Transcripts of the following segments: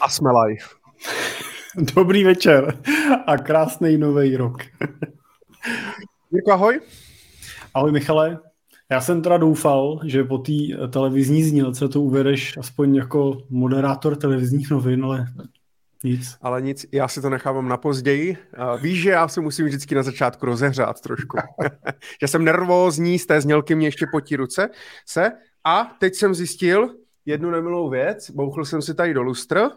A jsme live. Dobrý večer a krásný nový rok. Jirko, ahoj. Ahoj Michale. Já jsem teda doufal, že po té televizní znílce to uvedeš aspoň jako moderátor televizních novin, ale nic. Ale nic, já si to nechávám na později. Víš, že já se musím vždycky na začátku rozehřát trošku. že jsem nervózní, z té znělky mě ještě potí ruce se. A teď jsem zjistil jednu nemilou věc. Bouchl jsem si tady do lustr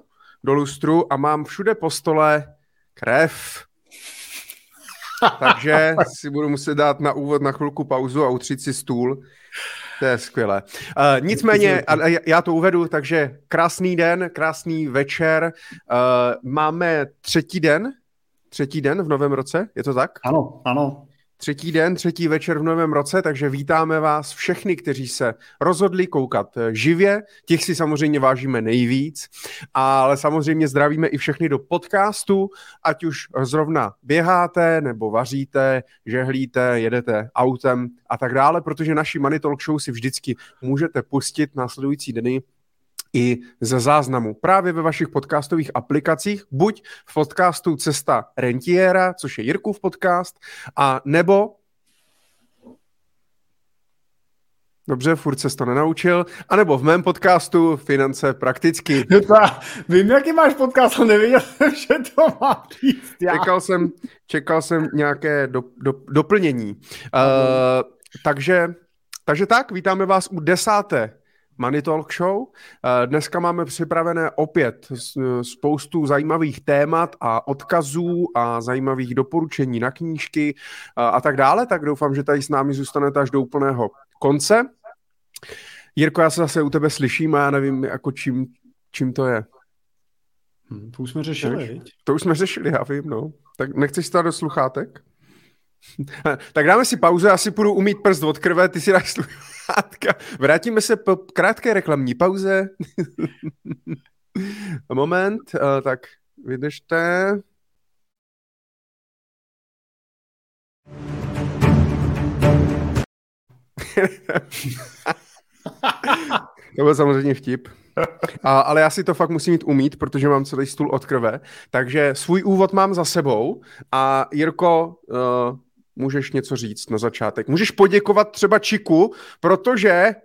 do lustru a mám všude po stole krev. Takže si budu muset dát na úvod na chvilku pauzu a utřít si stůl. To je skvělé. Uh, nicméně, já to uvedu, takže krásný den, krásný večer. Uh, máme třetí den, třetí den v novém roce, je to tak? Ano, ano třetí den, třetí večer v novém roce, takže vítáme vás všechny, kteří se rozhodli koukat eh, živě. Těch si samozřejmě vážíme nejvíc, ale samozřejmě zdravíme i všechny do podcastu, ať už zrovna běháte, nebo vaříte, žehlíte, jedete autem a tak dále, protože naši Money Talk Show si vždycky můžete pustit následující dny i ze záznamu právě ve vašich podcastových aplikacích, buď v podcastu Cesta rentiera, což je Jirkův podcast, a nebo Dobře, furt se to nenaučil. A nebo v mém podcastu Finance prakticky. Vím, jaký máš podcast, ale nevěděl jsem, že to má říct. Já. Čekal, jsem, čekal jsem nějaké do, do, doplnění. Uh, takže, takže tak, vítáme vás u desáté Money Talk Show. Eh, dneska máme připravené opět spoustu zajímavých témat a odkazů a zajímavých doporučení na knížky eh, a tak dále, tak doufám, že tady s námi zůstanete až do úplného konce. Jirko, já se zase u tebe slyším a já nevím, jako čím, čím to je. Hmm, to už jsme řešili, To už jsme řešili, já vím, no. Tak nechceš stát do sluchátek? tak dáme si pauzu, já si půjdu umít prst od krve, ty si dáš sluchátka. Vrátíme se po krátké reklamní pauze. Moment, uh, tak vydržte. to byl samozřejmě vtip. A, ale já si to fakt musím mít umít, protože mám celý stůl od krve. Takže svůj úvod mám za sebou a Jirko, uh, můžeš něco říct na začátek. Můžeš poděkovat třeba Čiku, protože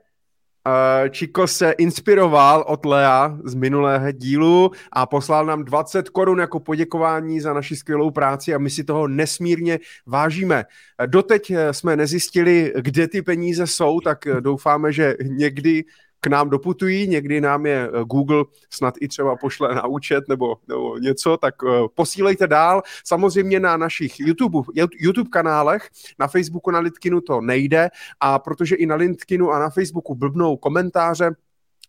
uh, Čiko se inspiroval od Lea z minulého dílu a poslal nám 20 korun jako poděkování za naši skvělou práci a my si toho nesmírně vážíme. Doteď eh, jsme nezjistili, kde ty peníze jsou, tak eh, doufáme, že někdy k nám doputují, někdy nám je eh, Google snad i třeba pošle na účet nebo, nebo něco, tak uh, posílejte dál. Samozřejmě na našich YouTube, YouTube kanálech, na Facebooku na Litkinu to nejde a protože i na Litkinu a na Facebooku blbnou komentáře,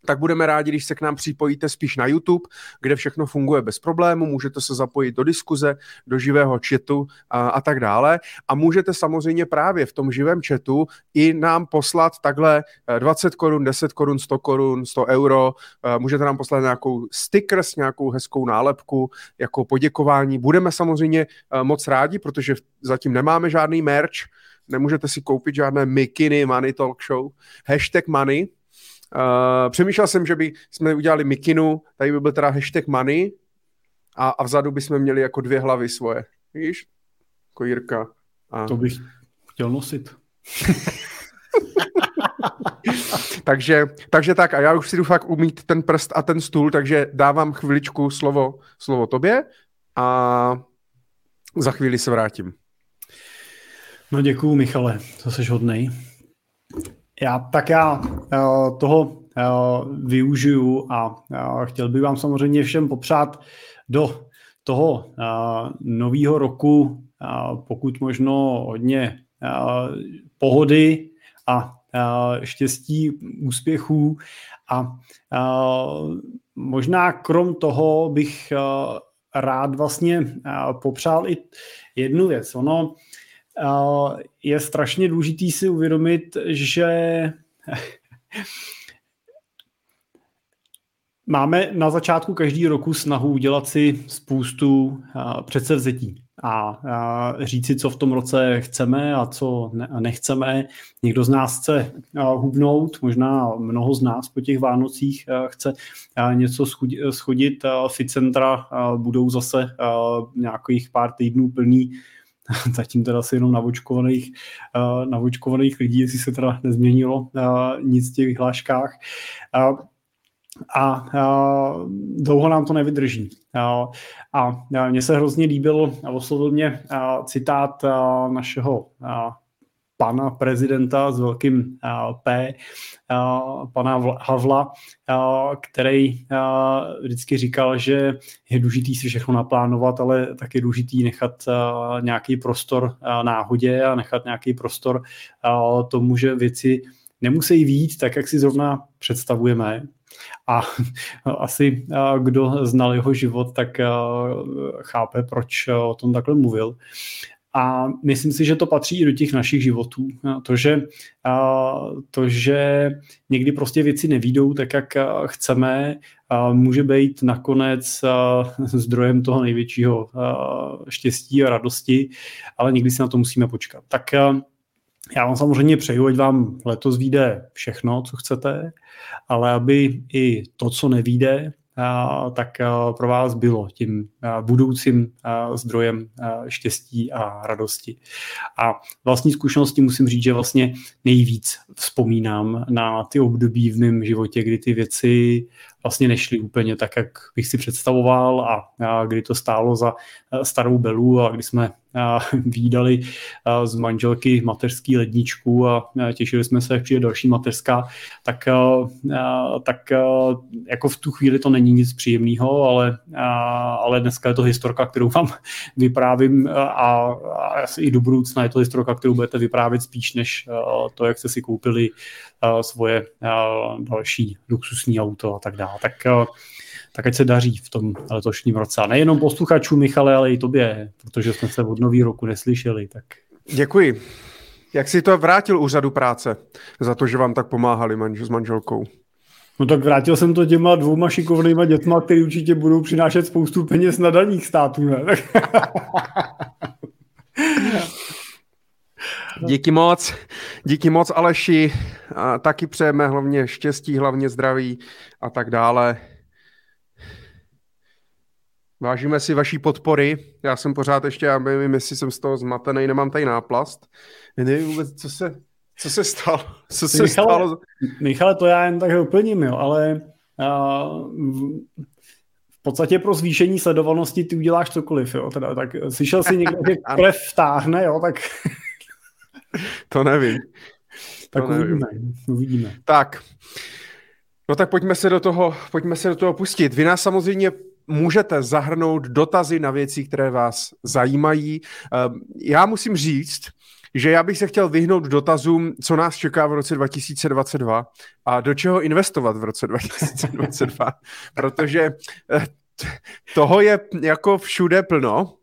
tak budeme rádi, když se k nám připojíte spíš na YouTube, kde všechno funguje bez problému, můžete se zapojit do diskuze, do živého chatu a, a tak dále. A můžete samozřejmě právě v tom živém chatu i nám poslat takhle 20 eh, korun, 10 korun, 100 korun, 100 euro. Eh, můžete nám poslat nějakou sticker s nějakou hezkou nálepku jako poděkování. Budeme samozřejmě eh, moc rádi, protože zatím nemáme žádný merch, nemůžete si koupit žádné mikiny Money Talk Show. Hashtag money, Uh, přemýšlel jsem, že by jsme udělali mikinu, tady by byl teda hashtag money a, a vzadu bychom měli jako dvě hlavy svoje. Víš? Jako Jirka. A... To bych chtěl nosit. takže, takže tak, a já už si jdu fakt umít ten prst a ten stůl, takže dávám chviličku slovo, slovo tobě a za chvíli se vrátím. No děkuju, Michale, to jsi hodnej. Já tak já uh, toho uh, využiju a uh, chtěl bych vám samozřejmě všem popřát do toho nového roku pokud možno hodně pohody a štěstí, úspěchů a možná krom toho bych rád vlastně popřál i jednu věc. Ono je strašně důležitý si uvědomit, že máme na začátku každý roku snahu udělat si spoustu předsevzetí. a, a říct si, co v tom roce chceme a co ne, nechceme. Někdo z nás chce hubnout, možná mnoho z nás po těch Vánocích chce něco schodit. Ficentra budou zase nějakých pár týdnů plný zatím teda asi jenom navočkovaných, navočkovaných lidí, jestli se teda nezměnilo nic v těch vyhláškách a, a dlouho nám to nevydrží. A, a mně se hrozně líbil a oslovil mě citát našeho pana prezidenta s velkým a, P, a, pana Havla, a, který vždycky říkal, že je důležitý si všechno naplánovat, ale tak je důležitý nechat nějaký prostor náhodě a nechat nějaký prostor tomu, že věci nemusí výjít tak, jak si zrovna představujeme, a asi kdo znal jeho život, tak chápe, proč o tom takhle mluvil. A myslím si, že to patří i do těch našich životů. To, že, to, že někdy prostě věci nevídou tak, jak chceme, může být nakonec zdrojem toho největšího štěstí a radosti, ale někdy si na to musíme počkat. Tak já vám samozřejmě přeju, ať vám letos vyjde všechno, co chcete, ale aby i to, co nevíde, tak pro vás bylo tím budoucím zdrojem štěstí a radosti. A vlastní zkušenosti musím říct, že vlastně nejvíc vzpomínám na ty období v mém životě, kdy ty věci vlastně nešly úplně tak, jak bych si představoval a, a kdy to stálo za starou belu a kdy jsme výdali z manželky mateřský ledničku a těšili jsme se, jak přijde další mateřská, tak, tak jako v tu chvíli to není nic příjemného, ale, ale dneska je to historka, kterou vám vyprávím a, a asi i do budoucna je to historka, kterou budete vyprávět spíš než to, jak jste si koupili svoje další luxusní auto a tak dále. Tak tak ať se daří v tom letošním roce. A nejenom posluchačům, Michale, ale i tobě, protože jsme se od nový roku neslyšeli. Tak... Děkuji. Jak si to vrátil úřadu práce za to, že vám tak pomáhali manž- s manželkou? No tak vrátil jsem to těma dvouma šikovnýma dětma, který určitě budou přinášet spoustu peněz na daních států, ne? Díky moc, díky moc Aleši, a taky přejeme hlavně štěstí, hlavně zdraví a tak dále. Vážíme si vaší podpory. Já jsem pořád ještě, já nevím, jestli jsem z toho zmatený, nemám tady náplast. Nevím vůbec, co se, co se stalo. Co se Michale, stalo. Michale, to já jen tak doplním, jo, ale uh, v podstatě pro zvýšení sledovanosti ty uděláš cokoliv, jo. Teda, tak slyšel jsi někdo, že krev vtáhne, jo, tak... to nevím. Tak to uvidíme, nevím. uvidíme. Tak, No tak pojďme se do toho, pojďme se do toho pustit. Vy nás samozřejmě můžete zahrnout dotazy na věci, které vás zajímají. Ehm, já musím říct, že já bych se chtěl vyhnout dotazům, co nás čeká v roce 2022 a do čeho investovat v roce 2022, protože eh, toho je jako všude plno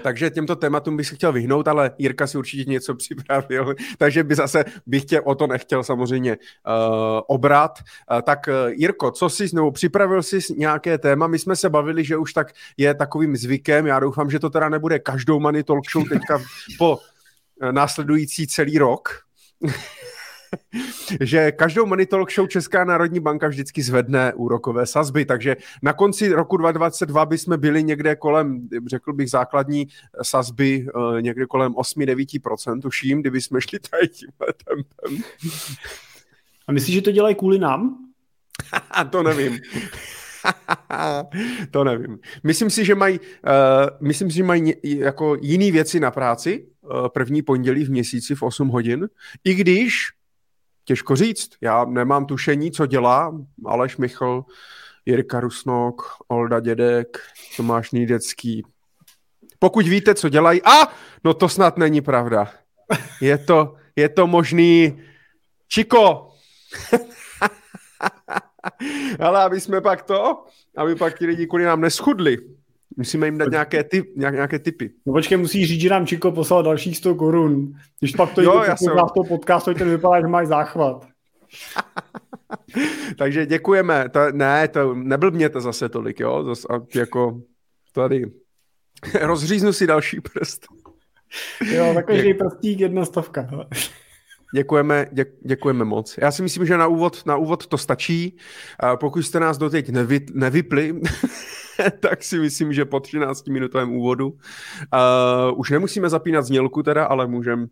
takže těmto tématům bych se chtěl vyhnout, ale Jirka si určitě něco připravil, takže by zase bych tě o to nechtěl samozřejmě uh, obrat. Uh, tak Jirko, co jsi, nebo připravil jsi nějaké téma? My jsme se bavili, že už tak je takovým zvykem, já doufám, že to teda nebude každou Money Talk Show teďka po následující celý rok. že každou Money Talk Show Česká národní banka vždycky zvedne úrokové sazby, takže na konci roku 2022 bychom byli někde kolem, řekl bych, základní sazby eh, někde kolem 8-9%, tuším, kdyby jsme šli tady tímhle tempem. A myslíš, že to dělají kvůli nám? to nevím. to nevím. Myslím si, že mají, uh, myslím si, že mají jako jiný věci na práci, uh, první pondělí v měsíci v 8 hodin, i když Těžko říct, já nemám tušení, co dělá Aleš Michl, Jirka Rusnok, Olda Dědek, Tomáš Nýdecký. Pokud víte, co dělají, a no to snad není pravda. Je to, je to možný Čiko. Ale aby jsme pak to, aby pak ti lidi kvůli nám neschudli, Musíme jim dát nějaké, typ, nějaké typy. No počkej, musí říct, že nám Čiko poslal dalších 100 korun. Když pak to jo, jde v toho podcastu, ten vypadá, že máš záchvat. Takže děkujeme. To, ne, to neblbněte zase tolik, jo? Zas, a jako tady Rozříznu si další prst. Jo, za každý prstík jedna stovka. Děkujeme, dě, děkujeme moc. Já si myslím, že na úvod, na úvod to stačí. Pokud jste nás doteď nevy, nevypli, tak si myslím, že po 13 minutovém úvodu uh, už nemusíme zapínat znělku teda, ale můžeme uh,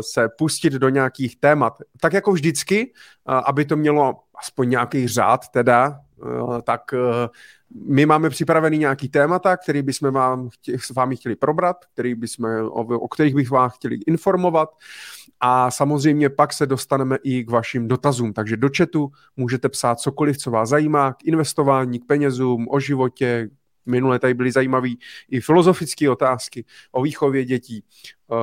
se pustit do nějakých témat. Tak jako vždycky, uh, aby to mělo aspoň nějaký řád teda, uh, tak uh, my máme připravený nějaký témata, který bychom vám chtě, s vámi chtěli probrat, který bychom, o, o kterých bych vám chtěli informovat a samozřejmě pak se dostaneme i k vašim dotazům, takže do chatu můžete psát cokoliv, co vás zajímá, k investování, k penězům, o životě, minule tady byly zajímavé i filozofické otázky o výchově dětí, eh,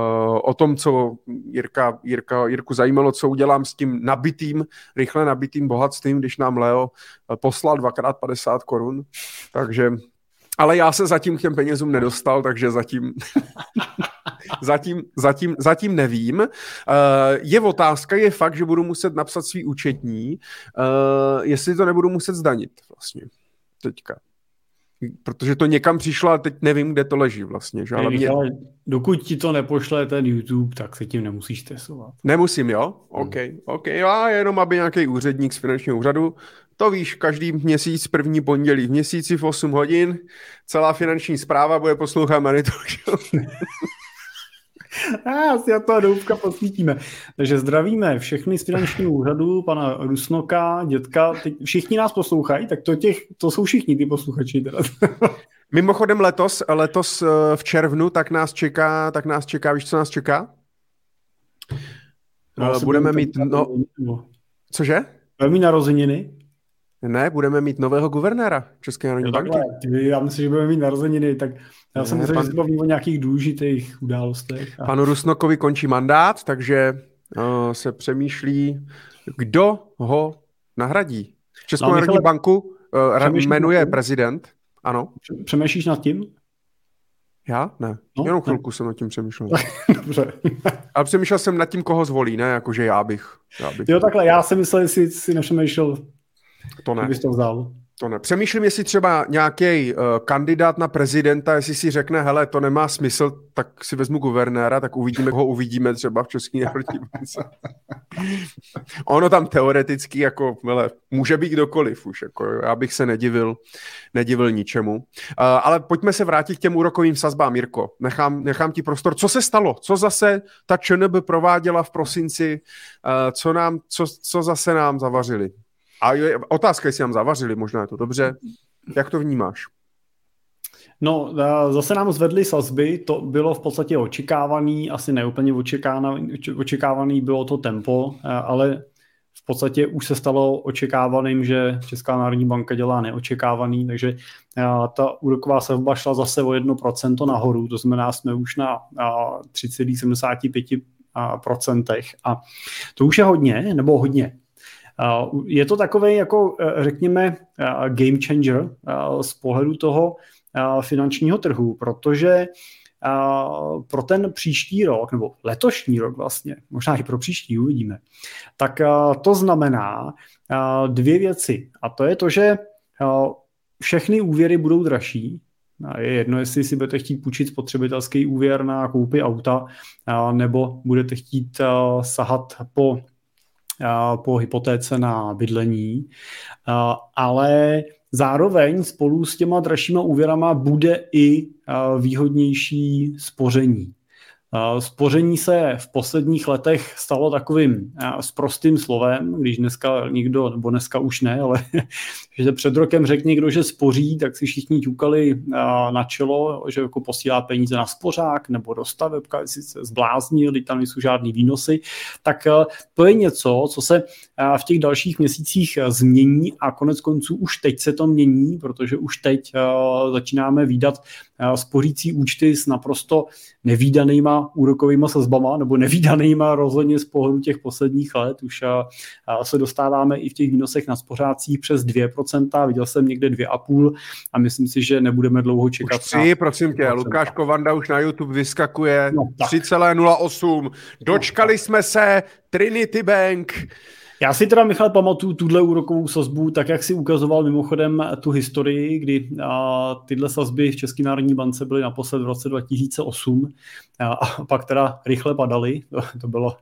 o tom, co Jirka, Jirka, Jirku zajímalo, co udělám s tím nabitým, rychle nabitým bohatstvím, když nám Leo eh, poslal dvakrát 50 korun. Takže ale já se zatím k těm penězům nedostal, takže zatím, zatím, zatím, zatím nevím. Uh, je otázka, je fakt, že budu muset napsat svý účetní, uh, jestli to nebudu muset zdanit vlastně teďka protože to někam přišlo a teď nevím, kde to leží vlastně. Že? Ale mě... dokud ti to nepošle ten YouTube, tak se tím nemusíš stresovat. Nemusím, jo? OK, hmm. OK. A jenom, aby nějaký úředník z finančního úřadu, to víš, každý měsíc, první pondělí v měsíci v 8 hodin, celá finanční zpráva bude poslouchat Manitou A asi a to doufka posvítíme. Takže zdravíme všechny z finančního úřadu, pana Rusnoka, dětka. Teď všichni nás poslouchají, tak to, těch, to jsou všichni ty posluchači. Teda. Mimochodem letos, letos eh, v červnu, tak nás čeká, tak nás čeká, víš, co nás čeká? No, Budeme mít, no, cože? Velmi narozeniny. Ne, budeme mít nového guvernéra České národní banky. Já myslím, že budeme mít narozeniny, tak já jsem myslel, pan... že se o nějakých důležitých událostech. A... Panu Rusnokovi končí mandát, takže uh, se přemýšlí, kdo ho nahradí. Českou no, národní Michale, banku uh, jmenuje prezident, ano. Přemýšlíš nad tím? Já? Ne. No, Jenom chvilku ne. jsem nad tím přemýšlel. Dobře. Ale přemýšlel jsem nad tím, koho zvolí, ne? Jakože já bych. Já bych. Jo, takhle. Já jsem myslel, jestli si nepřemýšlel to ne. To vzal. To ne. Přemýšlím, jestli třeba nějaký uh, kandidát na prezidenta, jestli si řekne, hele, to nemá smysl, tak si vezmu guvernéra, tak uvidíme, koho uvidíme třeba v České národní ono tam teoreticky jako, hele, může být kdokoliv už, jako, já bych se nedivil, nedivil ničemu. Uh, ale pojďme se vrátit k těm úrokovým sazbám, Mirko. Nechám, nechám ti prostor. Co se stalo? Co zase ta ČNB prováděla v prosinci? Uh, co, nám, co, co zase nám zavařili? A je, otázka, jestli nám zavařili, možná je to dobře. Jak to vnímáš? No, zase nám zvedly sazby, to bylo v podstatě očekávaný, asi neúplně očekávaný, očekávaný bylo to tempo, ale v podstatě už se stalo očekávaným, že Česká národní banka dělá neočekávaný, takže ta úroková sazba šla zase o 1% nahoru, to znamená, jsme už na 3,75% a to už je hodně, nebo hodně, je to takový, jako e, řekněme, e, game changer e, z pohledu toho finančního trhu, protože pro ten příští rok, nebo letošní rok vlastně, možná i pro příští uvidíme, tak to znamená dvě věci. A to je to, že všechny úvěry budou dražší, je jedno, jestli si budete chtít půjčit spotřebitelský úvěr na koupy auta, nebo budete chtít sahat po po hypotéce na bydlení, ale zároveň spolu s těma dražšíma úvěrama bude i výhodnější spoření. Spoření se v posledních letech stalo takovým sprostým slovem, když dneska nikdo, nebo dneska už ne, ale že před rokem řekl někdo, že spoří, tak si všichni ťukali na čelo, že jako posílá peníze na spořák nebo do stavebka, jestli se zbláznili, tam nejsou žádný výnosy, tak to je něco, co se v těch dalších měsících změní a konec konců už teď se to mění, protože už teď začínáme výdat spořící účty s naprosto nevýdanýma úrokovými sazbama, nebo nevýdanýma rozhodně z pohledu těch posledních let. Už se dostáváme i v těch výnosech na spořácích přes 2%, viděl jsem někde 2,5% a myslím si, že nebudeme dlouho čekat. Už 3, prosím tě, Lukáš Kovanda už na YouTube vyskakuje no, 3,08. Dočkali no, jsme se, Trinity Bank Já si teda, Michal, pamatuju tuhle úrokovou sazbu, tak jak si ukazoval mimochodem tu historii, kdy a, tyhle sazby v České národní bance byly naposled v roce 2008 a, a pak teda rychle padaly, to, to, bylo,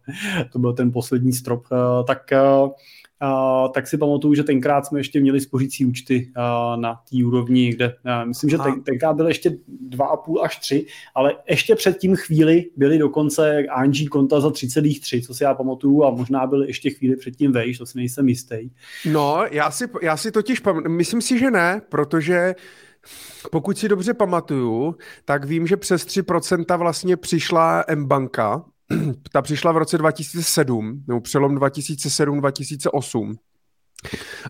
to byl ten poslední strop, a, tak a, Uh, tak si pamatuju, že tenkrát jsme ještě měli spořící účty uh, na té úrovni, kde uh, myslím, že ten, tenkrát byly ještě 2,5 až 3, ale ještě před tím chvíli byly dokonce ANG konta za 3,3, co si já pamatuju a možná byly ještě chvíli předtím vejš, to si nejsem jistý. No, já si, já si totiž pamatuju, myslím si, že ne, protože pokud si dobře pamatuju, tak vím, že přes 3% vlastně přišla M-banka, ta přišla v roce 2007, nebo přelom 2007-2008.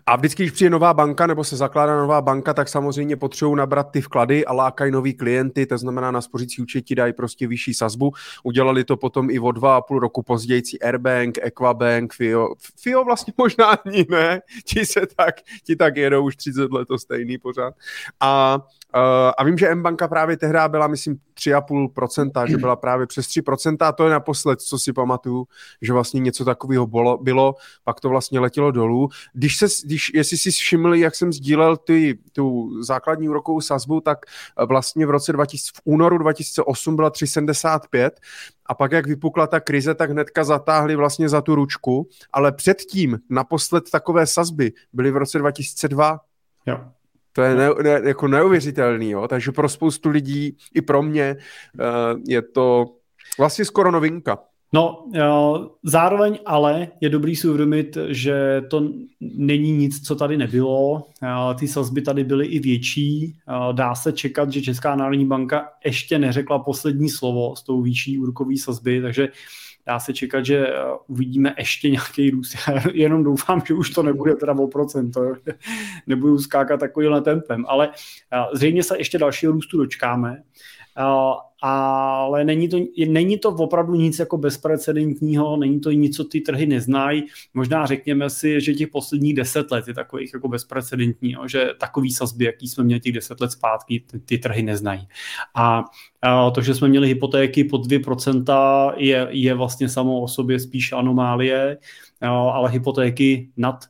A vždycky, když přijde nová banka nebo se zakládá nová banka, tak samozřejmě potřebují nabrat ty vklady a lákají nový klienty, to znamená na spořící účet ti dají prostě vyšší sazbu. Udělali to potom i o dva a půl roku později Airbank, Equabank, FIO. FIO vlastně možná ani ne, ti se tak, ti tak jedou už 30 let to stejný pořád. A Uh, a vím, že M-banka právě tehdy byla, myslím, 3,5%, že byla právě přes 3% a to je naposled, co si pamatuju, že vlastně něco takového bylo, bylo, pak to vlastně letělo dolů. Když se, když, jestli si všimli, jak jsem sdílel ty, tu základní úrokovou sazbu, tak vlastně v roce 2000, v únoru 2008 byla 3,75 a pak, jak vypukla ta krize, tak hnedka zatáhli vlastně za tu ručku, ale předtím naposled takové sazby byly v roce 2002. Jo. To je ne, ne, jako neuvěřitelný, jo? takže pro spoustu lidí, i pro mě, uh, je to vlastně skoro novinka. No, zároveň ale je dobrý si uvědomit, že to není nic, co tady nebylo. Ty sazby tady byly i větší. Dá se čekat, že Česká národní banka ještě neřekla poslední slovo s tou výšší úrokový sazby, takže dá se čekat, že eh, uvidíme ještě nějaký růst. Já jenom doufám, že už to nebude teda o procento, nebudu skákat takovýmhle tempem, ale eh, zřejmě se ještě dalšího růstu dočkáme ale není to, není to opravdu nic jako bezprecedentního, není to nic, co ty trhy neznají. Možná řekněme si, že těch posledních deset let je takových jako bezprecedentní, že takový sazby, jaký jsme měli těch deset let zpátky, ty, ty trhy neznají. A, a to, že jsme měli hypotéky pod 2%, je, je vlastně samo o sobě spíš anomálie, ale hypotéky nad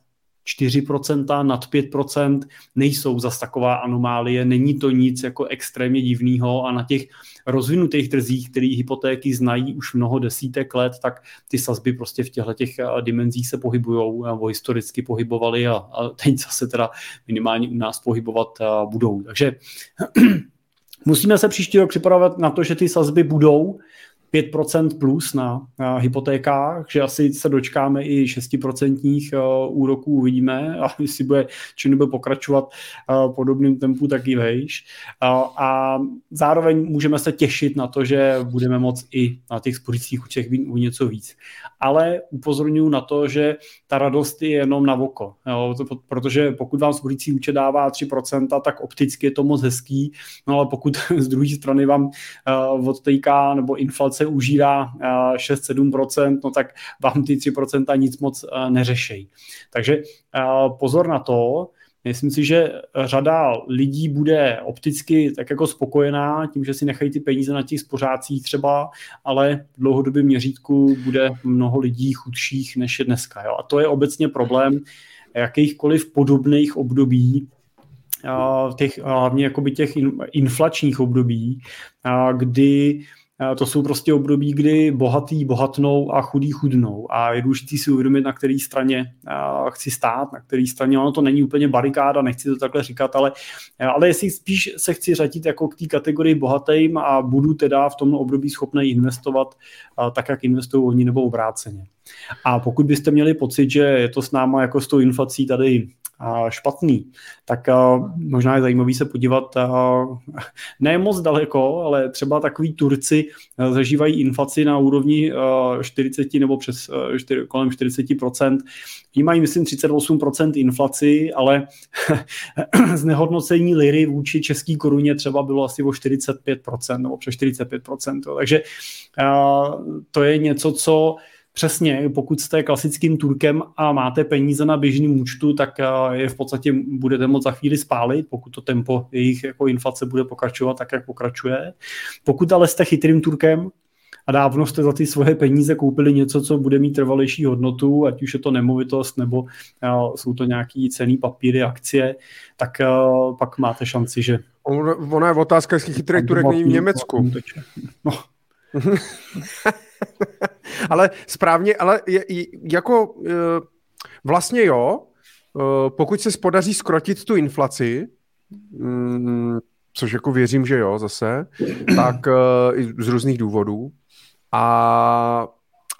4%, nad 5% nejsou zas taková anomálie, není to nic jako extrémně divného a na těch rozvinutých trzích, který hypotéky znají už mnoho desítek let, tak ty sazby prostě v těchto těch eh, dimenzích se pohybují nebo historicky pohybovaly a, a teď zase teda minimálně u nás pohybovat eh, budou. Takže musíme se příští rok připravovat na to, že ty sazby budou 5% plus na, hypotékách, že asi se dočkáme i 6% uh, úroků, uvidíme a jestli bude, nebude pokračovat uh, podobným tempu, tak i vejš. Uh, a zároveň můžeme se těšit na to, že budeme moct i na těch spořících účtech u něco víc. Ale upozorňuji na to, že ta radost je jenom na oko, jo, to, protože pokud vám spořící účet dává 3%, tak opticky je to moc hezký, no ale pokud z druhé strany vám odtejká nebo inflace se užírá 6-7%, eh, no tak vám ty 3% nic moc eh, neřešejí. Takže eh, pozor na to, Myslím si, že řada lidí bude opticky tak jako spokojená tím, že si nechají ty peníze na těch spořácích třeba, ale v dlouhodobém měřítku bude mnoho lidí chudších než je dneska. Jo? A to je obecně problém jakýchkoliv podobných období, těch, hlavně jakoby těch inflačních období, kdy to jsou prostě období, kdy bohatý bohatnou a chudý chudnou a je důležité si uvědomit, na které straně chci stát, na které straně, ono to není úplně barikáda, nechci to takhle říkat, ale, ale jestli spíš se chci řadit jako k té kategorii bohatým a budu teda v tom období schopný investovat tak, jak investují oni nebo obráceně. A pokud byste měli pocit, že je to s náma jako s tou inflací tady špatný, tak možná je zajímavý se podívat ne moc daleko, ale třeba takový Turci zažívají inflaci na úrovni 40 nebo přes 4, kolem 40%. Oni mají, myslím, 38% inflaci, ale znehodnocení liry vůči české koruně třeba bylo asi o 45% nebo přes 45%. Takže to je něco, co Přesně, pokud jste klasickým Turkem a máte peníze na běžným účtu, tak eh, je v podstatě budete moct za chvíli spálit, pokud to tempo jejich jako inflace bude pokračovat tak, jak pokračuje. Pokud ale jste chytrým Turkem a dávno jste za ty svoje peníze koupili něco, co bude mít trvalejší hodnotu, ať už je to nemovitost nebo uh, jsou to nějaký cený papíry, akcie, tak uh, pak máte šanci, že... Ona je otázka, jestli chytrý Turek není v Německu. No. ale správně, ale je, jako vlastně jo, pokud se podaří skrotit tu inflaci, mm, což jako věřím, že jo, zase, tak z různých důvodů, a,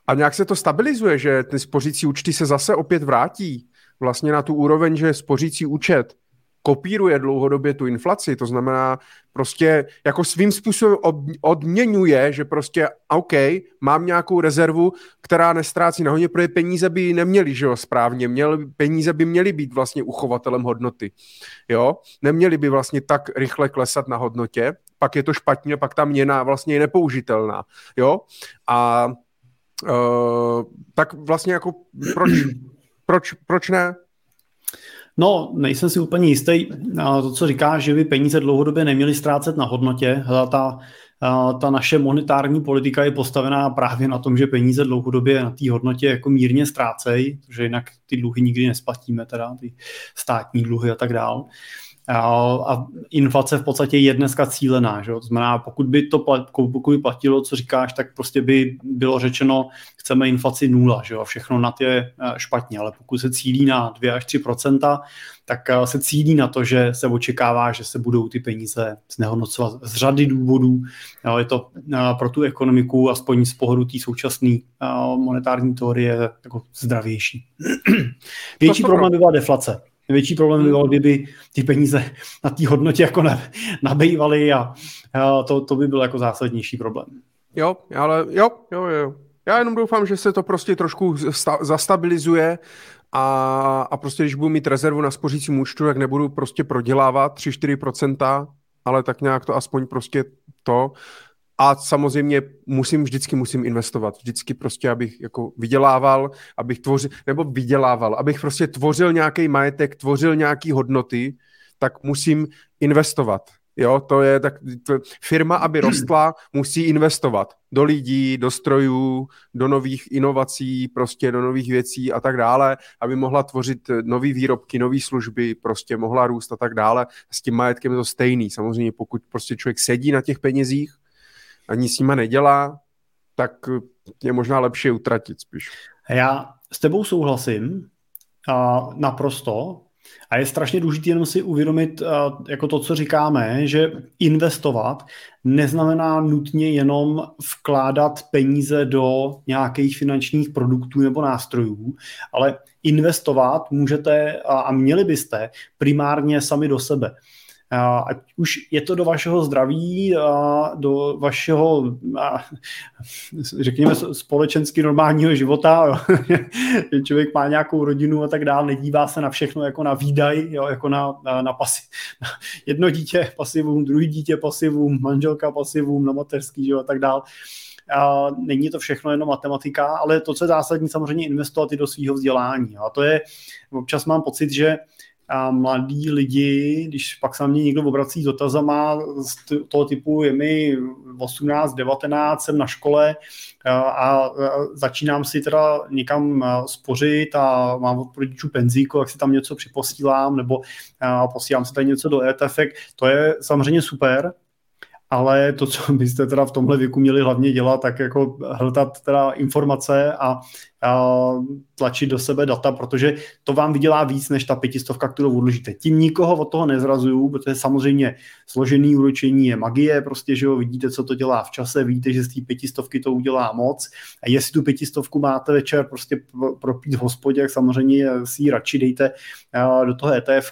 a nějak se to stabilizuje, že ty spořící účty se zase opět vrátí vlastně na tu úroveň, že spořící účet kopíruje dlouhodobě tu inflaci, to znamená prostě jako svým způsobem odměňuje, že prostě OK, mám nějakou rezervu, která nestrácí na hodně, protože peníze by neměly, že jo, správně, měl, peníze by měly být vlastně uchovatelem hodnoty, jo, neměly by vlastně tak rychle klesat na hodnotě, pak je to špatně, pak ta měna vlastně je nepoužitelná, jo, a uh, tak vlastně jako proč, proč, proč ne? No, nejsem si úplně jistý. To, co říká, že by peníze dlouhodobě neměly ztrácet na hodnotě, ta, ta naše monetární politika je postavená právě na tom, že peníze dlouhodobě na té hodnotě jako mírně ztrácejí, protože jinak ty dluhy nikdy nesplatíme, teda ty státní dluhy a tak dále a inflace v podstatě je dneska cílená. Že? To znamená, pokud by to pokud by platilo, co říkáš, tak prostě by bylo řečeno, chceme inflaci nula, že? a všechno na to je e, špatně, ale pokud se cílí na 2 až 3% tak e, se cílí na to, že se očekává, že se budou ty peníze znehodnocovat z řady důvodů. Je to e, pro tu ekonomiku, aspoň z pohledu té současné monetární teorie, jako zdravější. Větší problém by byla deflace. Největší problém by kdyby ty peníze na té hodnotě jako nabývaly a, to, to by byl jako zásadnější problém. Jo, ale jo, jo, jo. Já jenom doufám, že se to prostě trošku sta- zastabilizuje a, a prostě když budu mít rezervu na spořícím účtu, tak nebudu prostě prodělávat 3-4%, ale tak nějak to aspoň prostě to a samozřejmě musím, vždycky musím investovat. Vždycky prostě, abych jako vydělával, abych tvořil, nebo vydělával, abych prostě tvořil nějaký majetek, tvořil nějaký hodnoty, tak musím investovat. Jo, to je tak, to, firma, aby rostla, musí investovat do lidí, do strojů, do nových inovací, prostě do nových věcí a tak dále, aby mohla tvořit nové výrobky, nové služby, prostě mohla růst a tak dále. S tím majetkem je to stejný. Samozřejmě pokud prostě člověk sedí na těch penězích, ani s nima nedělá, tak je možná lepší utratit spíš. Já s tebou souhlasím a naprosto. A je strašně důležité jenom si uvědomit, jako to, co říkáme, že investovat neznamená nutně jenom vkládat peníze do nějakých finančních produktů nebo nástrojů, ale investovat můžete a měli byste primárně sami do sebe ať už je to do vašeho zdraví, do vašeho, řekněme, společensky normálního života, že člověk má nějakou rodinu a tak dále, nedívá se na všechno jako na výdaj, jo, jako na, na, na, pasi, na jedno dítě pasivum, druhý dítě pasivum, manželka pasivum, na mateřský, jo, a tak dále. A není to všechno jenom matematika, ale to, co je zásadní, samozřejmě investovat i do svého vzdělání. A to je, občas mám pocit, že a mladí lidi, když pak se na mě někdo obrací s dotazama z toho typu, je mi 18, 19, jsem na škole a začínám si teda někam spořit a mám od rodičů penzíku, jak si tam něco připosílám, nebo posílám si tady něco do ETF, to je samozřejmě super, ale to, co byste teda v tomhle věku měli hlavně dělat, tak jako hledat teda informace a tlačit do sebe data, protože to vám vydělá víc než ta pětistovka, kterou odložíte. Tím nikoho od toho nezrazuju, protože samozřejmě složený úročení je magie, prostě, že jo, vidíte, co to dělá v čase, vidíte, že z té pětistovky to udělá moc a jestli tu pětistovku máte večer prostě propít v hospodě, tak samozřejmě si ji radši dejte do toho ETF,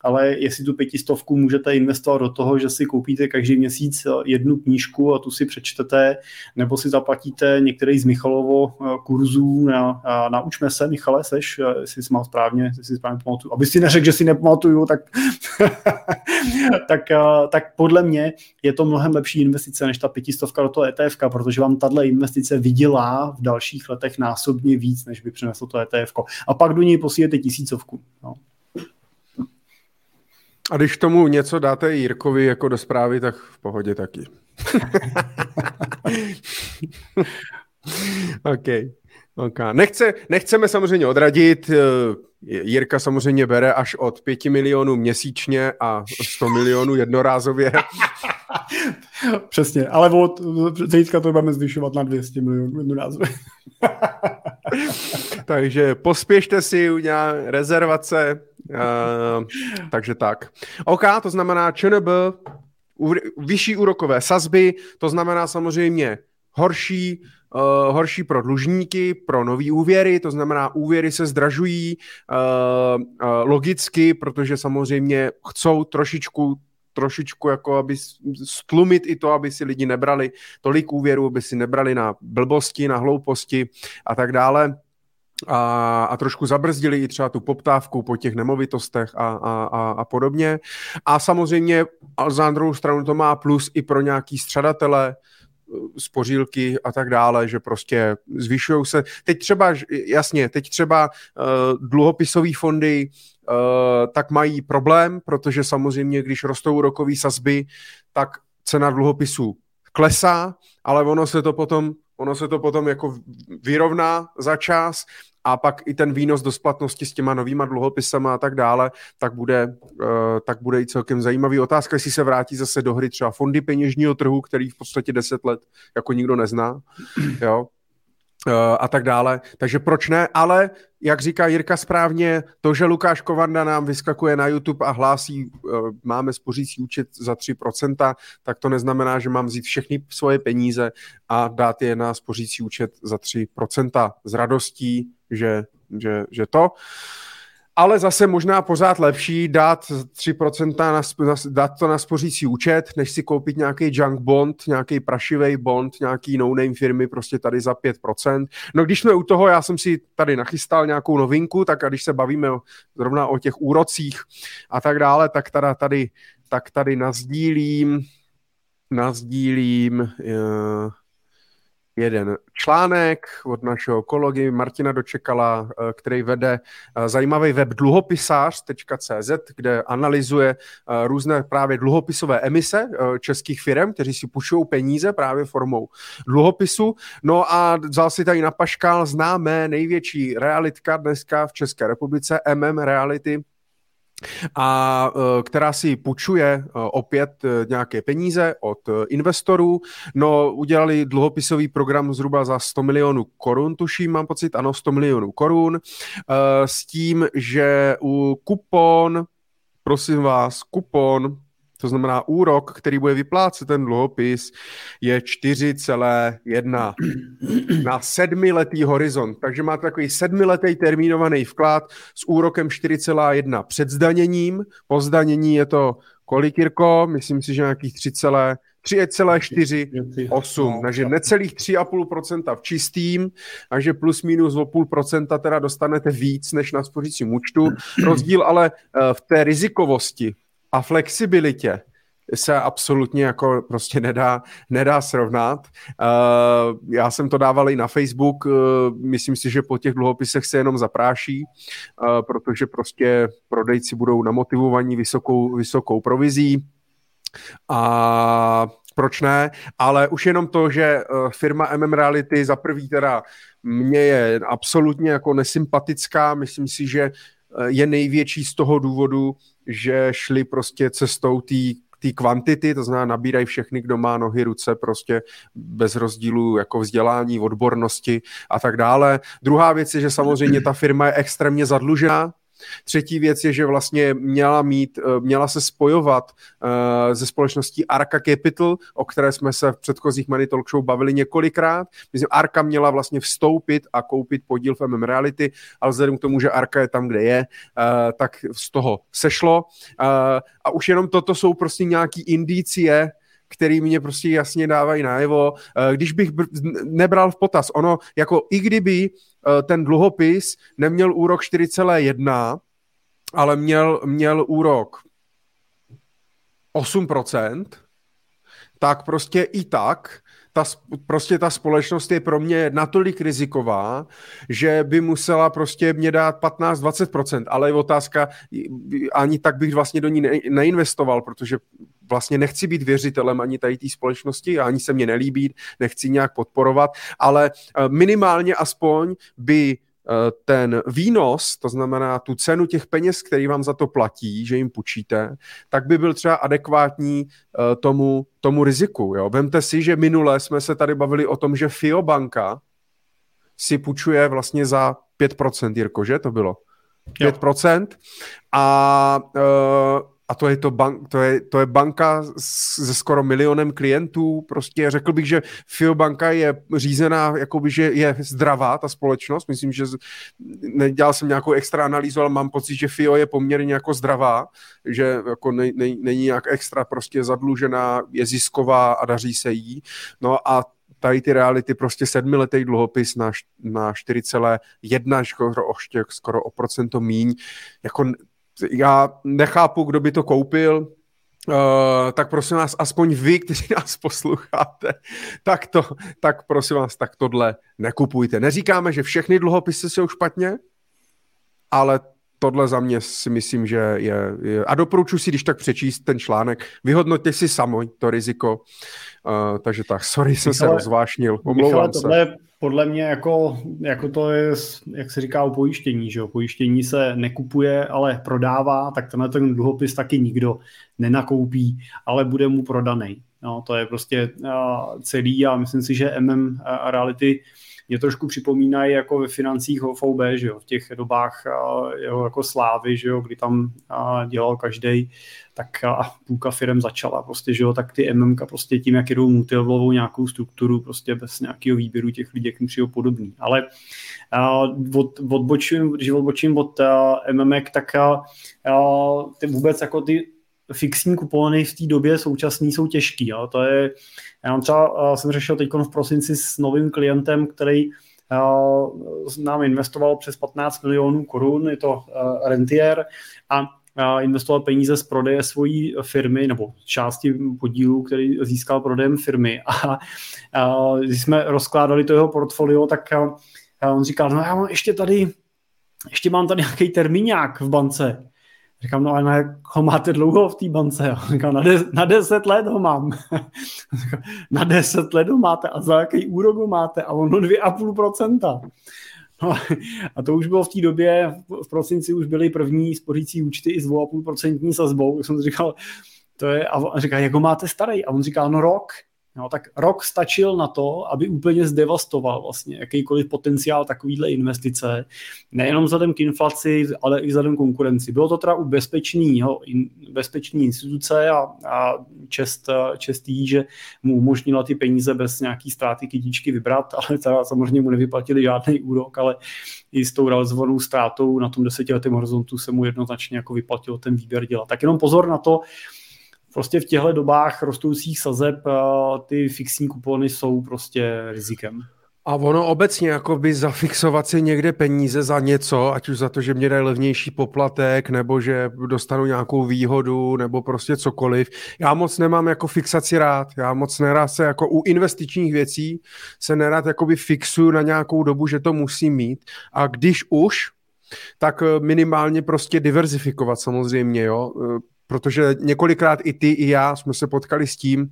ale jestli tu pětistovku můžete investovat do toho, že si koupíte každý měsíc jednu knížku a tu si přečtete, nebo si zaplatíte některý z Michalovo kurzů na, na, naučme se, Michale, seš, jestli jsi mal správně, jestli si správně pamatuju, aby si neřekl, že si nepamatuju, tak, tak, tak podle mě je to mnohem lepší investice než ta pětistovka do toho ETF, protože vám tahle investice vydělá v dalších letech násobně víc, než by přineslo to ETF. A pak do něj posílete tisícovku. No. A když tomu něco dáte Jirkovi jako do zprávy, tak v pohodě taky. OK. Okay. Nechce, nechceme samozřejmě odradit. Jirka samozřejmě bere až od 5 milionů měsíčně a 100 milionů jednorázově. Přesně, ale od zítka to budeme zvyšovat na 200 milionů jednorázově. takže pospěšte si udělat rezervace. Uh, takže tak. OK, to znamená ČNB, vyšší úrokové sazby, to znamená samozřejmě horší uh, horší pro dlužníky, pro nový úvěry, to znamená úvěry se zdražují uh, uh, logicky, protože samozřejmě chcou trošičku trošičku jako aby stlumit i to, aby si lidi nebrali tolik úvěru, aby si nebrali na blbosti, na hlouposti a tak dále. A, a trošku zabrzdili i třeba tu poptávku po těch nemovitostech a, a, a, a podobně. A samozřejmě a za druhou stranu to má plus i pro nějaký střadatele, spořílky a tak dále, že prostě zvyšují se. Teď třeba, jasně, teď třeba uh, dluhopisové fondy uh, tak mají problém, protože samozřejmě, když rostou rokové sazby, tak cena dluhopisů klesá, ale ono se to potom ono se to potom jako vyrovná za čas a pak i ten výnos do splatnosti s těma novýma dluhopisama a tak dále, tak bude, uh, tak bude i celkem zajímavý. Otázka, jestli se vrátí zase do hry třeba fondy peněžního trhu, který v podstatě 10 let jako nikdo nezná, jo, a tak dále. Takže proč ne? Ale, jak říká Jirka správně, to, že Lukáš Kovanda nám vyskakuje na YouTube a hlásí, uh, máme spořící účet za 3%, tak to neznamená, že mám vzít všechny svoje peníze a dát je na spořící účet za 3% s radostí, že, že, že to. Ale zase možná pořád lepší dát 3% na, na, dát to na spořící účet, než si koupit nějaký junk bond, nějaký prašivý bond, nějaký no-name firmy prostě tady za 5%. No když jsme u toho, já jsem si tady nachystal nějakou novinku, tak a když se bavíme zrovna o těch úrocích a tak dále, tak tady, tady, tak tady nazdílím, nazdílím, uh, jeden článek od našeho kolegy Martina Dočekala, eh, který vede eh, zajímavý web dluhopisář.cz, kde analyzuje eh, různé právě dluhopisové emise českých firm, kteří si půjčují peníze právě formou dluhopisu. No a vzal si tady na paškál známé největší realitka dneska v České republice, MM Reality, a e, která si půjčuje e, opět e, nějaké peníze od investorů. No, udělali dluhopisový program zhruba za 100 milionů korun, tuším, mám pocit, ano, 100 milionů korun, s tím, že u kupon, prosím vás, kupon to znamená úrok, který bude vyplácet ten dluhopis, je 4,1 na sedmiletý horizont. Takže máte takový sedmiletý termínovaný vklad s úrokem 4,1 před zdaněním. Po zdanění je to kolik, Jirko? Myslím si, že nějakých 3,48, no, takže necelých 3,5% v čistým, takže plus minus o půl procenta teda dostanete víc než na spořícím účtu. Rozdíl ale eh, v té rizikovosti a flexibilitě se absolutně jako prostě nedá, nedá srovnat. Uh, já jsem to dával i na Facebook, uh, myslím si, že po těch dluhopisech se jenom zapráší, uh, protože prostě prodejci budou namotivovaní vysokou, vysokou provizí. A proč ne, ale už jenom to, že firma MM Reality za prvý teda mě je absolutně jako nesympatická, myslím si, že je největší z toho důvodu, že šli prostě cestou té té kvantity, to znamená nabírají všechny, kdo má nohy, ruce, prostě bez rozdílu jako vzdělání, odbornosti a tak dále. Druhá věc je, že samozřejmě ta firma je extrémně zadlužená, Třetí věc je, že vlastně měla mít, eh, měla se spojovat uh, ze společností Arca Capital, o které jsme se v předchozích Money Talk Show bavili několikrát. Myslím, Arca měla vlastně vstoupit a koupit podíl v MM Reality, ale vzhledem k tomu, že Arca je tam, kde je, uh, tak z toho sešlo. A už jenom toto jsou prostě nějaký indicie, který mě prostě jasně dávají najevo. Když bych nebral v potaz, ono jako i kdyby Eh, ten dluhopis neměl úrok 4,1, ale měl, měl úrok 8%, tak prostě i tak ta, prostě ta společnost je pro mě natolik riziková, že by musela prostě mě dát 15-20%, ale je otázka, ani tak bych vlastně do ní neinvestoval, protože vlastně nechci být věřitelem ani tady té společnosti, ani se mě nelíbí, nechci nějak podporovat, ale eh, minimálně aspoň by ten výnos, to znamená tu cenu těch peněz, který vám za to platí, že jim půjčíte, tak by byl třeba adekvátní eh, tomu, tomu riziku. Jo? Vemte si, že minule jsme se tady bavili o tom, že FIO banka si půjčuje vlastně za 5%, Jirko, že to bylo? 5%. Jo. A uh, a to je, to, bank, to, je, to je banka se skoro milionem klientů. Prostě řekl bych, že FIO banka je řízená, jakoby, že je zdravá ta společnost. Myslím, že nedělal jsem nějakou extra analýzu, ale mám pocit, že FIO je poměrně jako zdravá, že jako ne, ne, není nějak extra prostě zadlužená, je zisková a daří se jí. No a tady ty reality prostě sedmiletý dluhopis na, na 4,1, skoro, skoro o procento míň, jako já nechápu, kdo by to koupil, Uh, tak prosím vás, aspoň vy, kteří nás posloucháte, tak, to, tak prosím vás, tak tohle nekupujte. Neříkáme, že všechny dluhopisy jsou špatně, ale tohle za mě si myslím, že je, je a doporučuji si, když tak přečíst ten článek, vyhodnoťte si sami to riziko, uh, takže tak, sorry, jsem Michale, se rozvášnil, omlouvám Michale, tohle se. Podle mě jako, jako to je, jak se říká o pojištění, že jo, pojištění se nekupuje, ale prodává, tak tenhle ten dluhopis taky nikdo nenakoupí, ale bude mu prodaný. No, to je prostě uh, celý a myslím si, že MM Reality uh, mě trošku připomínají jako ve financích OVB, že jo, v těch dobách jeho jako slávy, že jo, kdy tam dělal každý, tak a půlka firm začala prostě, že jo, tak ty MM prostě tím, jak jedou multilevelovou nějakou strukturu, prostě bez nějakého výběru těch lidí, jak přijde podobný. Ale od, odbočím, když odbočím od MM, tak ty vůbec jako ty fixní kupony v té době současný jsou těžký. Jo. To je, já třeba jsem řešil teď v prosinci s novým klientem, který nám investoval přes 15 milionů korun, je to rentier a investoval peníze z prodeje svojí firmy nebo části podílu, který získal prodejem firmy. A, když jsme rozkládali to jeho portfolio, tak on říkal, no já mám ještě tady, ještě mám tady nějaký termíňák v bance. Říkám, no a na, ho máte dlouho v té bance? Říkám, na, de, na deset let ho mám. na deset let ho máte a za jaký úrok ho máte? A ono 2,5%. No, a to už bylo v té době, v prosinci už byly první spořící účty i s 2,5% sazbou. Jsem říkal, to je, a říká, jak ho máte starý? A on říká, no rok. No, tak rok stačil na to, aby úplně zdevastoval vlastně jakýkoliv potenciál takovýhle investice, nejenom vzhledem k inflaci, ale i vzhledem konkurenci. Bylo to teda u bezpečného, in, bezpečný instituce a, a čest, čest jí, že mu umožnila ty peníze bez nějaký ztráty kytičky vybrat, ale teda samozřejmě mu nevyplatili žádný úrok, ale i s tou realizovanou ztrátou na tom desetiletém horizontu se mu jednoznačně jako vyplatilo ten výběr dělat. Tak jenom pozor na to, prostě v těchto dobách rostoucích sazeb ty fixní kupony jsou prostě rizikem. A ono obecně, jako by zafixovat si někde peníze za něco, ať už za to, že mě dají levnější poplatek, nebo že dostanu nějakou výhodu, nebo prostě cokoliv. Já moc nemám jako fixaci rád. Já moc nerád se jako u investičních věcí se nerád jakoby fixuju na nějakou dobu, že to musím mít. A když už, tak minimálně prostě diverzifikovat samozřejmě, jo protože několikrát i ty, i já jsme se potkali s tím,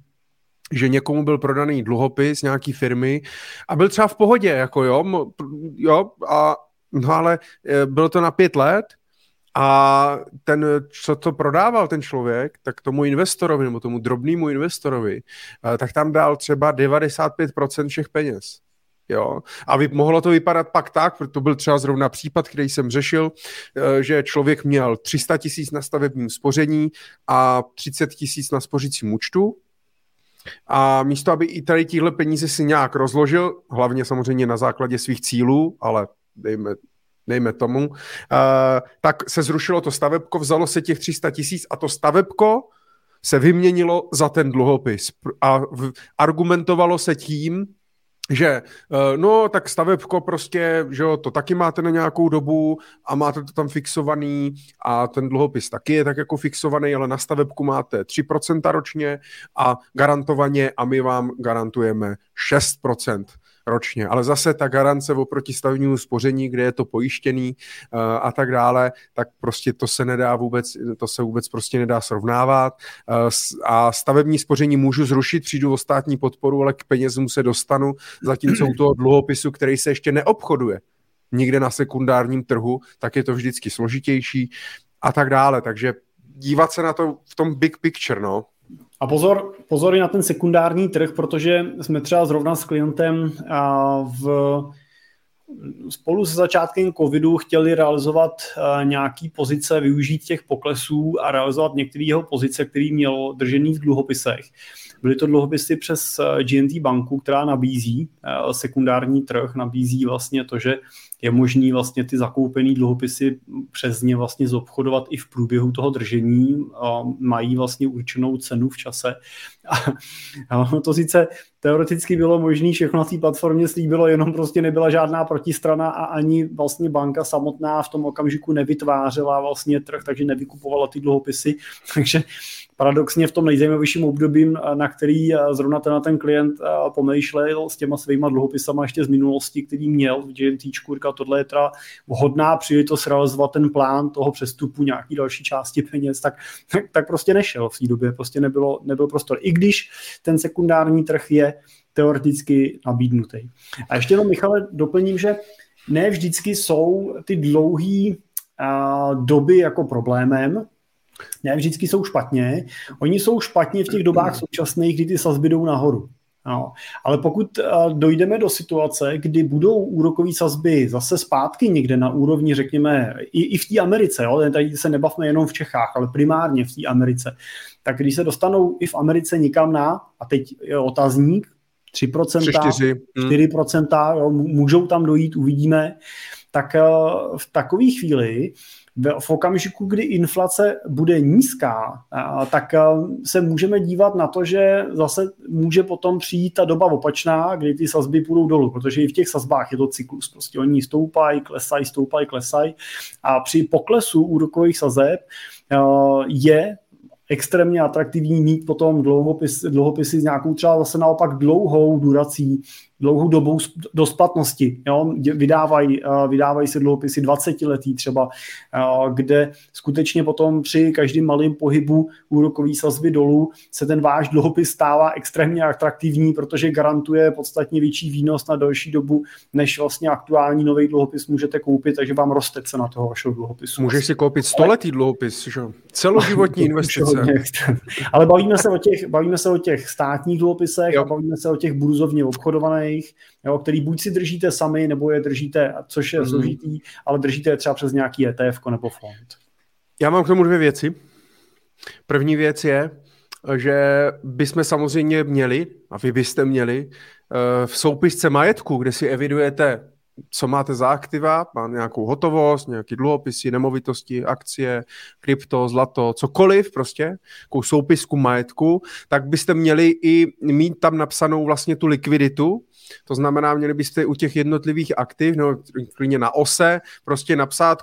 že někomu byl prodaný dluhopis nějaký firmy a byl třeba v pohodě, jako jo, jo a no ale e, bylo to na pět let a ten, co to prodával ten člověk, tak tomu investorovi, nebo tomu drobnému investorovi, e, tak tam dal třeba 95% všech peněz. Jo? A vy, mohlo to vypadat pak tak, protože to byl třeba zrovna případ, který jsem řešil, eh, že člověk měl 300 tisíc na stavebním spoření a 30 tisíc na spořícím účtu a místo, aby i tady tíhle peníze si nějak rozložil, hlavně samozřejmě na základě svých cílů, ale dejme, dejme tomu, uh, tak se zrušilo to stavebko, vzalo se těch 300 tisíc a to stavebko se vyměnilo za ten dluhopis. A argumentovalo se tím, že eh, no tak stavebko prostě, že jo, to taky máte na nějakou dobu a máte to tam fixovaný a ten dluhopis taky je tak jako fixovaný, ale na stavebku máte 3% ročně a garantovaně a my vám garantujeme 6%. Ročně. Ale zase ta garance oproti stavebnímu spoření, kde je to pojištěný uh, a tak dále, tak prostě to se nedá vůbec, to se vůbec prostě nedá srovnávat. Uh, a stavební spoření můžu zrušit, přijdu o státní podporu, ale k penězům se dostanu, zatímco u toho dluhopisu, který se ještě neobchoduje nikde na sekundárním trhu, tak je to vždycky složitější a tak dále. Takže dívat se na to v tom big picture, no. A pozor, pozor i na ten sekundární trh, protože jsme třeba zrovna s klientem v spolu s začátkem covidu chtěli realizovat nějaký pozice, využít těch poklesů a realizovat některé jeho pozice, který měl držený v dluhopisech. Byly to dluhopisy přes GNT banku, která nabízí sekundární trh, nabízí vlastně to, že je možný vlastně ty zakoupené dluhopisy přes ně vlastně zobchodovat i v průběhu toho držení. A mají vlastně určenou cenu v čase. A to sice teoreticky bylo možné, všechno na té platformě slíbilo, jenom prostě nebyla žádná protistrana a ani vlastně banka samotná v tom okamžiku nevytvářela vlastně trh, takže nevykupovala ty dluhopisy. Takže paradoxně v tom nejzajímavějším období, na který zrovna ten, ten klient pomýšlel s těma svýma dluhopisama ještě z minulosti, který měl v GNT, říkal, tohle je teda vhodná příležitost realizovat ten plán toho přestupu nějaký další části peněz, tak, tak, prostě nešel v té době, prostě nebylo, nebyl prostor. I když ten sekundární trh je teoreticky nabídnutý. A ještě jenom, Michale, doplním, že ne vždycky jsou ty dlouhé doby jako problémem, ne vždycky jsou špatně. Oni jsou špatně v těch dobách současných, kdy ty sazby jdou nahoru. No. Ale pokud uh, dojdeme do situace, kdy budou úrokové sazby zase zpátky někde na úrovni, řekněme, i, i v té Americe, jo? tady se nebavme jenom v Čechách, ale primárně v té Americe, tak když se dostanou i v Americe nikam na, a teď je otazník, 3%, 4%, 4% jo, můžou tam dojít, uvidíme, tak uh, v takové chvíli v okamžiku, kdy inflace bude nízká, tak se můžeme dívat na to, že zase může potom přijít ta doba opačná, kdy ty sazby půjdou dolů, protože i v těch sazbách je to cyklus. Prostě oni stoupají, klesají, stoupají, klesají a při poklesu úrokových sazeb je extrémně atraktivní mít potom dlouhopis, dlouhopisy s nějakou třeba zase naopak dlouhou durací, dlouhou dobou do splatnosti. Jo? Vydávají, eh, vydávají se dluhopisy 20 letý třeba, eh, kde skutečně potom při každém malém pohybu úrokový sazby dolů se ten váš dluhopis stává extrémně atraktivní, protože garantuje podstatně větší výnos na další dobu, než vlastně aktuální nový dluhopis můžete koupit, takže vám roste cena toho vašeho dluhopisu. Můžeš si koupit stoletý dluhopis, že? celoživotní investice. Ale bavíme se o těch, bavíme se o těch státních dluhopisech jo. a bavíme se o těch burzovně obchodovaných podobných, jo, který buď si držíte sami, nebo je držíte, což je mm. složitý, ale držíte je třeba přes nějaký ETF nebo fond. Já mám k tomu dvě věci. První věc je, že bychom samozřejmě měli, a vy byste měli, eh, v soupisce majetku, kde si evidujete, co máte za aktiva, má nějakou hotovost, nějaké dluhopisy, nemovitosti, akcie, krypto, zlato, cokoliv prostě, takovou soupisku majetku, tak byste měli i mít tam napsanou vlastně tu likviditu, to znamená, měli byste u těch jednotlivých aktiv, no klidně na ose, prostě napsat,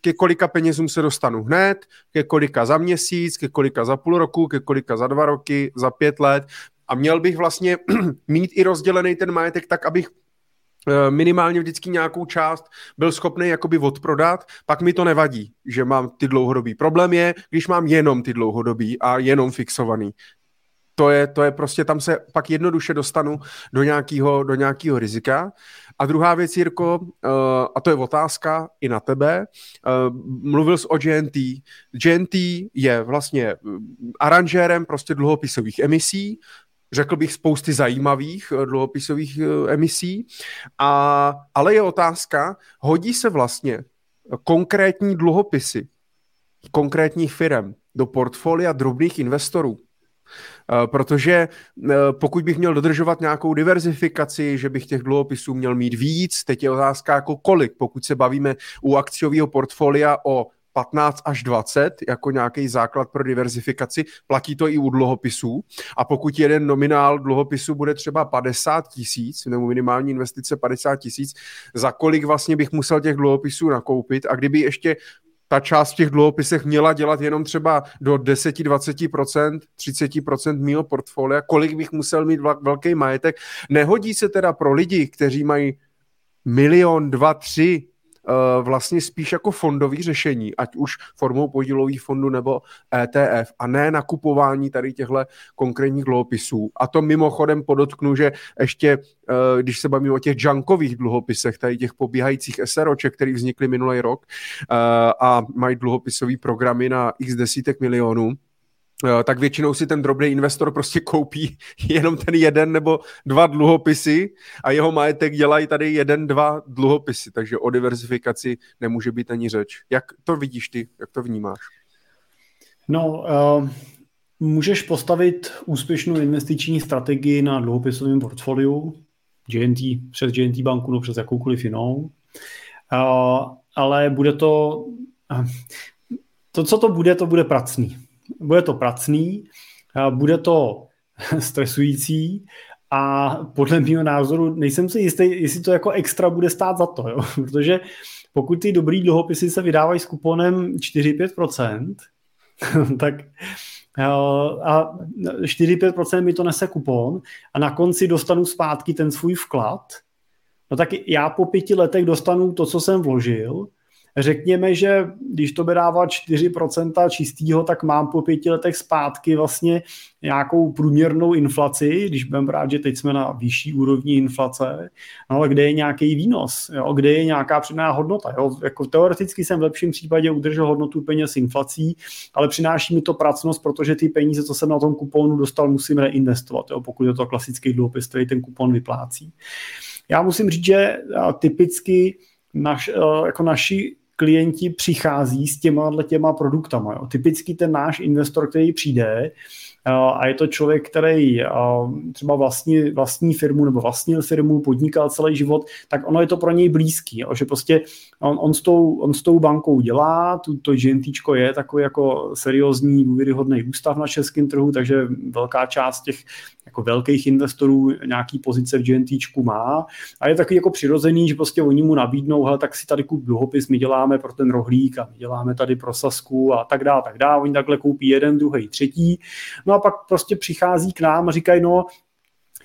ke kolika penězům se dostanu hned, ke kolika za měsíc, ke kolika za půl roku, ke kolika za dva roky, za pět let. A měl bych vlastně mít i rozdělený ten majetek tak, abych eh, minimálně vždycky nějakou část byl schopný jakoby odprodat, pak mi to nevadí, že mám ty dlouhodobý. Problém je, když mám jenom ty dlouhodobý a jenom fixovaný to je, to je prostě, tam se pak jednoduše dostanu do nějakého do nějakého rizika. A druhá věc, Jirko, uh, a to je otázka i na tebe, uh, mluvil jsi o GNT. GNT je vlastně eh, aranžérem prostě dluhopisových emisí, řekl bych spousty zajímavých dluhopisových emisí, a, ale je otázka, hodí se vlastně konkrétní dluhopisy konkrétních firm do portfolia drobných investorů. Eh, protože eh, pokud bych měl dodržovat nějakou diverzifikaci, že bych těch dluhopisů měl mít víc, teď je otázka jako kolik, pokud se bavíme u akciového portfolia o 15 až 20 jako nějaký základ pro diverzifikaci, platí to i u dluhopisů. A pokud jeden nominál dluhopisu bude třeba 50 tisíc, nebo minimální investice 50 tisíc, za kolik vlastně bych musel těch dluhopisů nakoupit a kdyby ještě ta část v těch dluhopisech měla dělat jenom třeba do 10-20%, 30% mého portfolia, kolik bych musel mít velký majetek. Nehodí se teda pro lidi, kteří mají milion, dva, tři vlastně spíš jako fondový řešení, ať už formou podílových fondů nebo ETF a ne nakupování tady těchto konkrétních dluhopisů. A to mimochodem podotknu, že ještě, eh, když se bavíme o těch junkových dluhopisech, tady těch pobíhajících SROček, které vznikly minulý rok eh, a mají dluhopisové programy na x desítek milionů, Eh, tak většinou si ten drobný investor prostě koupí jenom ten jeden nebo dva dluhopisy a jeho majetek dělají tady jeden, dva dluhopisy, takže o diversifikaci nemůže být ani řeč. Jak to vidíš ty, jak to vnímáš? No, uh, můžeš postavit úspěšnou investiční strategii na dluhopisovém portfoliu, GNT, přes GNT banku nebo přes jakoukoliv jinou, uh, ale bude to, uh, to, co to bude, to bude pracný bude to pracný, bude to stresující a podle mého názoru nejsem si jistý, jestli to jako extra bude stát za to, jo? protože pokud ty dobrý dluhopisy se vydávají s kuponem 4-5%, tak a 4-5% mi to nese kupon a na konci dostanu zpátky ten svůj vklad, no tak já po pěti letech dostanu to, co jsem vložil řekněme, že když to bude dávat 4% čistého, tak mám po pěti letech zpátky vlastně nějakou průměrnou inflaci, když budeme brát, že teď jsme na vyšší úrovni inflace, no ale kde je nějaký výnos, jo? kde je nějaká přidaná hodnota. Jo? Jako teoreticky jsem v lepším případě udržel hodnotu peněz inflací, ale přináší mi to pracnost, protože ty peníze, co jsem na tom kuponu dostal, musím reinvestovat, jo? pokud je to klasický dluhopis, který ten kupon vyplácí. Já musím říct, že typicky naš, jako naši klienti přichází s těma těma produktama. Jo. Typicky ten náš investor, který přijde, a je to člověk, který třeba vlastní, vlastní firmu nebo vlastnil firmu, podnikal celý život, tak ono je to pro něj blízký, jo, že prostě on, on, s tou, on s tou bankou dělá, tu, to GNTčko je takový jako seriózní, důvěryhodný ústav na českém trhu, takže velká část těch jako velkých investorů nějaký pozice v GNTčku má a je takový jako přirozený, že prostě oni mu nabídnou, hele, tak si tady kup dluhopis, my děláme pro ten rohlík a my děláme tady pro Sasku a tak dále, tak dále. Oni takhle koupí jeden, druhý, třetí. No a pak prostě přichází k nám a říkají, no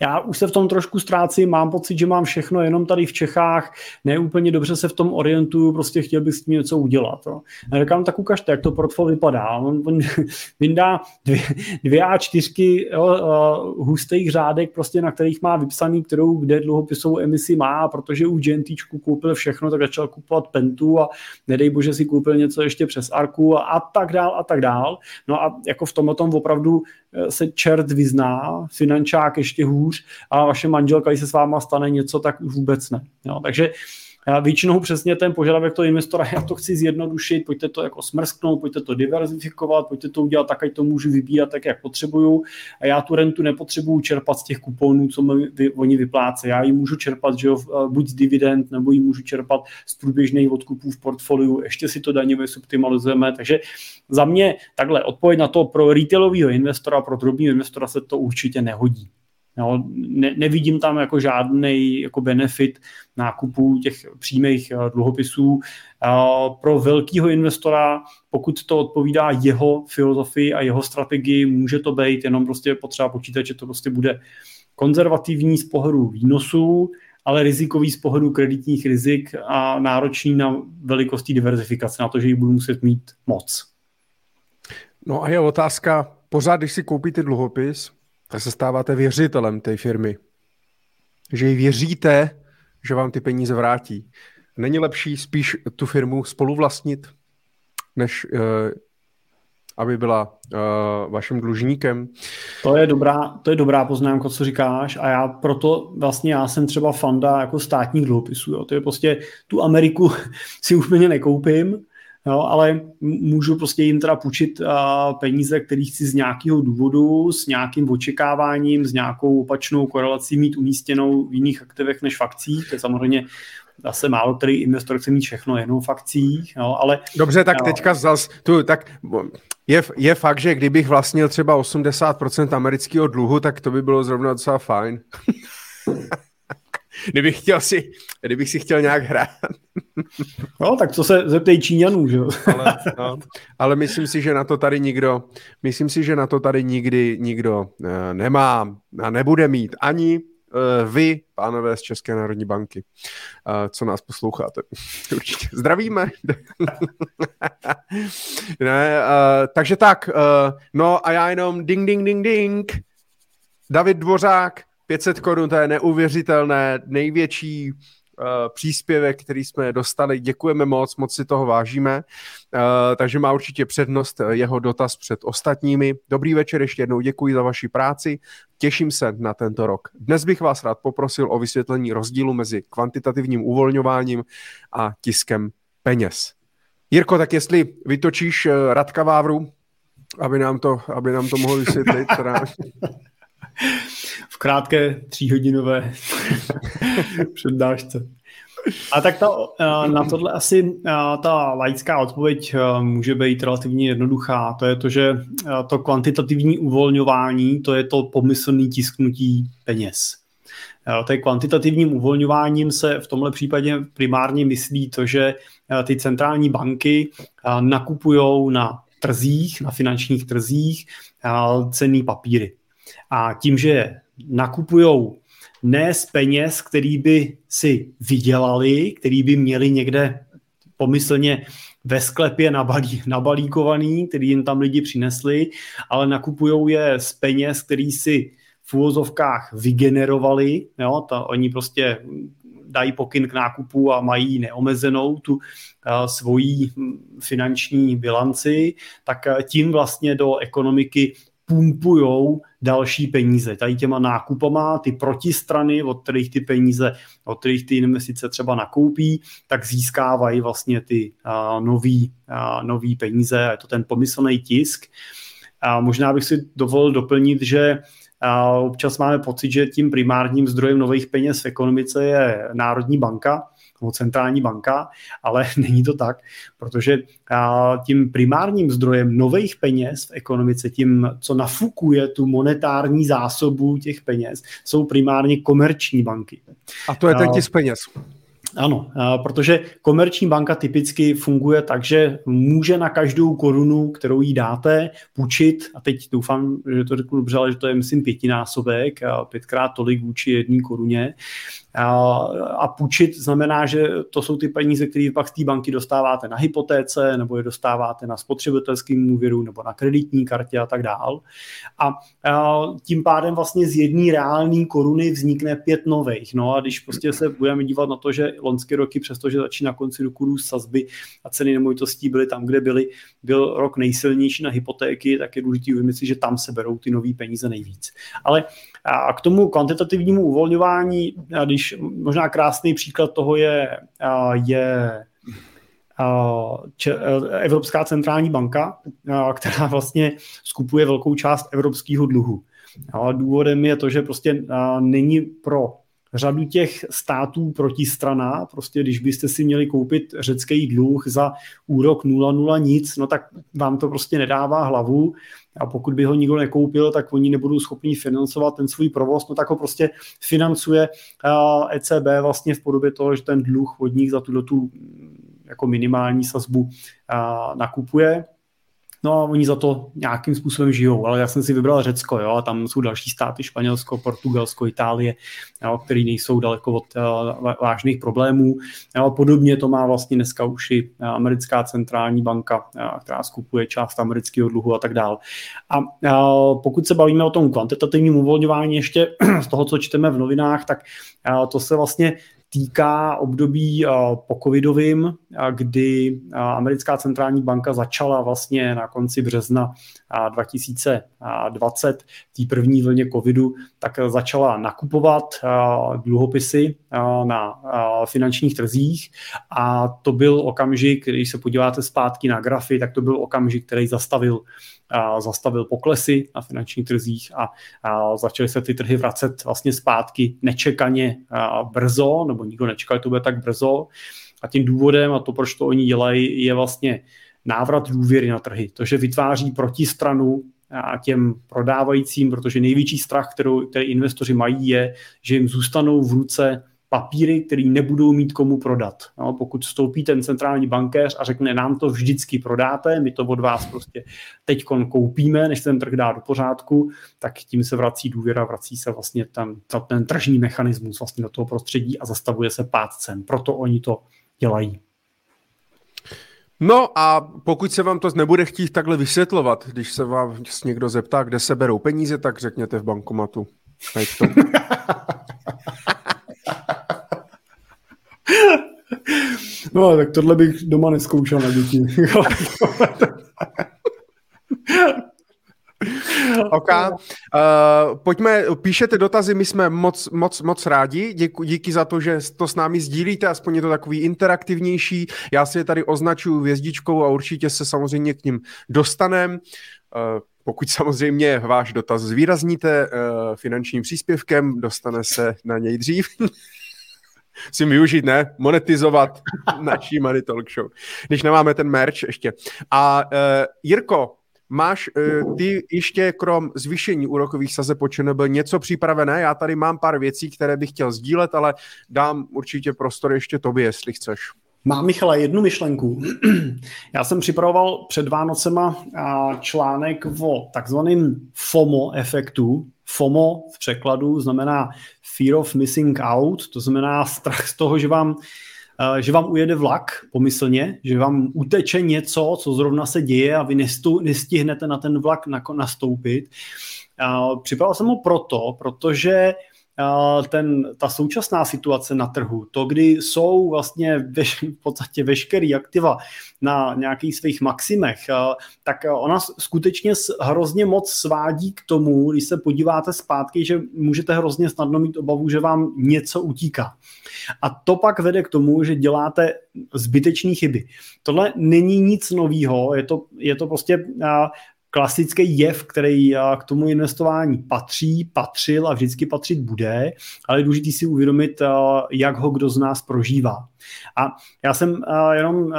já už se v tom trošku ztrácím, mám pocit, že mám všechno jenom tady v Čechách, neúplně dobře se v tom orientuju, prostě chtěl bych s tím něco udělat. Jo. A říkám, tak ukažte, jak to portfolio vypadá. On, on vyndá dvě, dvě a čtyřky jo, uh, hustých řádek, prostě, na kterých má vypsaný, kterou, kde dluhopisovou emisi má, protože u GNTčku koupil všechno, tak začal kupovat Pentu a nedej bože si koupil něco ještě přes Arku a, a tak dál a tak dál. No a jako v tom tom opravdu eh, se čert vyzná, finančák ještě hůř a vaše manželka, když se s váma stane něco, tak už vůbec ne. Jo, takže Většinou přesně ten požadavek toho investora, já to chci zjednodušit, pojďte to jako smrsknout, pojďte to diverzifikovat, pojďte to udělat tak, ať to můžu vybírat tak, jak potřebuju. A já tu rentu nepotřebuju čerpat z těch kuponů, co mi vy, oni vyplácejí. Já ji můžu čerpat že jo, buď z dividend, nebo ji můžu čerpat z průběžných odkupů v portfoliu, ještě si to daňově subtimalizujeme. Takže za mě takhle odpověď na to pro retailového investora, pro drobného investora se to určitě nehodí. Jo, ne, nevidím tam jako žádný jako benefit nákupu těch přímých eh, dluhopisů. Pro velkého investora, pokud to odpovídá jeho filozofii a jeho strategii, může to být jenom prostě potřeba počítat, že to prostě bude konzervativní z pohledu výnosů, ale rizikový z pohledu kreditních rizik a náročný na velikosti diverzifikace, na to, že ji budu muset mít moc. No a je otázka, pořád, když si koupíte dluhopis, tak se stáváte věřitelem té firmy. Že jí věříte, že vám ty peníze vrátí. Není lepší spíš tu firmu spoluvlastnit, než uh, aby byla uh, vaším dlužníkem? To je dobrá, to je dobrá poznámka, co říkáš a já proto vlastně já jsem třeba fanda jako státních dluhopisů. To je prostě tu Ameriku si úplně nekoupím, Jo, ale můžu prostě jim teda půjčit uh, peníze, které chci z nějakého důvodu, s nějakým očekáváním, s nějakou opačnou korelací mít umístěnou v jiných aktivech než v akcích. To je samozřejmě zase málo který investor chce mít všechno jenom v akcích, jo, ale... Dobře, tak jo. teďka zas, tu, tak je, je fakt, že kdybych vlastnil třeba 80% amerického dluhu, tak to by bylo zrovna docela fajn. kdybych, chtěl si, kdybych si chtěl nějak hrát. No, tak co se zeptej Číňanů, že jo? ale, no, ale myslím si, že na to tady nikdo, myslím si, že na to tady nikdy nikdo uh, nemá a nebude mít ani uh, vy, pánové z České národní banky, uh, co nás posloucháte. Určitě zdravíme. ne, uh, takže tak, uh, no a já jenom ding, ding, ding, ding. David Dvořák, 500 korun, to je neuvěřitelné, největší uh, příspěvek, který jsme dostali. Děkujeme moc, moc si toho vážíme. Uh, takže má určitě přednost jeho dotaz před ostatními. Dobrý večer, ještě jednou děkuji za vaši práci. Těším se na tento rok. Dnes bych vás rád poprosil o vysvětlení rozdílu mezi kvantitativním uvolňováním a tiskem peněz. Jirko, tak jestli vytočíš uh, Radka Vávru, aby nám to, aby nám to mohl vysvětlit. Teda... v krátké tříhodinové přednášce. A tak ta, na tohle asi ta laická odpověď může být relativně jednoduchá. To je to, že to kvantitativní uvolňování, to je to pomyslný tisknutí peněz. To je kvantitativním uvolňováním se v tomhle případě primárně myslí to, že ty centrální banky nakupují na trzích, na finančních trzích cenný papíry. A tím, že nakupujou ne z peněz, který by si vydělali, který by měli někde pomyslně ve sklepě nabalí, nabalíkovaný, který jim tam lidi přinesli, ale nakupují je z peněz, který si v úvozovkách vygenerovali, jo, to, oni prostě dají pokyn k nákupu a mají neomezenou tu uh, svoji finanční bilanci, tak uh, tím vlastně do ekonomiky pumpujou další peníze. Tady těma nákupama ty protistrany, od kterých ty peníze, od kterých ty investice třeba nakoupí, tak získávají vlastně ty uh, nový, uh, nový peníze. Je to ten pomyslný tisk. A možná bych si dovolil doplnit, že občas máme pocit, že tím primárním zdrojem nových peněz v ekonomice je Národní banka, nebo centrální banka, ale není to tak, protože tím primárním zdrojem nových peněz v ekonomice, tím, co nafukuje tu monetární zásobu těch peněz, jsou primárně komerční banky. A to je ten tisk peněz. Ano, protože komerční banka typicky funguje tak, že může na každou korunu, kterou jí dáte, půjčit, a teď doufám, že to řeknu dobře, ale že to je, myslím, pětinásobek, pětkrát tolik vůči jedné koruně, a půjčit znamená, že to jsou ty peníze, které pak z té banky dostáváte na hypotéce, nebo je dostáváte na spotřebitelským úvěru, nebo na kreditní kartě a tak dál. A tím pádem vlastně z jedné reální koruny vznikne pět nových. No a když prostě se budeme dívat na to, že loňské roky, přestože začíná konci roku růst sazby a ceny nemovitostí byly tam, kde byly, byl rok nejsilnější na hypotéky, tak je důležité uvědomit si, že tam se berou ty nové peníze nejvíc. Ale a k tomu kvantitativnímu uvolňování, když možná krásný příklad toho je, je Evropská centrální banka, která vlastně skupuje velkou část evropského dluhu. důvodem je to, že prostě není pro řadu těch států protistrana, prostě když byste si měli koupit řecký dluh za úrok 0,0 nic, no tak vám to prostě nedává hlavu. A pokud by ho nikdo nekoupil, tak oni nebudou schopni financovat ten svůj provoz, no tak ho prostě financuje ECB vlastně v podobě toho, že ten dluh od nich za tuto tu jako minimální sazbu nakupuje No a oni za to nějakým způsobem žijou, ale já jsem si vybral Řecko, jo, a tam jsou další státy, Španělsko, Portugalsko, Itálie, jo, který nejsou daleko od uh, vážných problémů. Jo, podobně to má vlastně dneska už i uh, americká centrální banka, uh, která skupuje část amerického dluhu a tak dále. A uh, pokud se bavíme o tom kvantitativním uvolňování ještě z toho, co čteme v novinách, tak to se vlastně týká období po covidovým, kdy americká centrální banka začala vlastně na konci března 2020, té první vlně covidu, tak začala nakupovat dluhopisy na finančních trzích a to byl okamžik, když se podíváte zpátky na grafy, tak to byl okamžik, který zastavil zastavil poklesy na finančních trzích a, a začaly se ty trhy vracet vlastně zpátky nečekaně brzo, nebo nikdo nečekal, že to bude tak brzo. A tím důvodem, a to, proč to oni dělají, je vlastně návrat důvěry na trhy. To, že vytváří protistranu a těm prodávajícím, protože největší strach, kterou, který investoři mají, je, že jim zůstanou v ruce papíry, který nebudou mít komu prodat. No, pokud vstoupí ten centrální bankéř a řekne, nám to vždycky prodáte, my to od vás prostě teď koupíme, než ten trh dá do pořádku, tak tím se vrací důvěra, vrací se vlastně ten, ten tržní mechanismus vlastně do toho prostředí a zastavuje se pád cen. Proto oni to dělají. No a pokud se vám to nebude chtít takhle vysvětlovat, když se vám někdo zeptá, kde se berou peníze, tak řekněte v bankomatu. no, tak tohle bych doma neskoušel na děti. OK. Uh, pojďme, píšete dotazy, my jsme moc, moc, moc rádi. Děku, díky za to, že to s námi sdílíte, aspoň je to takový interaktivnější. Já si je tady označuju hvězdičkou a určitě se samozřejmě k ním dostanem. Uh, pokud samozřejmě váš dotaz zvýrazníte uh, finančním příspěvkem, dostane se na něj dřív. si využít, ne? Monetizovat naší Money Talk Show. Když nemáme ten merch ještě. A uh, Jirko, Máš uh, ty ještě krom zvýšení úrokových sazeb po ČNB něco připravené? Já tady mám pár věcí, které bych chtěl sdílet, ale dám určitě prostor ještě tobě, jestli chceš. Mám, Michala, jednu myšlenku. Já jsem připravoval před Vánocema článek o takzvaném FOMO efektu. FOMO v překladu znamená Fear of Missing Out, to znamená strach z toho, že vám Eh, že vám ujede vlak pomyslně, že vám uteče něco, co zrovna se děje a vy nestihnete na ten vlak nastoupit. Eh, připravil jsem ho proto, protože ten, ta současná situace na trhu, to, kdy jsou vlastně veš, v podstatě veškerý aktiva na nějakých svých maximech, tak ona skutečně hrozně moc svádí k tomu, když se podíváte zpátky, že můžete hrozně snadno mít obavu, že vám něco utíká. A to pak vede k tomu, že děláte zbytečné chyby. Tohle není nic nového, je to, je to prostě klasický jev, který k tomu investování patří, patřil a vždycky patřit bude, ale je důležité si uvědomit, jak ho kdo z nás prožívá. A já jsem jenom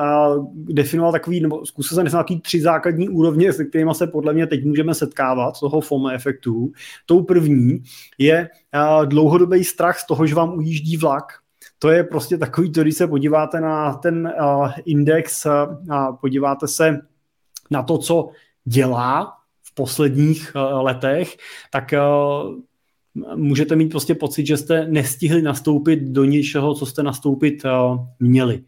definoval takový, nebo zkusil jsem definovat takový tři základní úrovně, se kterými se podle mě teď můžeme setkávat, toho FOMO efektu. Tou první je dlouhodobý strach z toho, že vám ujíždí vlak, to je prostě takový, když se podíváte na ten index a podíváte se na to, co dělá v posledních uh, letech, tak uh, můžete mít prostě pocit, že jste nestihli nastoupit do něčeho, co jste nastoupit uh, měli.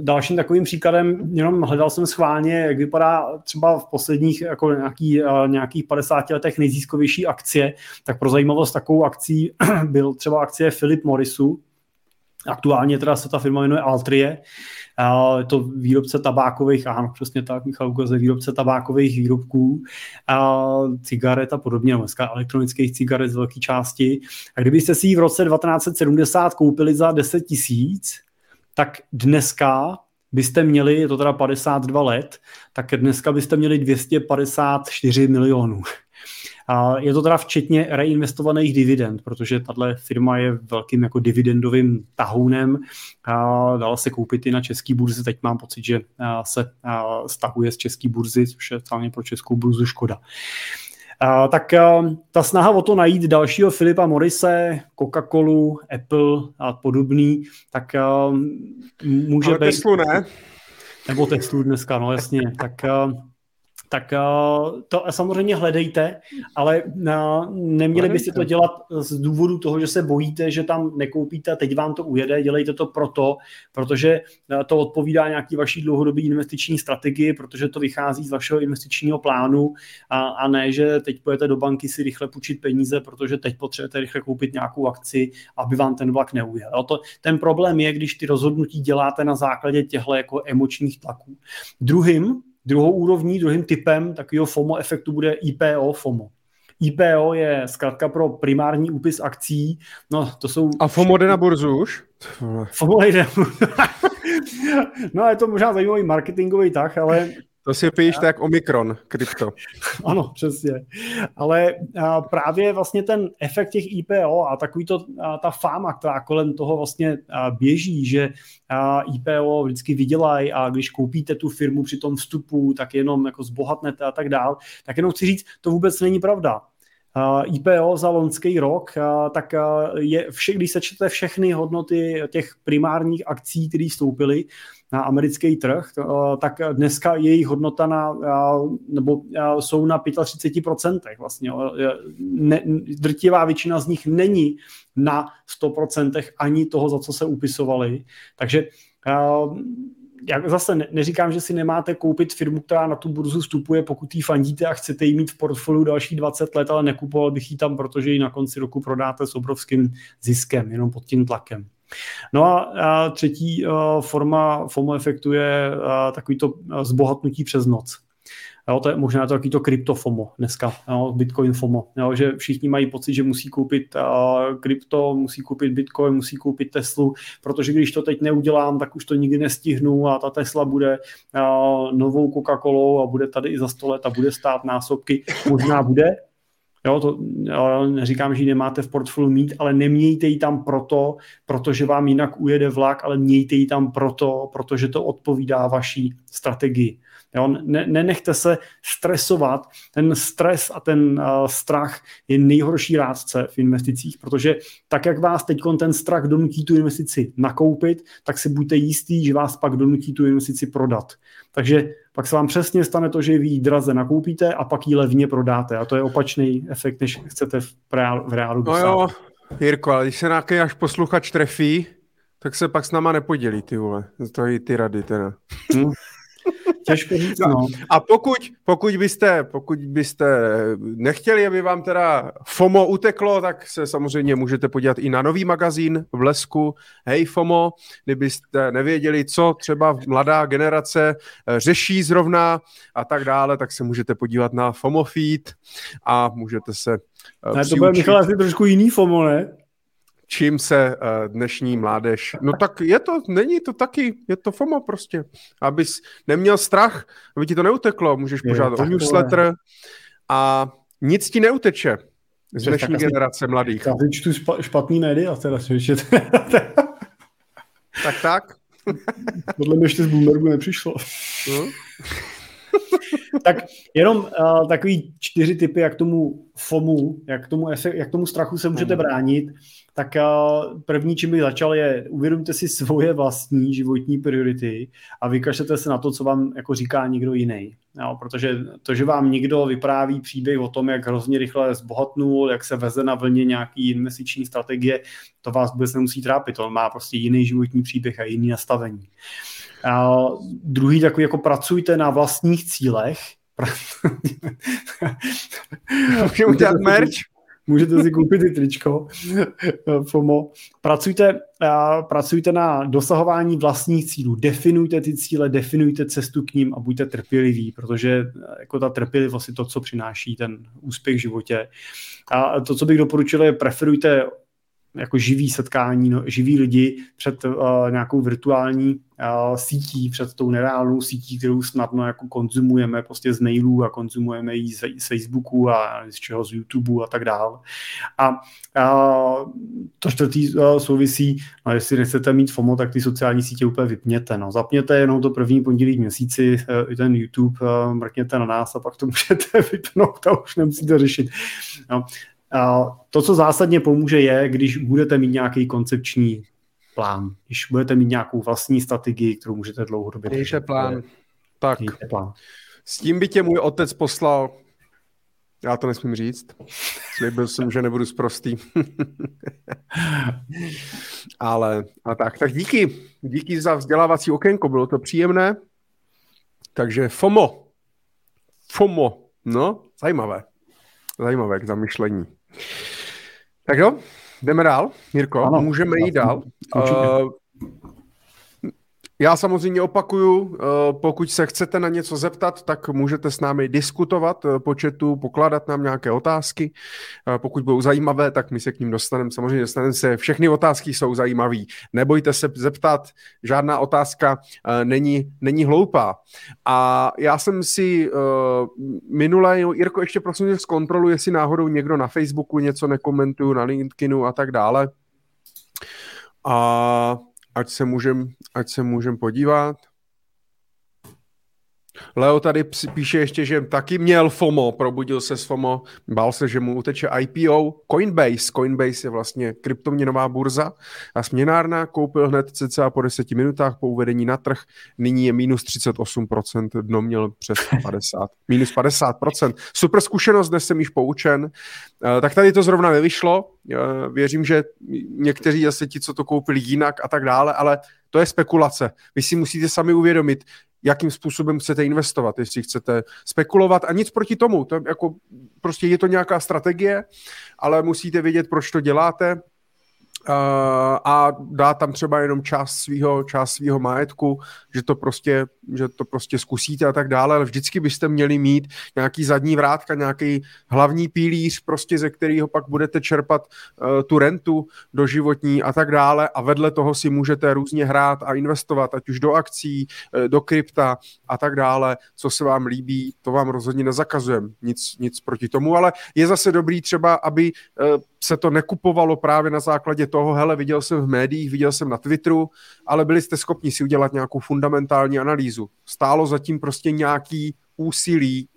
Dalším takovým příkladem, jenom hledal jsem schválně, jak vypadá třeba v posledních jako nějaký, nějakých 50 letech nejzískovější akcie, tak pro zajímavost takovou akcí byl třeba akcie Philip Morrisu, aktuálně teda se ta firma jmenuje Altrie, je to výrobce tabákových, ano, přesně tak, Michal ukazuje výrobce tabákových výrobků, a cigaret a podobně, dneska elektronických cigaret z velké části. A kdybyste si ji v roce 1970 koupili za 10 tisíc, tak dneska byste měli, je to teda 52 let, tak dneska byste měli 254 milionů. Je to teda včetně reinvestovaných dividend, protože tahle firma je velkým jako dividendovým tahounem. Dala se koupit i na český burze. Teď mám pocit, že se stahuje z české burzy, což je celně pro českou burzu škoda. Uh, tak uh, ta snaha o to najít dalšího Filipa Morise, Coca-Colu, Apple a podobný, tak uh, může Ale být... Teslu ne? Nebo Teslu dneska, no jasně. Tak tak uh, to samozřejmě hledejte, ale uh, neměli byste to dělat z důvodu toho, že se bojíte, že tam nekoupíte a teď vám to ujede, dělejte to proto, protože to odpovídá nějaký vaší dlouhodobé investiční strategii, protože to vychází z vašeho investičního plánu a, a ne, že teď pojete do banky si rychle půjčit peníze, protože teď potřebujete rychle koupit nějakou akci, aby vám ten vlak neujel. To, ten problém je, když ty rozhodnutí děláte na základě těchto jako emočních tlaků. Druhým Druhou úrovní, druhým typem takového FOMO efektu bude IPO FOMO. IPO je zkrátka pro primární úpis akcí. No, to jsou... A FOMO jde na burzu už? FOMO jde No, je to možná zajímavý marketingový tah, ale to si píš tak Omikron, krypto. ano, přesně. Ale a právě vlastně ten efekt těch IPO a takový to, a ta fáma, která kolem toho vlastně běží, že IPO vždycky vydělají a když koupíte tu firmu při tom vstupu, tak jenom jako zbohatnete a tak dál, tak jenom chci říct, to vůbec není pravda. IPO za loňský rok, tak je vše, když sečtete všechny hodnoty těch primárních akcí, které vstoupily na americký trh, tak dneska jejich hodnota na, nebo jsou na 35%. Vlastně. Ne, drtivá většina z nich není na 100% ani toho, za co se upisovali. Takže já zase neříkám, že si nemáte koupit firmu, která na tu burzu vstupuje, pokud ji fandíte a chcete ji mít v portfoliu další 20 let, ale nekupoval bych ji tam, protože ji na konci roku prodáte s obrovským ziskem, jenom pod tím tlakem. No a, třetí a, forma FOMO efektu je a, takovýto zbohatnutí přes noc. Jo, to je možná to to krypto FOMO dneska, jo, Bitcoin FOMO, jo, že všichni mají pocit, že musí koupit uh, krypto, musí koupit Bitcoin, musí koupit Teslu, protože když to teď neudělám, tak už to nikdy nestihnu a ta Tesla bude uh, novou Coca-Colou a bude tady i za 100 let a bude stát násobky, možná bude, Jo, to jo, neříkám, že ji nemáte v portfoliu mít, ale nemějte ji tam proto, protože vám jinak ujede vlak, ale mějte ji tam proto, protože to odpovídá vaší strategii. Jo, ne, nenechte se stresovat. Ten stres a ten uh, strach je nejhorší rádce v investicích, protože tak, jak vás teď ten strach donutí tu investici nakoupit, tak si buďte jistý, že vás pak donutí tu investici prodat. Takže pak se vám přesně stane to, že vy ji draze nakoupíte a pak ji levně prodáte. A to je opačný efekt, než chcete v, reál, v reálu dosáhnout. No jo, Jirko, ale když se nějaký až posluchač trefí, tak se pak s náma nepodělí, ty vole. To i ty rady teda. Hmm. Těžko říct, no. A pokud, pokud, byste, pokud byste nechtěli, aby vám teda FOMO uteklo, tak se samozřejmě můžete podívat i na nový magazín v Lesku Hej FOMO, kdybyste nevěděli, co třeba mladá generace eh, řeší zrovna a tak dále, tak se můžete podívat na FOMO feed a můžete se uh, ne, to bude, Michal, asi trošku jiný FOMO, ne? Čím se uh, dnešní mládež... No tak je to, není to taky, je to FOMO prostě. Abys neměl strach, aby ti to neuteklo, můžeš požádat o newsletter a nic ti neuteče z dnešní generace mladých. Já čtu špatný média, teda slyšet. tak tak. Podle mě ještě z Bloombergu nepřišlo. No. Tak jenom uh, takový čtyři typy, jak tomu FOMu, jak tomu, jak tomu strachu se můžete bránit tak první, čím bych začal, je uvědomte si svoje vlastní životní priority a vykažete se na to, co vám jako říká někdo jiný. Jo, protože to, že vám někdo vypráví příběh o tom, jak hrozně rychle zbohatnul, jak se veze na vlně nějaký investiční strategie, to vás vůbec nemusí trápit. On má prostě jiný životní příběh a jiný nastavení. A druhý takový, jako pracujte na vlastních cílech. Můžeme udělat merch? můžete si koupit i tričko FOMO. Pracujte, pracujte na dosahování vlastních cílů, definujte ty cíle, definujte cestu k ním a buďte trpěliví, protože jako ta trpělivost je to, co přináší ten úspěch v životě. A to, co bych doporučil, je preferujte jako živý setkání, no, živí lidi před uh, nějakou virtuální uh, sítí, před tou nereálnou sítí, kterou snadno jako konzumujeme prostě z mailů a konzumujeme ji z, z Facebooku a z čeho z YouTube a tak dále. A uh, to čtvrtý uh, souvisí, no, jestli nechcete mít FOMO, tak ty sociální sítě úplně vypněte. No. Zapněte jenom to první pondělí měsíci, uh, ten YouTube, uh, mrkněte na nás a pak to můžete vypnout a už nemusíte řešit. No. To, co zásadně pomůže, je, když budete mít nějaký koncepční plán, když budete mít nějakou vlastní strategii, kterou můžete dlouhodobě Mějte plán. Tak. plán. S tím by tě můj otec poslal já to nesmím říct. Slíbil jsem, že nebudu zprostý. Ale a tak, tak díky. Díky za vzdělávací okénko, bylo to příjemné. Takže FOMO. FOMO. No, zajímavé. Zajímavé k zamyšlení. Tak jo, jdeme dál, Mirko, ano, můžeme jít dál. Uh, já samozřejmě opakuju, eh, pokud se chcete na něco zeptat, tak můžete s námi diskutovat eh, po chatu, pokládat nám nějaké otázky. Eh, pokud budou zajímavé, tak my se k ním dostaneme. Samozřejmě dostaneme se, všechny otázky jsou zajímavé. Nebojte se zeptat, žádná otázka není, není hloupá. A já jsem si minule, Jirko, ještě prosím zkontroluji, jestli náhodou někdo na Facebooku něco nekomentuju, na LinkedInu a tak dále. A ať se můžem, ať se můžem podívat. Leo tady píše ještě, že taky měl FOMO, probudil se s FOMO, bál se, že mu uteče IPO. Coinbase, Coinbase je vlastně kryptoměnová burza a směnárna, koupil hned cca po 10 minutách po uvedení na trh, nyní je minus 38%, dno měl přes 50, minus 50%. Super zkušenost, dnes jsem již poučen. Eh, tak tady to zrovna nevyšlo, eh, věřím, že někteří zase ti, co to koupili jinak a tak dále, ale to je spekulace. Vy si musíte sami uvědomit, jakým způsobem chcete investovat, jestli chcete spekulovat a nic proti tomu. To jako, prostě je to nějaká strategie, ale musíte vědět, proč to děláte, a dá tam třeba jenom část svého část svýho majetku, že to, prostě, že to prostě zkusíte a tak dále, ale vždycky byste měli mít nějaký zadní vrátka, nějaký hlavní pilíř, prostě ze kterého pak budete čerpat uh, tu rentu do životní a tak dále. A vedle toho si můžete různě hrát a investovat, ať už do akcí, uh, do krypta a tak dále, co se vám líbí, to vám rozhodně nezakazujeme, nic, nic proti tomu, ale je zase dobrý třeba, aby uh, se to nekupovalo právě na základě toho, hele, viděl jsem v médiích, viděl jsem na Twitteru, ale byli jste schopni si udělat nějakou fundamentální analýzu. Stálo zatím prostě nějaký úsilí,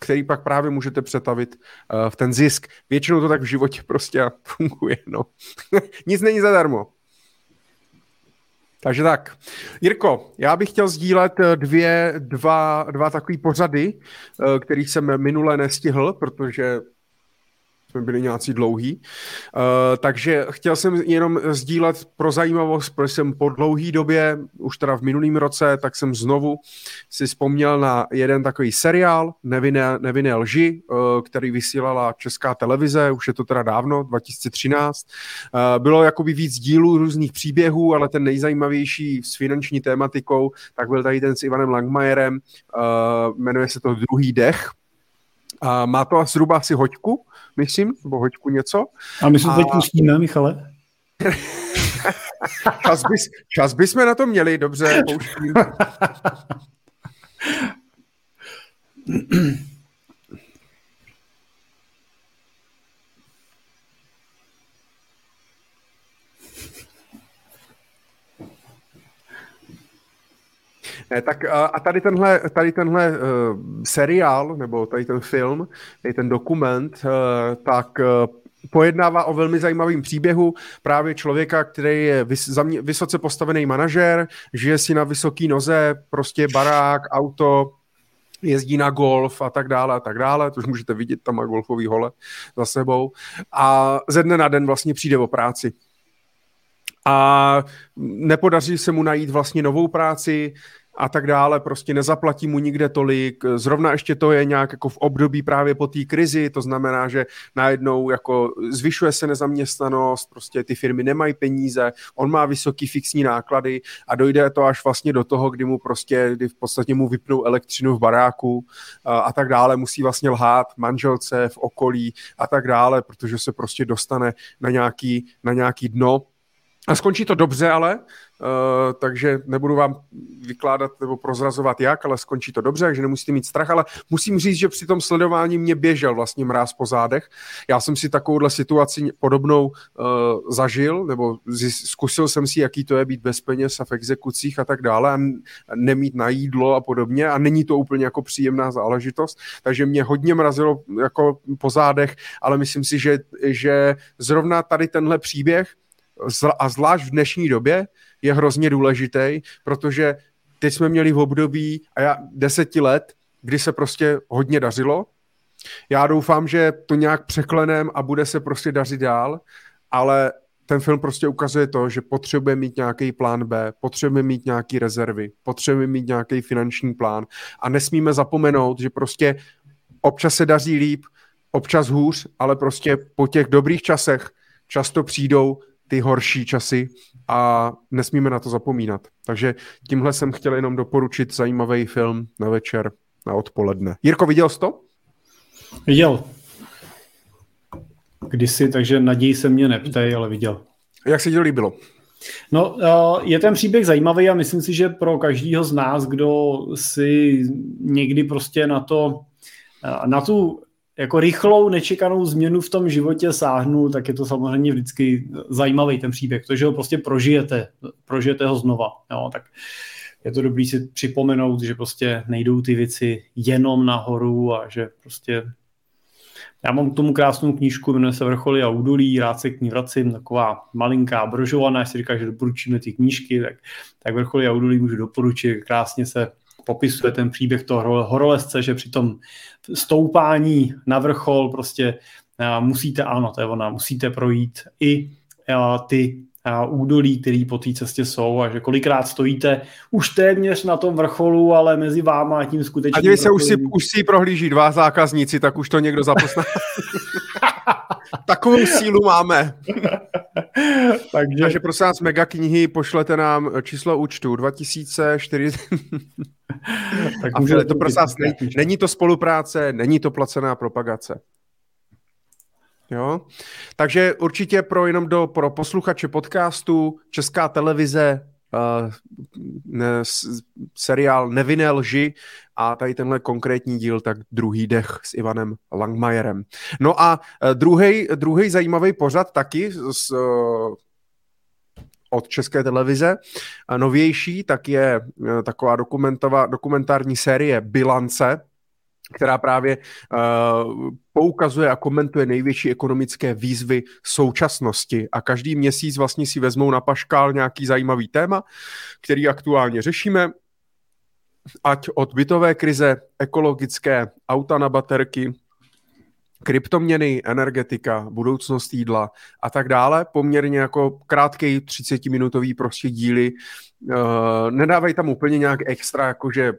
který pak právě můžete přetavit uh, v ten zisk. Většinou to tak v životě prostě funguje, no. Nic není zadarmo. Takže tak. Jirko, já bych chtěl sdílet eh, dvě, dva, dva takové pořady, uh, kterých jsem minule nestihl, protože jsme byli nějací dlouhý. Uh, takže chtěl jsem jenom sdílet pro zajímavost, protože jsem po dlouhé době, už teda v minulém roce, tak jsem znovu si vzpomněl na jeden takový seriál, Nevinné, Nevinné lži, uh, který vysílala Česká televize, už je to teda dávno, 2013. Uh, eh, bylo jakoby víc dílů různých příběhů, ale ten nejzajímavější s finanční tématikou, tak byl tady ten s Ivanem Langmajerem, uh, jmenuje se to Druhý dech, a má to zhruba asi hoďku, myslím, nebo hoďku něco. A my se a... teď pustíme, Michale. čas, bys, čas bychom na to měli, dobře, pouštím. Ne, tak a tady tenhle, tady tenhle uh, seriál, nebo tady ten film, tady ten dokument, uh, tak uh, pojednává o velmi zajímavém příběhu právě člověka, který je vys, vysoce postavený manažer, žije si na vysoký noze, prostě barák, auto, jezdí na golf a tak dále a tak dále, to už můžete vidět, tam má golfový hole za sebou a ze dne na den vlastně přijde o práci. A nepodaří se mu najít vlastně novou práci, a tak dále, prostě nezaplatí mu nikde tolik. Zrovna ještě to je nějak jako v období právě po té krizi, to znamená, že najednou jako zvyšuje se nezaměstnanost, prostě ty firmy nemají peníze, on má vysoký fixní náklady a dojde to až vlastně do toho, kdy mu prostě, kdy v podstatě mu vypnou elektřinu v baráku a, a tak dále, musí vlastně lhát manželce v okolí a tak dále, protože se prostě dostane na nějaký, na nějaký dno. A skončí to dobře, ale Uh, takže nebudu vám vykládat nebo prozrazovat jak, ale skončí to dobře, takže nemusíte mít strach, ale musím říct, že při tom sledování mě běžel vlastně mráz po zádech. Já jsem si takovouhle situaci podobnou uh, zažil, nebo zkusil jsem si, jaký to je být bez peněz a v exekucích a tak dále a nemít na jídlo a podobně a není to úplně jako příjemná záležitost, takže mě hodně mrazilo jako po zádech, ale myslím si, že, že zrovna tady tenhle příběh a zvlášť v dnešní době je hrozně důležitý, protože teď jsme měli v období a já deseti let, kdy se prostě hodně dařilo. Já doufám, že to nějak překlenem a bude se prostě dařit dál, ale ten film prostě ukazuje to, že potřebujeme mít nějaký plán B, potřebujeme mít nějaký rezervy, potřebujeme mít nějaký finanční plán a nesmíme zapomenout, že prostě občas se daří líp, občas hůř, ale prostě po těch dobrých časech často přijdou ty horší časy a nesmíme na to zapomínat. Takže tímhle jsem chtěl jenom doporučit zajímavý film na večer, na odpoledne. Jirko, viděl jsi to? Viděl. Kdysi, takže naději se mě neptej, ale viděl. Jak se ti to líbilo? No, je ten příběh zajímavý a myslím si, že pro každýho z nás, kdo si někdy prostě na to, na tu jako rychlou, nečekanou změnu v tom životě sáhnu, tak je to samozřejmě vždycky zajímavý ten příběh, protože ho prostě prožijete, prožijete ho znova. Jo, tak je to dobrý si připomenout, že prostě nejdou ty věci jenom nahoru a že prostě já mám k tomu krásnou knížku, jmenuje se Vrcholy a údolí, rád se k ní vracím, taková malinká brožovaná, jestli říká, že doporučíme ty knížky, tak, tak Vrcholy a údolí můžu doporučit, krásně se popisuje ten příběh toho horolezce, že při tom stoupání na vrchol prostě musíte, ano, to je ona, musíte projít i ty údolí, které po té cestě jsou a že kolikrát stojíte už téměř na tom vrcholu, ale mezi váma a tím skutečně. A se, už si, už si prohlíží dva zákazníci, tak už to někdo zapozná. Takovou sílu máme. Takže... Takže prosím vás, mega knihy, pošlete nám číslo účtu 2004. tak a to prosím vás, není, není to spolupráce, není to placená propagace. Jo? Takže určitě pro jenom do, pro posluchače podcastu Česká televize uh, ne, seriál Nevinné lži a tady tenhle konkrétní díl, tak druhý dech s Ivanem Langmajerem. No a uh, druhý zajímavý pořad taky z, uh, od České televize. Novější, tak je taková dokumentární série Bilance, která právě uh, poukazuje a komentuje největší ekonomické výzvy současnosti. A každý měsíc vlastně si vezmou na paškál nějaký zajímavý téma, který aktuálně řešíme, ať od bytové krize, ekologické, auta na baterky, kryptoměny, energetika, budoucnost jídla a tak dále. Poměrně jako krátký 30-minutový prostě díly. Uh, nedávají tam úplně nějak extra, jakože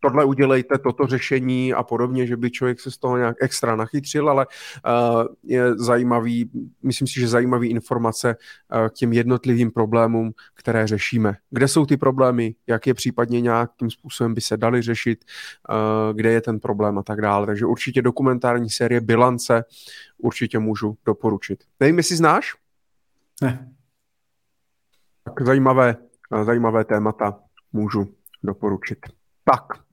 tohle udělejte, toto řešení a podobně, že by člověk se z toho nějak extra nachytřil, ale uh, je zajímavý, myslím si, že zajímavý informace uh, k těm jednotlivým problémům, které řešíme. Kde jsou ty problémy, jak je případně nějakým způsobem by se dali řešit, uh, kde je ten problém a tak dále. Takže určitě dokumentární série Bilance určitě můžu doporučit. Nevím, jestli znáš? Ne. Tak zajímavé, zajímavé témata můžu doporučit. Tak,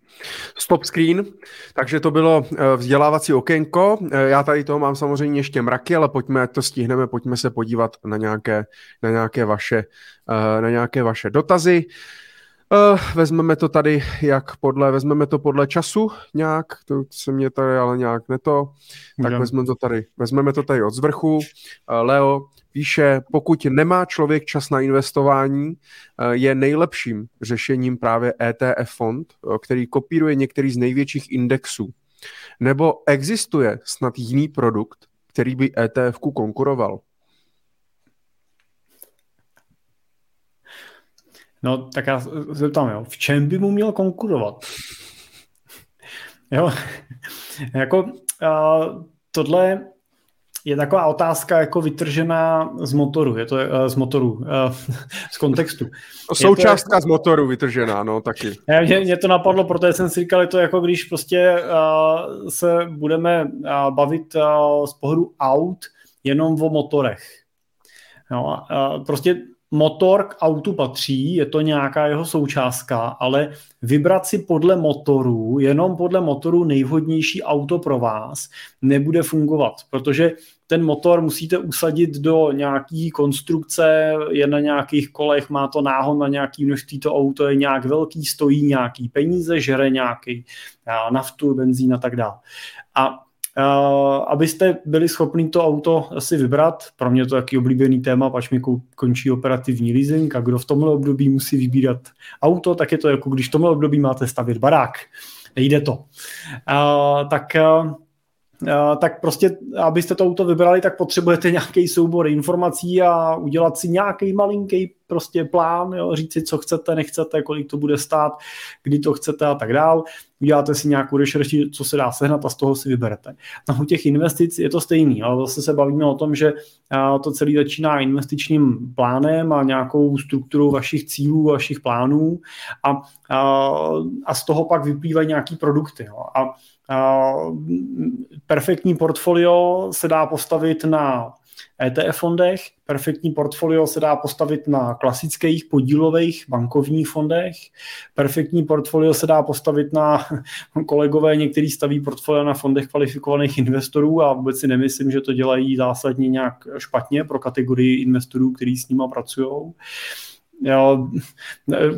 Stop screen, takže to bylo eh, vzdělávací okénko. Eh, já tady toho mám samozřejmě ještě mraky, ale pojďme, to stihneme, pojďme se podívat na nějaké, na nějaké, vaše, eh, na nějaké vaše dotazy. Vezmeme to tady jak podle, vezmeme to podle času nějak, to se mě tady ale nějak neto, tak vezmeme to tady, vezmeme to tady od zvrchu. Leo, píše, pokud nemá člověk čas na investování, eh, je nejlepším řešením právě ETF fond, eh, který kopíruje některý z největších indexů. Nebo existuje snad jiný produkt, který by ETF-ku konkuroval? No, tak já zeptám, jo, v čem by mu měl konkurovat? jo, jako uh, tohle je taková otázka jako vytržená z motoru, je to uh, z motoru, uh, z kontextu. Součástka to jako, z motoru vytržená, no taky. Mě, mě to napadlo, protože jsem si říkal, je to jako když prostě uh, se budeme uh, bavit uh, z pohledu aut jenom o motorech. No, prostě motor k autu patří, je to nějaká jeho součástka, ale vybrat si podle motoru, jenom podle motoru nejvhodnější auto pro vás nebude fungovat, protože ten motor musíte usadit do nějaký konstrukce, je na nějakých kolech, má to náhon na nějaký množství, to auto je nějak velký, stojí nějaký peníze, žere nějaký naftu, benzín a tak dále. A Uh, abyste byli schopni to auto asi vybrat. Pro mě to je taky oblíbený téma, pač mi končí operativní leasing a kdo v tomhle období musí vybírat auto, tak je to jako když v tomhle období máte stavět barák. Nejde to. Uh, tak uh, tak prostě, abyste to auto vybrali, tak potřebujete nějaký soubor informací a udělat si nějaký malinký prostě plán, jo, říct si, co chcete, nechcete, kolik to bude stát, kdy to chcete a tak dál. Uděláte si nějakou rešerši, co se dá sehnat a z toho si vyberete. No u těch investic je to stejný, ale zase se bavíme o tom, že to celé začíná investičním plánem a nějakou strukturou vašich cílů, vašich plánů a, a, a z toho pak vyplývají nějaký produkty. Jo. A perfektní portfolio se dá postavit na ETF fondech, perfektní portfolio se dá postavit na klasických podílových bankovních fondech, perfektní portfolio se dá postavit na kolegové, některý staví portfolio na fondech kvalifikovaných investorů a vůbec si nemyslím, že to dělají zásadně nějak špatně pro kategorii investorů, kteří s nimi pracují. Jo,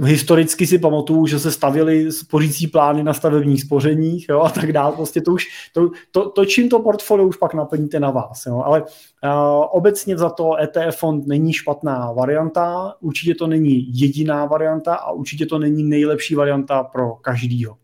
historicky si pamatuju, že se stavili spořící plány na stavebních spořeních jo, a tak dále. Prostě to už, to, to, to, čím to portfolio už pak naplníte na vás. Jo. Ale uh, obecně za to ETF fond není špatná varianta, určitě to není jediná varianta a určitě to není nejlepší varianta pro každýho.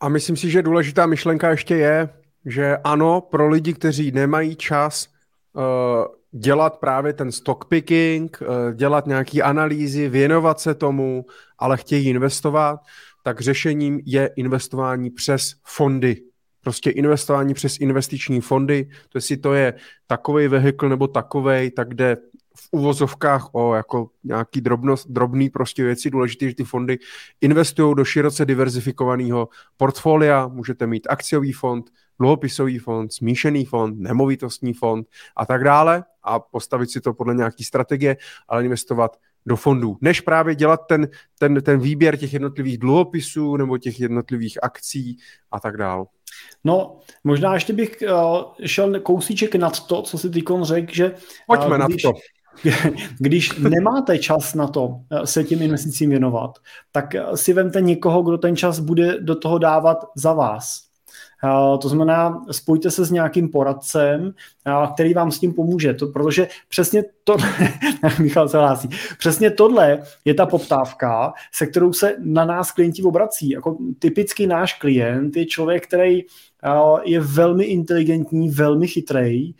A myslím si, že důležitá myšlenka ještě je, že ano, pro lidi, kteří nemají čas uh, dělat právě ten stock picking, uh, dělat nějaké analýzy, věnovat se tomu, ale chtějí investovat, tak řešením je investování přes fondy. Prostě investování přes investiční fondy, to jestli to je takový vehikl nebo takovej, tak jde v uvozovkách o jako nějaký drobnost, drobný prostě věci. Důležité, že ty fondy investují do široce diverzifikovaného portfolia. Můžete mít akciový fond, dluhopisový fond, smíšený fond, nemovitostní fond a tak dále a postavit si to podle nějaký strategie, ale investovat do fondů, než právě dělat ten, ten, ten výběr těch jednotlivých dluhopisů nebo těch jednotlivých akcí a tak dále. No, možná ještě bych uh, šel kousíček nad to, co si Tykon řekl, že... Pojďme uh, když, nad to. Když nemáte čas na to uh, se tím investicím věnovat, tak si vemte někoho, kdo ten čas bude do toho dávat za vás. To znamená, spojte se s nějakým poradcem, který vám s tím pomůže, to, protože přesně to, Michal se hlásí, přesně tohle je ta poptávka, se kterou se na nás klienti obrací. Jako typický náš klient je člověk, který je velmi inteligentní, velmi chytrý,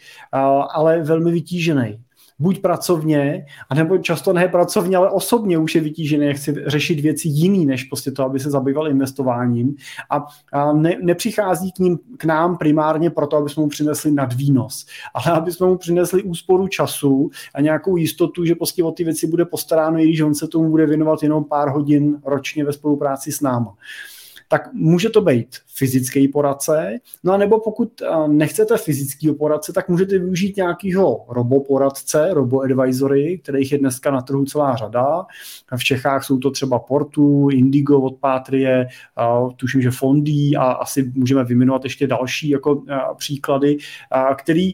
ale velmi vytížený buď pracovně, anebo často ne pracovně, ale osobně už je vytížený, chce řešit věci jiný, než prostě to, aby se zabýval investováním. A, a ne, nepřichází k, ním, k nám primárně proto, aby jsme mu přinesli nadvýnos, ale aby jsme mu přinesli úsporu času a nějakou jistotu, že prostě o ty věci bude postaráno, i když on se tomu bude věnovat jenom pár hodin ročně ve spolupráci s náma tak může to být fyzický poradce, no a nebo pokud nechcete fyzický poradce, tak můžete využít nějakého roboporadce, roboadvisory, kterých je dneska na trhu celá řada. V Čechách jsou to třeba Portu, Indigo od Pátrie, tuším, že Fondy a asi můžeme vyjmenovat ještě další jako příklady, který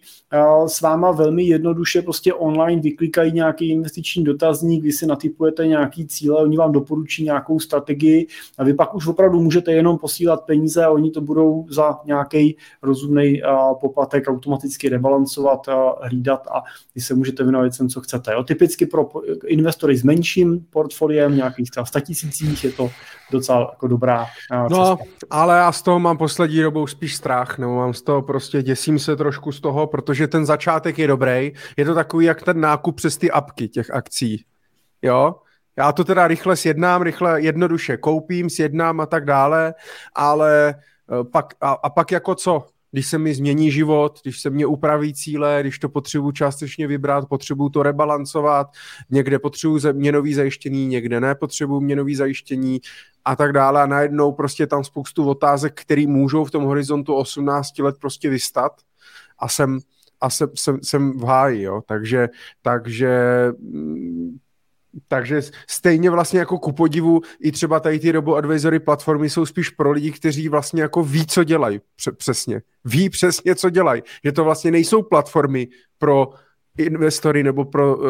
s váma velmi jednoduše prostě online vyklikají nějaký investiční dotazník, vy si natypujete nějaký cíle, oni vám doporučí nějakou strategii a vy pak už opravdu můžete jenom posílat peníze a oni to budou za nějaký rozumný poplatek automaticky rebalancovat, hlídat a vy se můžete věnovat věcem, co chcete. Jo. Typicky pro investory s menším portfoliem, nějakých třeba 100 tisících, je to docela jako dobrá cesta. No, ale já z toho mám poslední dobou spíš strach, nebo mám z toho prostě, děsím se trošku z toho, protože ten začátek je dobrý. Je to takový, jak ten nákup přes ty apky těch akcí. Jo, já to teda rychle sjednám, rychle jednoduše koupím, sjednám a tak dále, ale eh, pak, a, a pak jako co? Když se mi změní život, když se mě upraví cíle, když to potřebuji částečně vybrat, potřebuji to rebalancovat, někde potřebuji měnový zajištění, někde nepotřebuji měnový zajištění a tak dále a najednou prostě tam spoustu otázek, které můžou v tom horizontu 18 let prostě vystat a jsem, a jsem, jsem, jsem v háji, jo. Takže, takže mm, takže stejně vlastně jako ku podivu i třeba tady ty robo advisory platformy jsou spíš pro lidi, kteří vlastně jako ví, co dělají přesně. Ví přesně, co dělají. Že to vlastně nejsou platformy pro investory nebo pro uh,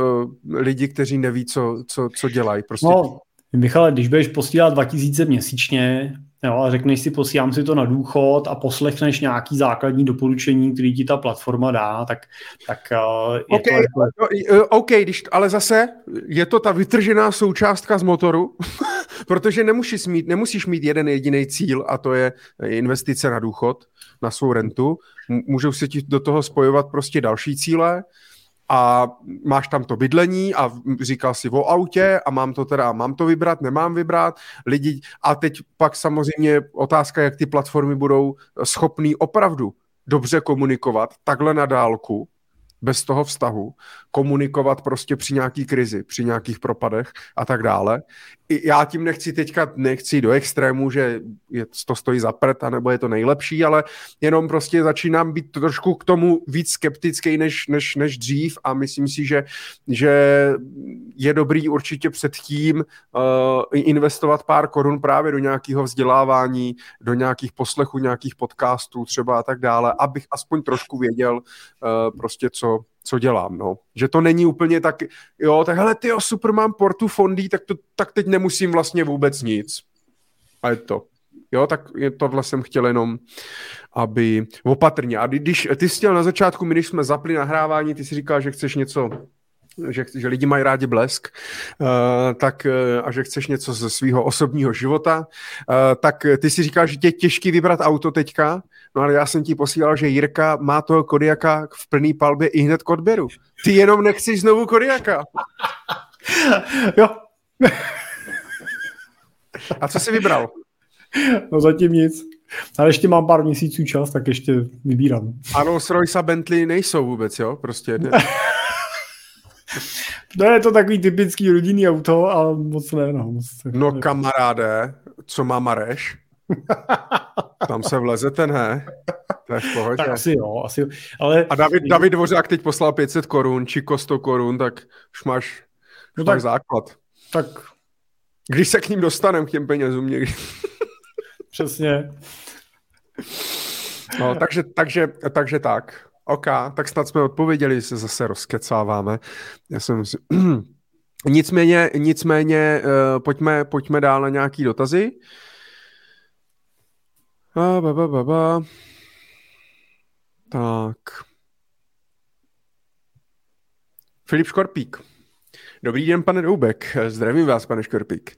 lidi, kteří neví, co, co, co dělají. Prostě... No, Michale, když budeš posílat 2000 měsíčně jo, a řekneš si, posílám si to na důchod a poslechneš nějaký základní doporučení, který ti ta platforma dá, tak, tak uh, je okay, to... Jako... No, OK, když, ale zase je to ta vytržená součástka z motoru, protože nemusíš mít, nemusíš mít jeden jediný cíl a to je investice na důchod, na svou rentu. Můžou se ti do toho spojovat prostě další cíle, a máš tam to bydlení a říkal si o autě a mám to teda, mám to vybrat, nemám vybrat, lidi a teď pak samozřejmě otázka, jak ty platformy budou schopný opravdu dobře komunikovat takhle na dálku, bez toho vztahu, komunikovat prostě při nějaký krizi, při nějakých propadech a tak dále. Já tím nechci teďka, nechci do extrému, že je, to stojí za prd, nebo je to nejlepší, ale jenom prostě začínám být trošku k tomu víc skeptický než, než, než dřív a myslím si, že, že je dobrý určitě předtím uh, investovat pár korun právě do nějakého vzdělávání, do nějakých poslechů, nějakých podcastů třeba a tak dále, abych aspoň trošku věděl uh, prostě, co, co, dělám, no. Že to není úplně tak, jo, tak hele, ty super, mám portu fondy, tak, to, tak teď nemusím vlastně vůbec nic. A je to. Jo, tak tohle jsem chtěl jenom, aby opatrně. A když ty jsi chtěl na začátku, my když jsme zapli nahrávání, ty si říkal, že chceš něco že, že lidi mají rádi blesk, uh, tak, uh, a že chceš něco ze svého osobního života, uh, tak ty si říkal, že tě je těžký vybrat auto teďka, no ale já jsem ti posílal, že Jirka má toho Kodiaka v plný palbě i hned k odběru. Ty jenom nechceš znovu Kodiaka. jo. a co jsi vybral? No zatím nic. Ale ještě mám pár měsíců čas, tak ještě vybírám. Ano, Royce a Bentley nejsou vůbec, jo? Prostě. Ne. No je to takový typický rodinný auto, ale moc ne. No, moc no kamaráde, co má Mareš? Tam se vlezete, ne? To je v pohodě. Tak asi jo, asi jo. Ale... A David, David Dvořák teď poslal 500 korun, či 100 korun, tak už máš, už no máš tak, základ. Tak. Když se k ním dostaneme, k těm penězům někdy. Přesně. No, takže, takže, takže tak. OK, tak snad jsme odpověděli, že se zase rozkecáváme. Já jsem si... nicméně, nicméně uh, pojďme, pojďme dál na nějaký dotazy. A, ba, ba, ba, ba. Tak. Filip Škorpík. Dobrý den, pane Doubek. Zdravím vás, pane Škorpík.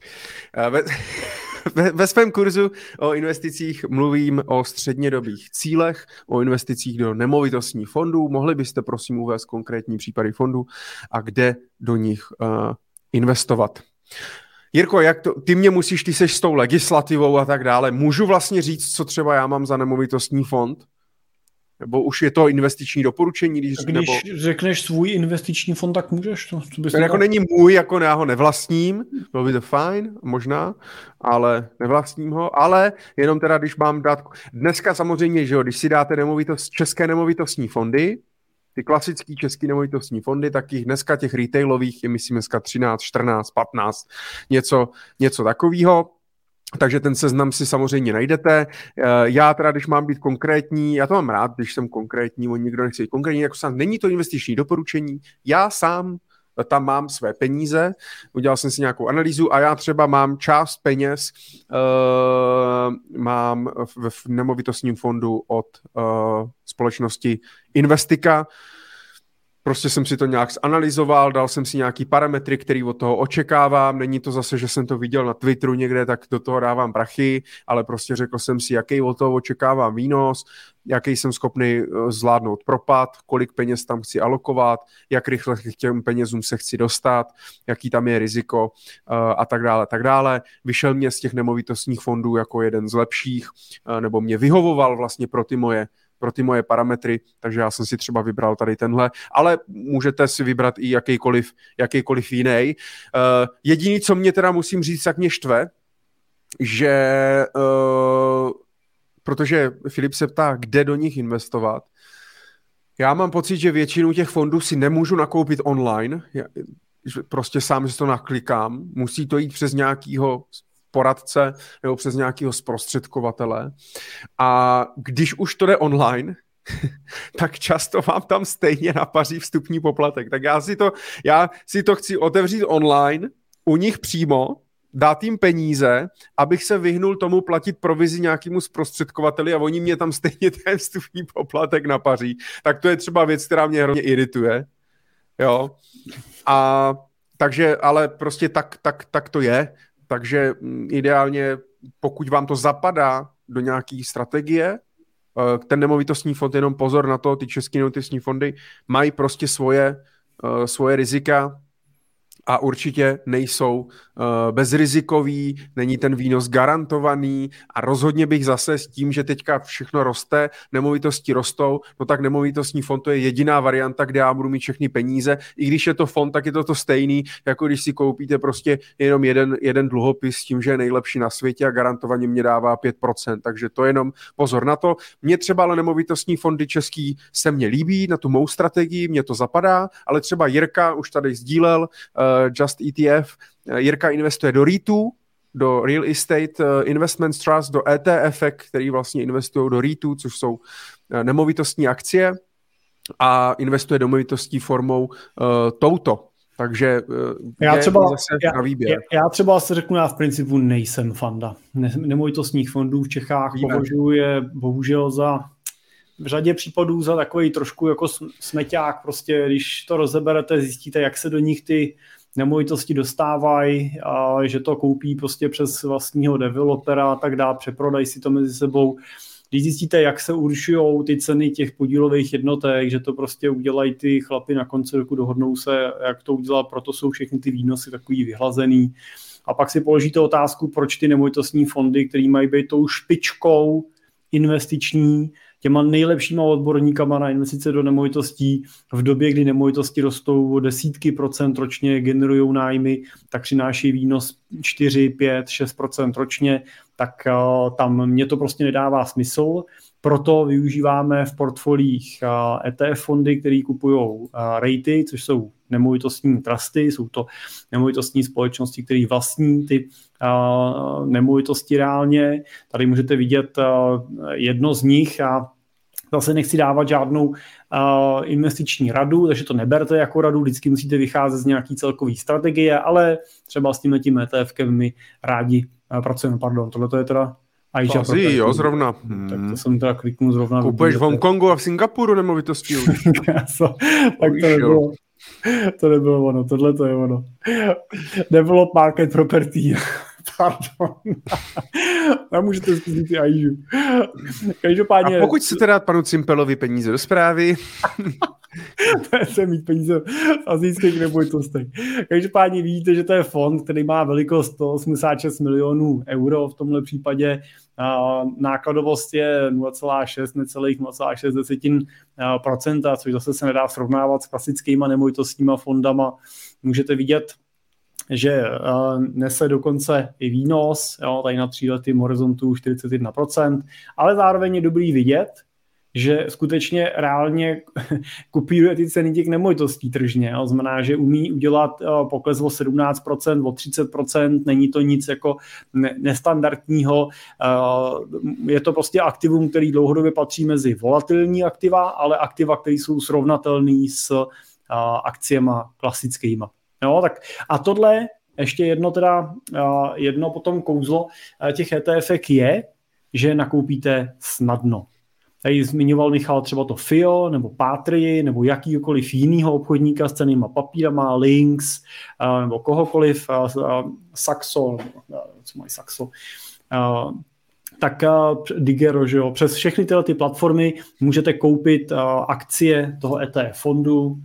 Ve, ve, ve svém kurzu o investicích mluvím o střednědobých cílech, o investicích do nemovitostních fondů. Mohli byste prosím uvést konkrétní případy fondů a kde do nich uh, investovat. Jirko, jak to, ty mě musíš, ty seš s tou legislativou a tak dále. Můžu vlastně říct, co třeba já mám za nemovitostní fond? Nebo už je to investiční doporučení? Když, když nebo... řekneš svůj investiční fond, tak můžeš to. Co bys to jako není můj, jako já ho nevlastním, bylo by to fajn, možná, ale nevlastním ho, ale jenom teda, když mám dát... Dneska samozřejmě, že jo, když si dáte nemovitost, české nemovitostní fondy, ty klasické české nemovitostní fondy, tak jich dneska těch retailových je, myslím, dneska 13, 14, 15, něco, něco takového. Takže ten seznam si samozřejmě najdete. Eh, já teda, když mám být konkrétní, já to mám rád, když jsem konkrétní, on nikdo nechce být konkrétní, jako sám, není to investiční doporučení. Já sám tam mám své peníze, udělal jsem si nějakou analýzu a já třeba mám část peněz, uh, mám v, v nemovitostním fondu od uh, společnosti Investika, Prostě jsem si to nějak zanalizoval, dal jsem si nějaký parametry, který od toho očekávám. Není to zase, že jsem to viděl na Twitteru někde, tak do toho dávám prachy, ale prostě řekl jsem si, jaký od toho očekávám výnos, jaký jsem schopný eh, zvládnout propad, kolik peněz tam chci alokovat, jak rychle k těm penězům se chci dostat, jaký tam je riziko eh, a tak dále, tak dále. Vyšel mě z těch nemovitostních fondů jako jeden z lepších, eh, nebo mě vyhovoval vlastně pro ty moje pro ty moje parametry, takže já jsem si třeba vybral tady tenhle, ale můžete si vybrat i jakýkoliv, jakýkoliv jiný. Uh, jediný, co mě teda musím říct, jak mě štve, že uh, protože Filip se ptá, kde do nich investovat, já mám pocit, že většinu těch fondů si nemůžu nakoupit online, prostě sám si to naklikám, musí to jít přes nějakýho poradce nebo přes nějakého zprostředkovatele. A když už to jde online, tak často vám tam stejně napaří vstupní poplatek. Tak já si to, já si to chci otevřít online, u nich přímo, dát jim peníze, abych se vyhnul tomu platit provizi nějakému zprostředkovateli a oni mě tam stejně ten vstupní poplatek napaří. Tak to je třeba věc, která mě hrozně irituje. Jo. A takže, ale prostě tak, tak, tak to je. Takže mm, ideálně, pokud vám to zapadá do nějaké strategie, eh, ten nemovitostní fond, jenom pozor na to, ty české nemovitostní fondy mají prostě svoje, eh, svoje rizika, a určitě nejsou uh, bezrizikový, není ten výnos garantovaný a rozhodně bych zase s tím, že teďka všechno roste, nemovitosti rostou, no tak nemovitostní fond to je jediná varianta, kde já budu mít všechny peníze. I když je to fond, tak je to to stejný, jako když si koupíte prostě jenom jeden, jeden dluhopis s tím, že je nejlepší na světě a garantovaně mě dává 5%, takže to jenom pozor na to. Mně třeba ale nemovitostní fondy český se mně líbí, na tu mou strategii, mě to zapadá, ale třeba Jirka už tady sdílel, uh, Just ETF. Jirka investuje do REITů, do Real Estate eh, Investment Trust, do ETF, který vlastně investují do REITů, což jsou eh, nemovitostní akcie. a investuje do movitostí formou uh, touto. Takže uh, já třeba, zase já, na výběr. Já třeba si řeknu, já v principu nejsem fanda. Ne, nemovitostních fondů v Čechách Víme. považuji je bohužel za v řadě případů za takový trošku jako smeťák, prostě když to rozeberete, zjistíte, jak se do nich ty nemovitosti dostávají, že to koupí prostě přes vlastního developera a tak dále, přeprodají si to mezi sebou. Když zjistíte, jak se určují ty ceny těch podílových jednotek, že to prostě udělají ty chlapy na konci roku, dohodnou se, jak to udělat, proto jsou všechny ty výnosy takový vyhlazený. A pak si položíte otázku, proč ty nemovitostní fondy, které mají být tou špičkou investiční, těma nejlepšíma odborníkama na investice do nemovitostí v době, kdy nemovitosti rostou o desítky procent ročně, generují nájmy, tak přináší výnos 4, 5, 6 procent ročně, tak uh, tam mě to prostě nedává smysl. Proto využíváme v portfolích ETF fondy, které kupují rejty, což jsou nemovitostní trusty, jsou to nemovitostní společnosti, které vlastní ty nemovitosti reálně. Tady můžete vidět jedno z nich a Zase nechci dávat žádnou investiční radu, takže to neberte jako radu, vždycky musíte vycházet z nějaký celkový strategie, ale třeba s tím ETFkem my rádi pracujeme. Pardon, tohle je teda Aisha to asi, jo, zrovna. Hmm. Tak to jsem teda kliknul zrovna. Kupuješ v Hongkongu a v Singapuru nemovitosti už. tak to nebylo, to nebylo ono, tohle to je ono. Develop market property. Pardon. A můžete zkusit i Aiju. Každopádně... A pokud chcete dát panu Cimpelovi peníze do zprávy... se mít peníze z azijských nemovitostech. Každopádně vidíte, že to je fond, který má velikost 186 milionů euro v tomhle případě. Nákladovost je 0,6, necelých 0,6 desetin procenta, což zase se nedá srovnávat s klasickýma nemovitostníma fondama. Můžete vidět že nese dokonce i výnos, jo, tady na tříletým horizontu 41%, ale zároveň je dobrý vidět, že skutečně reálně kupíruje ty ceny těch nemovitostí tržně. Jo. Znamená, že umí udělat uh, pokles o 17%, o 30%, není to nic jako ne- nestandardního. Uh, je to prostě aktivum, který dlouhodobě patří mezi volatilní aktiva, ale aktiva, které jsou srovnatelné s uh, akciema klasickýma. Jo, tak a tohle ještě jedno teda, jedno potom kouzlo těch ETF je, že nakoupíte snadno. Tady zmiňoval Michal třeba to FIO, nebo Patrii, nebo jakýkoliv jinýho obchodníka s cenýma papírama, Links, nebo kohokoliv, Saxo, co mají Saxo, tak Digero, že jo, přes všechny tyhle ty platformy můžete koupit akcie toho ETF fondu,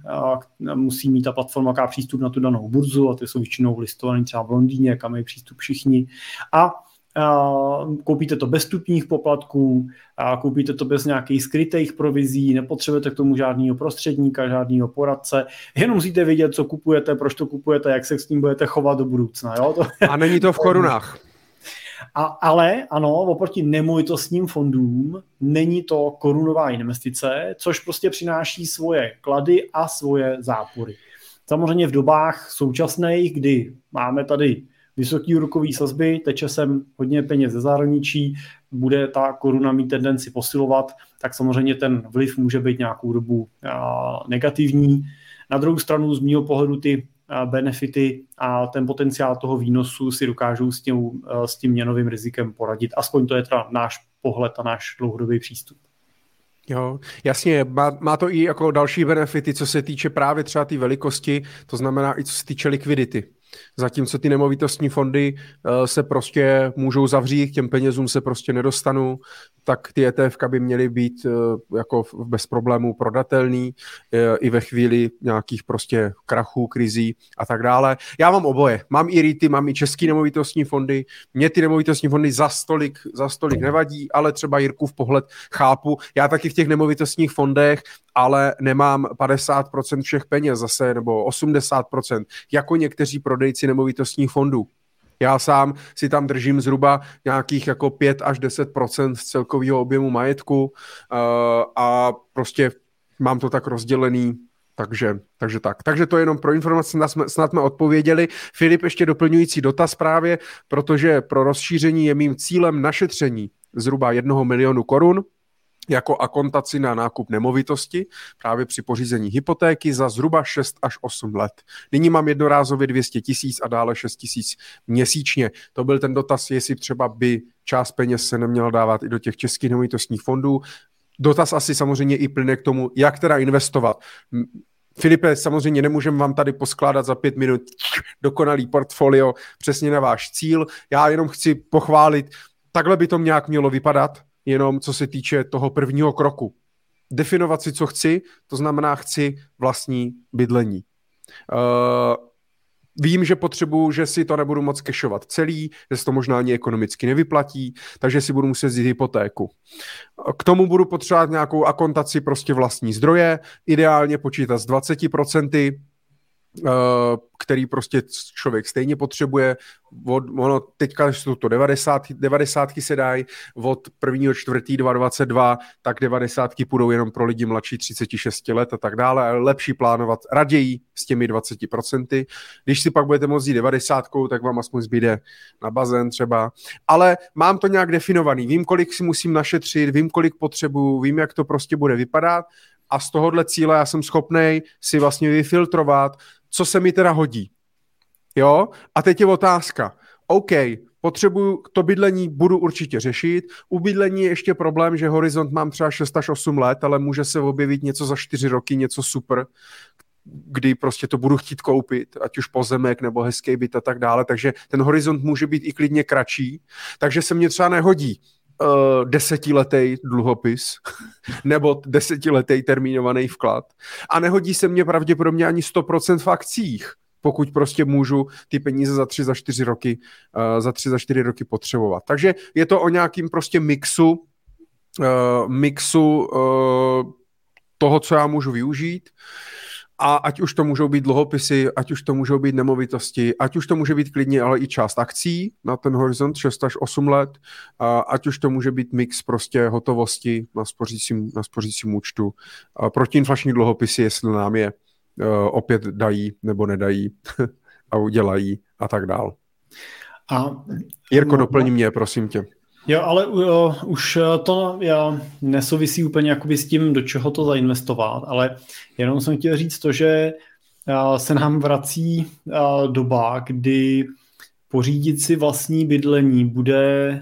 musí mít ta platforma jaká přístup na tu danou burzu a ty jsou většinou listované třeba v Londýně, kam mají přístup všichni. A koupíte to bez stupních poplatků, koupíte to bez nějakých skrytých provizí, nepotřebujete k tomu žádného prostředníka, žádného poradce, jenom musíte vědět, co kupujete, proč to kupujete, jak se s tím budete chovat do budoucna. Jo? To... A není to v korunách. A, ale ano, oproti nemovitostním fondům není to korunová investice, což prostě přináší svoje klady a svoje zápory. Samozřejmě v dobách současných, kdy máme tady vysoké úrokové sazby, teče sem hodně peněz ze zahraničí, bude ta koruna mít tendenci posilovat, tak samozřejmě ten vliv může být nějakou dobu negativní. Na druhou stranu z mého pohledu ty benefity a ten potenciál toho výnosu si dokážou s tím, s tím měnovým rizikem poradit. Aspoň to je teda náš pohled a náš dlouhodobý přístup. Jo, jasně, má, má to i jako další benefity, co se týče právě třeba té tý velikosti, to znamená i co se týče likvidity. Zatímco ty nemovitostní fondy uh, se prostě můžou zavřít, těm penězům se prostě nedostanou, tak ty ETF by měly být uh, jako bez problémů prodatelný uh, i ve chvíli nějakých prostě krachů, krizí a tak dále. Já mám oboje. Mám i REITy, mám i český nemovitostní fondy. Mě ty nemovitostní fondy za stolik, za stolik nevadí, ale třeba Jirkův pohled chápu. Já taky v těch nemovitostních fondech ale nemám 50% všech peněz zase, nebo 80%, jako někteří prodejci nemovitostních fondů. Já sám si tam držím zhruba nějakých jako 5 až 10% z celkového objemu majetku uh, a prostě mám to tak rozdělený, takže, takže tak. Takže to jenom pro informace, snad jsme odpověděli. Filip, ještě doplňující dotaz právě, protože pro rozšíření je mým cílem našetření zhruba jednoho milionu korun jako akontaci na nákup nemovitosti právě při pořízení hypotéky za zhruba 6 až 8 let. Nyní mám jednorázově 200 tisíc a dále 6 tisíc měsíčně. To byl ten dotaz, jestli třeba by část peněz se neměla dávat i do těch českých nemovitostních fondů. Dotaz asi samozřejmě i plyne k tomu, jak teda investovat. Filipe, samozřejmě nemůžeme vám tady poskládat za pět minut dokonalý portfolio přesně na váš cíl. Já jenom chci pochválit, takhle by to nějak mělo vypadat, jenom co se týče toho prvního kroku. Definovat si, co chci, to znamená, chci vlastní bydlení. Uh, Vím, že potřebuju, že si to nebudu moc kešovat celý, že se to možná ani ekonomicky nevyplatí, takže si budu muset vzít hypotéku. K tomu budu potřebovat nějakou akontaci prostě vlastní zdroje, ideálně počítat s 20%, Eh, který prostě člověk stejně potřebuje. Od, ono teďka jsou to 90, 90 se dají, od 1. čtvrtý 2022, tak 90 půjdou jenom pro lidi mladší 36 let a tak dále, lepší plánovat raději s těmi 20%. Když si pak budete moct 90, tak vám aspoň zbyde na bazén třeba. Ale mám to nějak definovaný, vím, kolik si musím našetřit, vím, kolik potřebuju, vím, jak to prostě bude vypadat a z tohohle cíle já jsem schopný si vlastně vyfiltrovat, co se mi teda hodí. Jo? A teď je otázka. OK, potřebuju to bydlení, budu určitě řešit. U bydlení je ještě problém, že horizont mám třeba 6 až 8 let, ale může se objevit něco za 4 roky, něco super, kdy prostě to budu chtít koupit, ať už pozemek nebo hezký byt a tak dále, takže ten horizont může být i klidně kratší, takže se mě třeba nehodí uh, desetiletý dluhopis nebo desetiletý termínovaný vklad a nehodí se mě pravděpodobně ani 100% v akcích, pokud prostě můžu ty peníze za tři, za čtyři roky, uh, za tři, za čtyři roky potřebovat. Takže je to o nějakým prostě mixu, uh, mixu uh, toho, co já můžu využít. Uh, a ať už to můžou být dluhopisy, ať už to můžou být nemovitosti, ať už to může být klidně ale i část akcí na ten horizont 6 až 8 let, a ať už to může být mix prostě hotovosti na spořícím, na spořícím účtu. A protiinflační dluhopisy, jestli nám je uh, opět dají nebo nedají a udělají a tak dál. A, Jirko, no, doplní mě, prosím tě. Jo, ale jo, už eh, to jo, nesouvisí úplně jakoby s tím, do čeho to zainvestovat, ale jenom jsem chtěl říct to, že eh, se nám vrací eh, doba, kdy pořídit si vlastní bydlení bude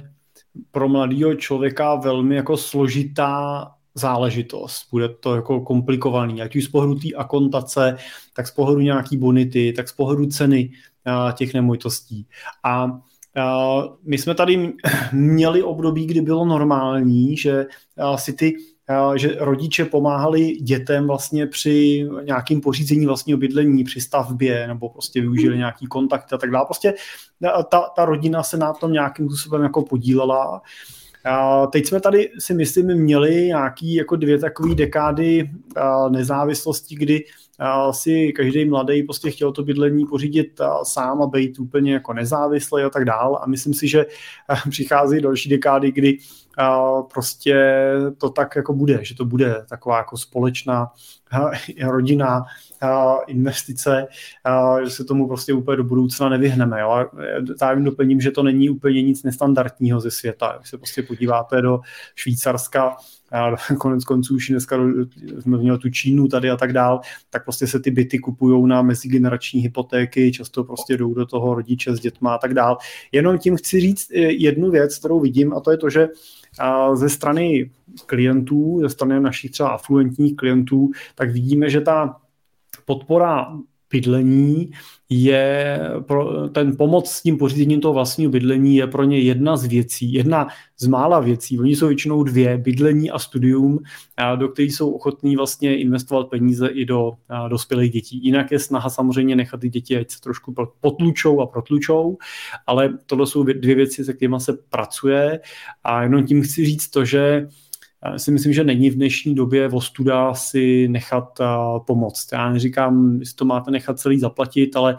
pro mladého člověka velmi jako složitá záležitost. Bude to jako komplikovaný, ať už z pohledu té akontace, tak z pohledu nějaký bonity, tak z pohledu ceny těch nemovitostí. A my jsme tady měli období, kdy bylo normální, že si ty že rodiče pomáhali dětem vlastně při nějakým pořízení vlastního bydlení, při stavbě, nebo prostě využili nějaký kontakt a tak dále. Prostě ta, ta rodina se na tom nějakým způsobem jako podílela. A teď jsme tady si myslím měli nějaký jako dvě takové dekády nezávislosti, kdy si každý mladý prostě chtěl to bydlení pořídit sám a být úplně jako nezávislý a tak dál. A myslím si, že přichází další dekády, kdy prostě to tak jako bude, že to bude taková jako společná rodina investice, že se tomu prostě úplně do budoucna nevyhneme. Jo. Já jim doplním, že to není úplně nic nestandardního ze světa. Když se prostě podíváte do Švýcarska, a konec konců už dneska jsme měli tu Čínu tady a tak dál, tak prostě se ty byty kupují na mezigenerační hypotéky, často prostě jdou do toho rodiče s dětma a tak dál. Jenom tím chci říct eh, jednu věc, kterou vidím a to je to, že ze strany klientů, ze strany našich třeba afluentních klientů, tak vidíme, že ta podpora bydlení je pro ten pomoc s tím pořízením toho vlastního bydlení je pro ně jedna z věcí, jedna z mála věcí. Oni jsou většinou dvě, bydlení a studium, do kterých jsou ochotní vlastně investovat peníze i do dospělých dětí. Jinak je snaha samozřejmě nechat ty děti, ať se trošku potlučou a protlučou, ale tohle jsou dvě věci, se kterými se pracuje a jenom tím chci říct to, že si myslím, že není v dnešní době ostuda si nechat pomoct. Já neříkám, jestli to máte nechat celý zaplatit, ale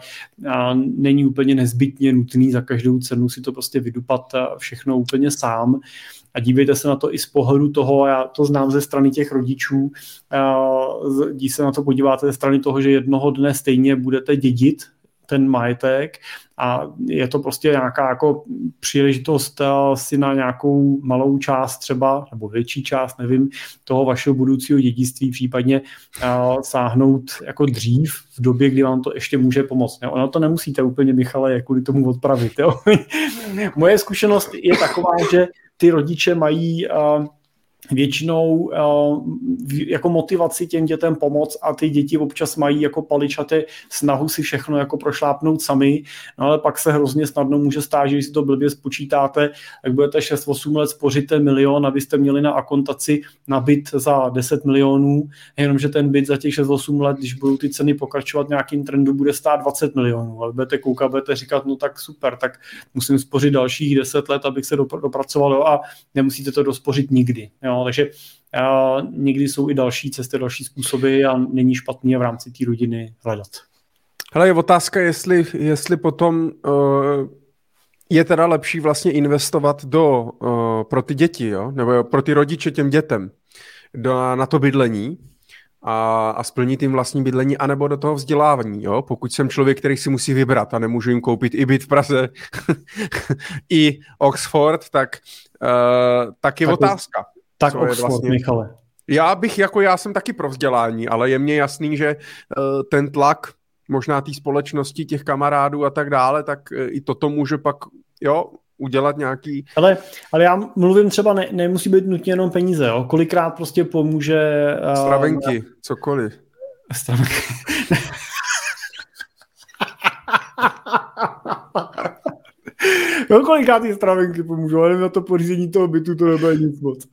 není úplně nezbytně nutný za každou cenu si to prostě vydupat všechno úplně sám. A dívejte se na to i z pohledu toho, já to znám ze strany těch rodičů, když se na to podíváte ze strany toho, že jednoho dne stejně budete dědit ten majetek a je to prostě nějaká jako příležitost eh, si na nějakou malou část třeba, nebo větší část, nevím, toho vašeho budoucího dědictví případně eh, sáhnout jako dřív v době, kdy vám to ještě může pomoct. Jo? Ono to nemusíte úplně, Michale, kvůli tomu odpravit. Jo? Moje zkušenost je taková, že ty rodiče mají uh, většinou uh, jako motivaci těm dětem pomoct a ty děti občas mají jako paličaté snahu si všechno jako prošlápnout sami, no ale pak se hrozně snadno může stát, že když si to blbě spočítáte, tak budete 6-8 let spoříte milion, abyste měli na akontaci na byt za 10 milionů, jenomže ten byt za těch 6-8 let, když budou ty ceny pokračovat nějakým trendu, bude stát 20 milionů, ale budete koukat, budete říkat, no tak super, tak musím spořit dalších 10 let, abych se dopracoval a nemusíte to dospořit nikdy. Jo Jo, takže uh, někdy jsou i další cesty, další způsoby a není špatný v rámci té rodiny hledat. Hele, je otázka, jestli, jestli potom uh, je teda lepší vlastně investovat do, uh, pro ty děti, jo? nebo pro ty rodiče těm dětem, do, na to bydlení, a, a splnit tím vlastní bydlení, anebo do toho vzdělávání. Jo? Pokud jsem člověk, který si musí vybrat a nemůžu jim koupit i byt v Praze, i Oxford, tak, uh, tak je tak otázka. Tak Oxford, vlastně... Michale. Já bych, jako já jsem taky pro vzdělání, ale je mně jasný, že uh, ten tlak možná té společnosti, těch kamarádů a tak dále, tak uh, i toto může pak, jo, udělat nějaký... Ale, ale já mluvím třeba, ne, nemusí být nutně jenom peníze, jo? kolikrát prostě pomůže... Uh, Stravenky, cokoliv. Stravenky. No, koliká ty stravenky pomůžou, ale na to pořízení toho bytu to nebude nic moc.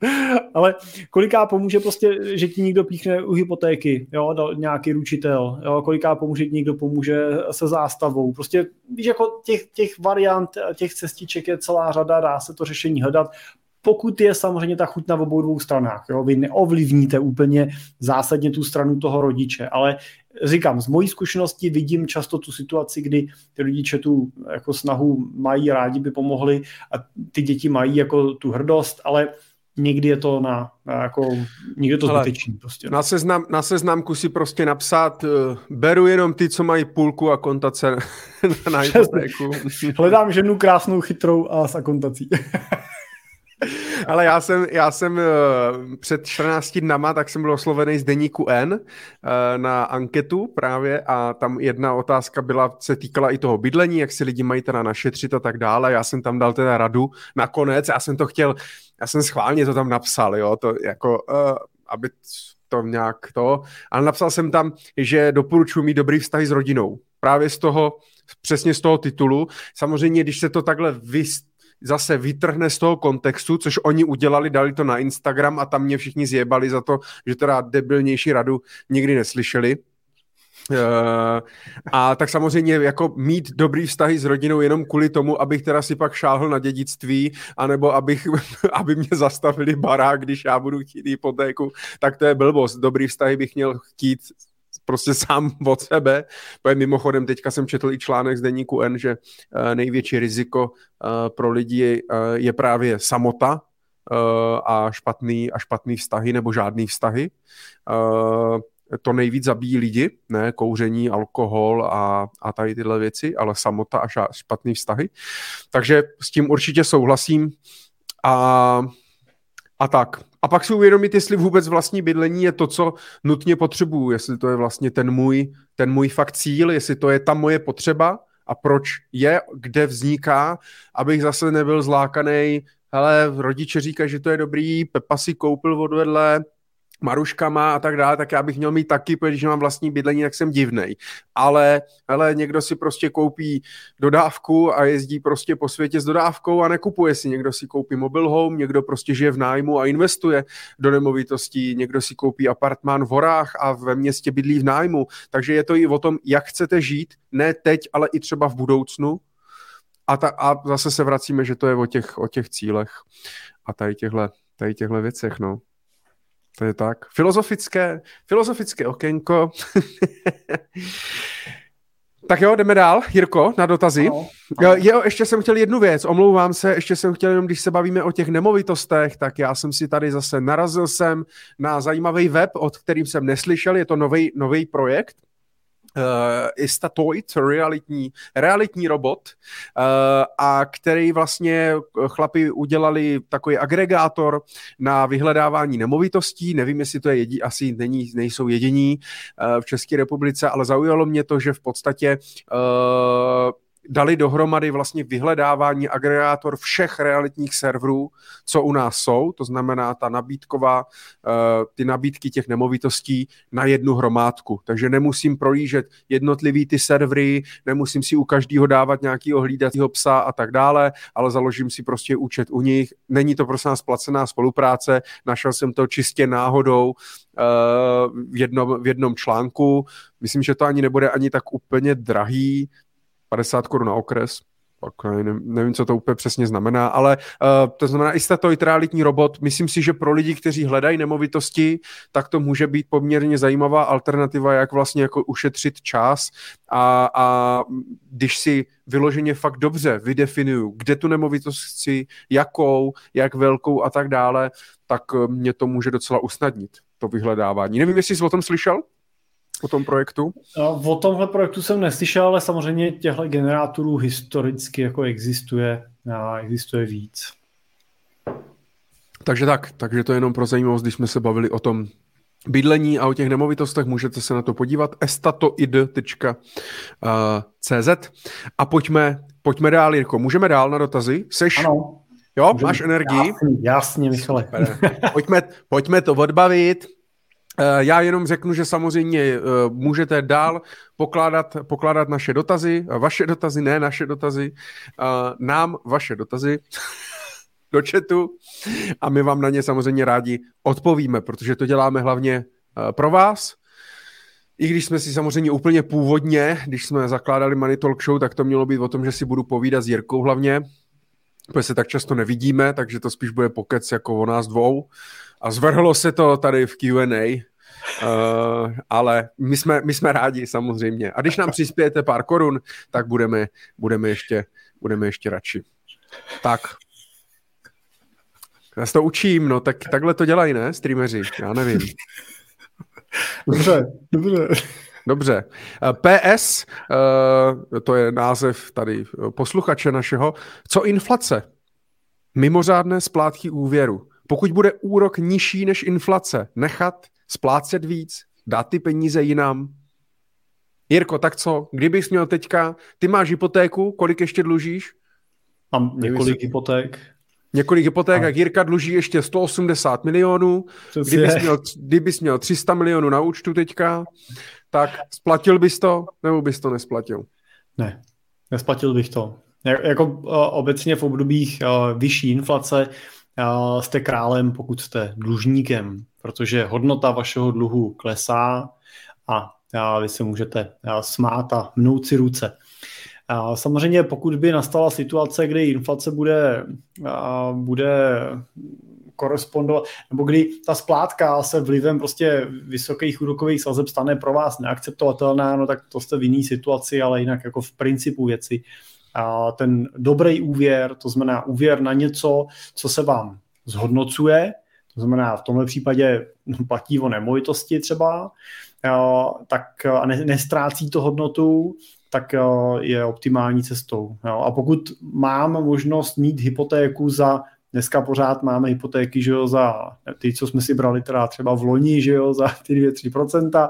Ale koliká pomůže prostě, že ti někdo píchne u hypotéky, jo, nějaký ručitel, jo, koliká pomůže, že někdo pomůže se zástavou. Prostě víš, jako těch, těch variant, těch cestiček je celá řada, dá se to řešení hledat pokud je samozřejmě ta chuť na obou dvou stranách. Jo? Vy neovlivníte úplně zásadně tu stranu toho rodiče, ale říkám, z mojí zkušenosti vidím často tu situaci, kdy ty rodiče tu jako snahu mají, rádi by pomohli a ty děti mají jako tu hrdost, ale někdy je to na, na jako, někdy je to zbytečný prostě. Na, seznam, na seznamku si prostě napsat, uh, beru jenom ty, co mají půlku a kontace na, na hypotéku. Hledám ženu krásnou, chytrou a s akontací. Ale já jsem, já jsem uh, před 14 dnama, tak jsem byl oslovený z deníku N uh, na anketu právě a tam jedna otázka byla, se týkala i toho bydlení, jak si lidi mají teda našetřit a tak dále. Já jsem tam dal teda radu nakonec, já jsem to chtěl, já jsem schválně to tam napsal, jo, to jako, uh, aby to nějak to, ale napsal jsem tam, že doporučuji mít dobrý vztahy s rodinou. Právě z toho, přesně z toho titulu. Samozřejmě, když se to takhle vys, zase vytrhne z toho kontextu, což oni udělali, dali to na Instagram a tam mě všichni zjebali za to, že teda debilnější radu nikdy neslyšeli. Uh, a tak samozřejmě jako mít dobrý vztahy s rodinou jenom kvůli tomu, abych teda si pak šáhl na dědictví, anebo abych, aby mě zastavili barák, když já budu chtít hypotéku, tak to je blbost. Dobrý vztahy bych měl chtít prostě sám od sebe. Protože mimochodem teďka jsem četl i článek z deníku N, že uh, největší riziko uh, pro lidi je právě samota a špatný, a špatný vztahy nebo žádný vztahy. To nejvíc zabíjí lidi, ne kouření, alkohol a, a tady tyhle věci, ale samota a špatný vztahy. Takže s tím určitě souhlasím. A a tak. A pak si uvědomit, jestli vůbec vlastní bydlení je to, co nutně potřebuju, jestli to je vlastně ten můj, ten můj fakt cíl, jestli to je ta moje potřeba a proč je, kde vzniká, abych zase nebyl zlákaný, hele, rodiče říkají, že to je dobrý, Pepa si koupil odvedle, Maruškama a tak dále, tak já bych měl mít taky, protože když mám vlastní bydlení, tak jsem divnej. Ale, ale někdo si prostě koupí dodávku a jezdí prostě po světě s dodávkou a nekupuje si. Někdo si koupí mobil home, někdo prostě žije v nájmu a investuje do nemovitostí, někdo si koupí apartmán v horách a ve městě bydlí v nájmu. Takže je to i o tom, jak chcete žít, ne teď, ale i třeba v budoucnu. A, ta, a zase se vracíme, že to je o těch, o těch cílech a tady těchto tady těchto věcech, no. To je tak. Filozofické, filozofické okénko. tak jo, jdeme dál. Jirko, na dotazy. No, no. Jo, ještě jsem chtěl jednu věc, omlouvám se, ještě jsem chtěl jenom, když se bavíme o těch nemovitostech, tak já jsem si tady zase narazil jsem na zajímavý web, od kterým jsem neslyšel, je to nový projekt, uh, Istatoid, realitní, realitní robot, uh, a který vlastně chlapi udělali takový agregátor na vyhledávání nemovitostí. Nevím, jestli to je jedí, asi není, nejsou jediní uh, v České republice, ale zaujalo mě to, že v podstatě uh, dali dohromady vlastně vyhledávání agregátor všech realitních serverů, co u nás jsou, to znamená ta nabídková, eh, ty nabídky těch nemovitostí na jednu hromádku. Takže nemusím projíždět jednotlivý ty servery, nemusím si u každého dávat nějakého hlídacího psa a tak dále, ale založím si prostě účet u nich. Není to prostě nás placená spolupráce, našel jsem to čistě náhodou eh, v jednom, v jednom článku. Myslím, že to ani nebude ani tak úplně drahý, 50 korun na okres, pak nevím, nevím, co to úplně přesně znamená, ale uh, to znamená i tato realitní robot. Myslím si, že pro lidi, kteří hledají nemovitosti, tak to může být poměrně zajímavá alternativa, jak vlastně jako ušetřit čas a, a když si vyloženě fakt dobře vydefinuju, kde tu nemovitost chci, jakou, jak velkou a tak dále, tak eh, mě to může docela usnadnit, to vyhledávání. Nevím, jestli jsi o tom slyšel? O tom projektu? O tomhle projektu jsem neslyšel, ale samozřejmě těchto generátorů historicky jako existuje, a existuje víc. Takže tak, takže to je jenom pro zajímavost, když jsme se bavili o tom bydlení a o těch nemovitostech, můžete se na to podívat estatoid.cz a pojďme, pojďme dál, Jirko. Můžeme dál na dotazy? Seš? Ano. Jo, Můžeme. máš energii? Jasně, jasně Michale. pojďme, pojďme to odbavit. Eh, já jenom řeknu, že samozřejmě eh, můžete dál pokládat, pokládat naše dotazy, vaše dotazy, ne naše dotazy, nám vaše dotazy do chatu a my vám na ně samozřejmě rádi odpovíme, protože to děláme hlavně eh, pro vás. I když jsme si samozřejmě úplně původně, když jsme zakládali Money Talk Show, tak to mělo být o tom, že si budu povídat s Jirkou hlavně, protože se tak často nevidíme, takže to spíš bude pokec jako o nás dvou. A zvrhlo se to tady v Q&A, Uh, ale my jsme, my jsme rádi samozřejmě. A když nám přispějete pár korun, tak budeme, budeme, ještě, budeme ještě radši. Tak. Já se to učím, no tak takhle to dělají, ne, streameři? Já nevím. Dobře, dobře. Dobře. PS, uh, to je název tady posluchače našeho. Co inflace? Mimořádné splátky úvěru. Pokud bude úrok nižší než inflace, nechat splácet víc, dát ty peníze jinam. Jirko, tak co? Kdybys měl teďka, ty máš hypotéku, kolik ještě dlužíš? Mám několik hypoték. Několik hypoték, a Jirka dluží ještě 180 milionů. Kdybys měl, kdybys měl 300 milionů na účtu teďka, tak splatil bys to, nebo bys to nesplatil? Ne, nesplatil bych to. Jako uh, obecně v obdobích uh, vyšší inflace jste králem, pokud jste dlužníkem protože hodnota vašeho dluhu klesá a vy se můžete smát a mnout si ruce. Samozřejmě pokud by nastala situace, kdy inflace bude, bude korespondovat, nebo kdy ta splátka se vlivem prostě vysokých úrokových sazeb stane pro vás neakceptovatelná, no tak to jste v jiný situaci, ale jinak jako v principu věci. A ten dobrý úvěr, to znamená úvěr na něco, co se vám zhodnocuje, to znamená, v tomhle případě platí o nemovitosti třeba, tak a ne, nestrácí to hodnotu, tak je optimální cestou. A pokud mám možnost mít hypotéku za Dneska pořád máme hypotéky, že jo, za ty, co jsme si brali teda třeba v loni, že jo, za ty 2-3%.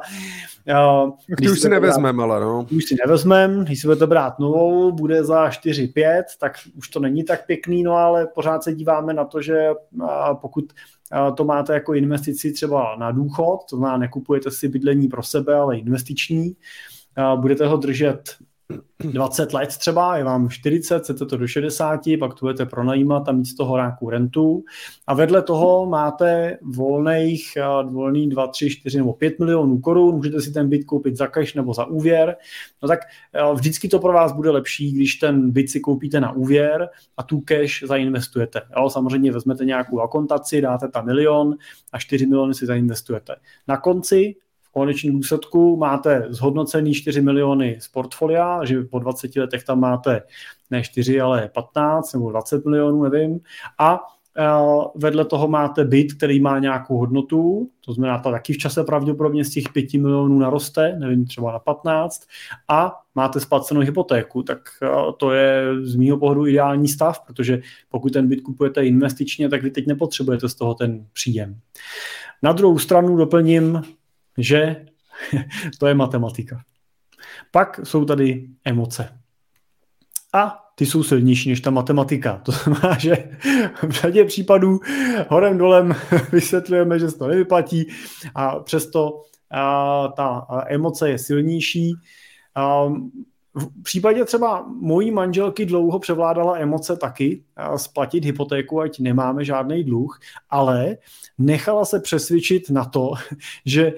Když ty už si nevezmeme, ale no. Už si nevezmeme, když si budete brát novou, bude za 4-5, tak už to není tak pěkný, no ale pořád se díváme na to, že pokud to máte jako investici třeba na důchod, to znamená, nekupujete si bydlení pro sebe, ale investiční, budete ho držet 20 let třeba, je vám 40, chcete to do 60, pak tu budete pronajímat a mít z toho nějakou rentu. A vedle toho máte volných, volný 2, 3, 4 nebo 5 milionů korun, můžete si ten byt koupit za cash nebo za úvěr. No tak vždycky to pro vás bude lepší, když ten byt si koupíte na úvěr a tu cash zainvestujete. Jo, samozřejmě vezmete nějakou akontaci, dáte tam milion a 4 miliony si zainvestujete. Na konci v konečném důsledku máte zhodnocený 4 miliony z portfolia, že po 20 letech tam máte ne 4, ale 15 nebo 20 milionů, nevím. A vedle toho máte byt, který má nějakou hodnotu, to znamená, ta taky v čase pravděpodobně z těch 5 milionů naroste, nevím, třeba na 15, a máte splacenou hypotéku, tak to je z mýho pohledu ideální stav, protože pokud ten byt kupujete investičně, tak vy teď nepotřebujete z toho ten příjem. Na druhou stranu doplním, že to je matematika. Pak jsou tady emoce. A ty jsou silnější než ta matematika. To znamená, že v řadě případů horem dolem vysvětlujeme, že se to nevyplatí a přesto a, ta emoce je silnější. V případě třeba mojí manželky dlouho převládala emoce taky, splatit hypotéku, ať nemáme žádný dluh, ale nechala se přesvědčit na to, že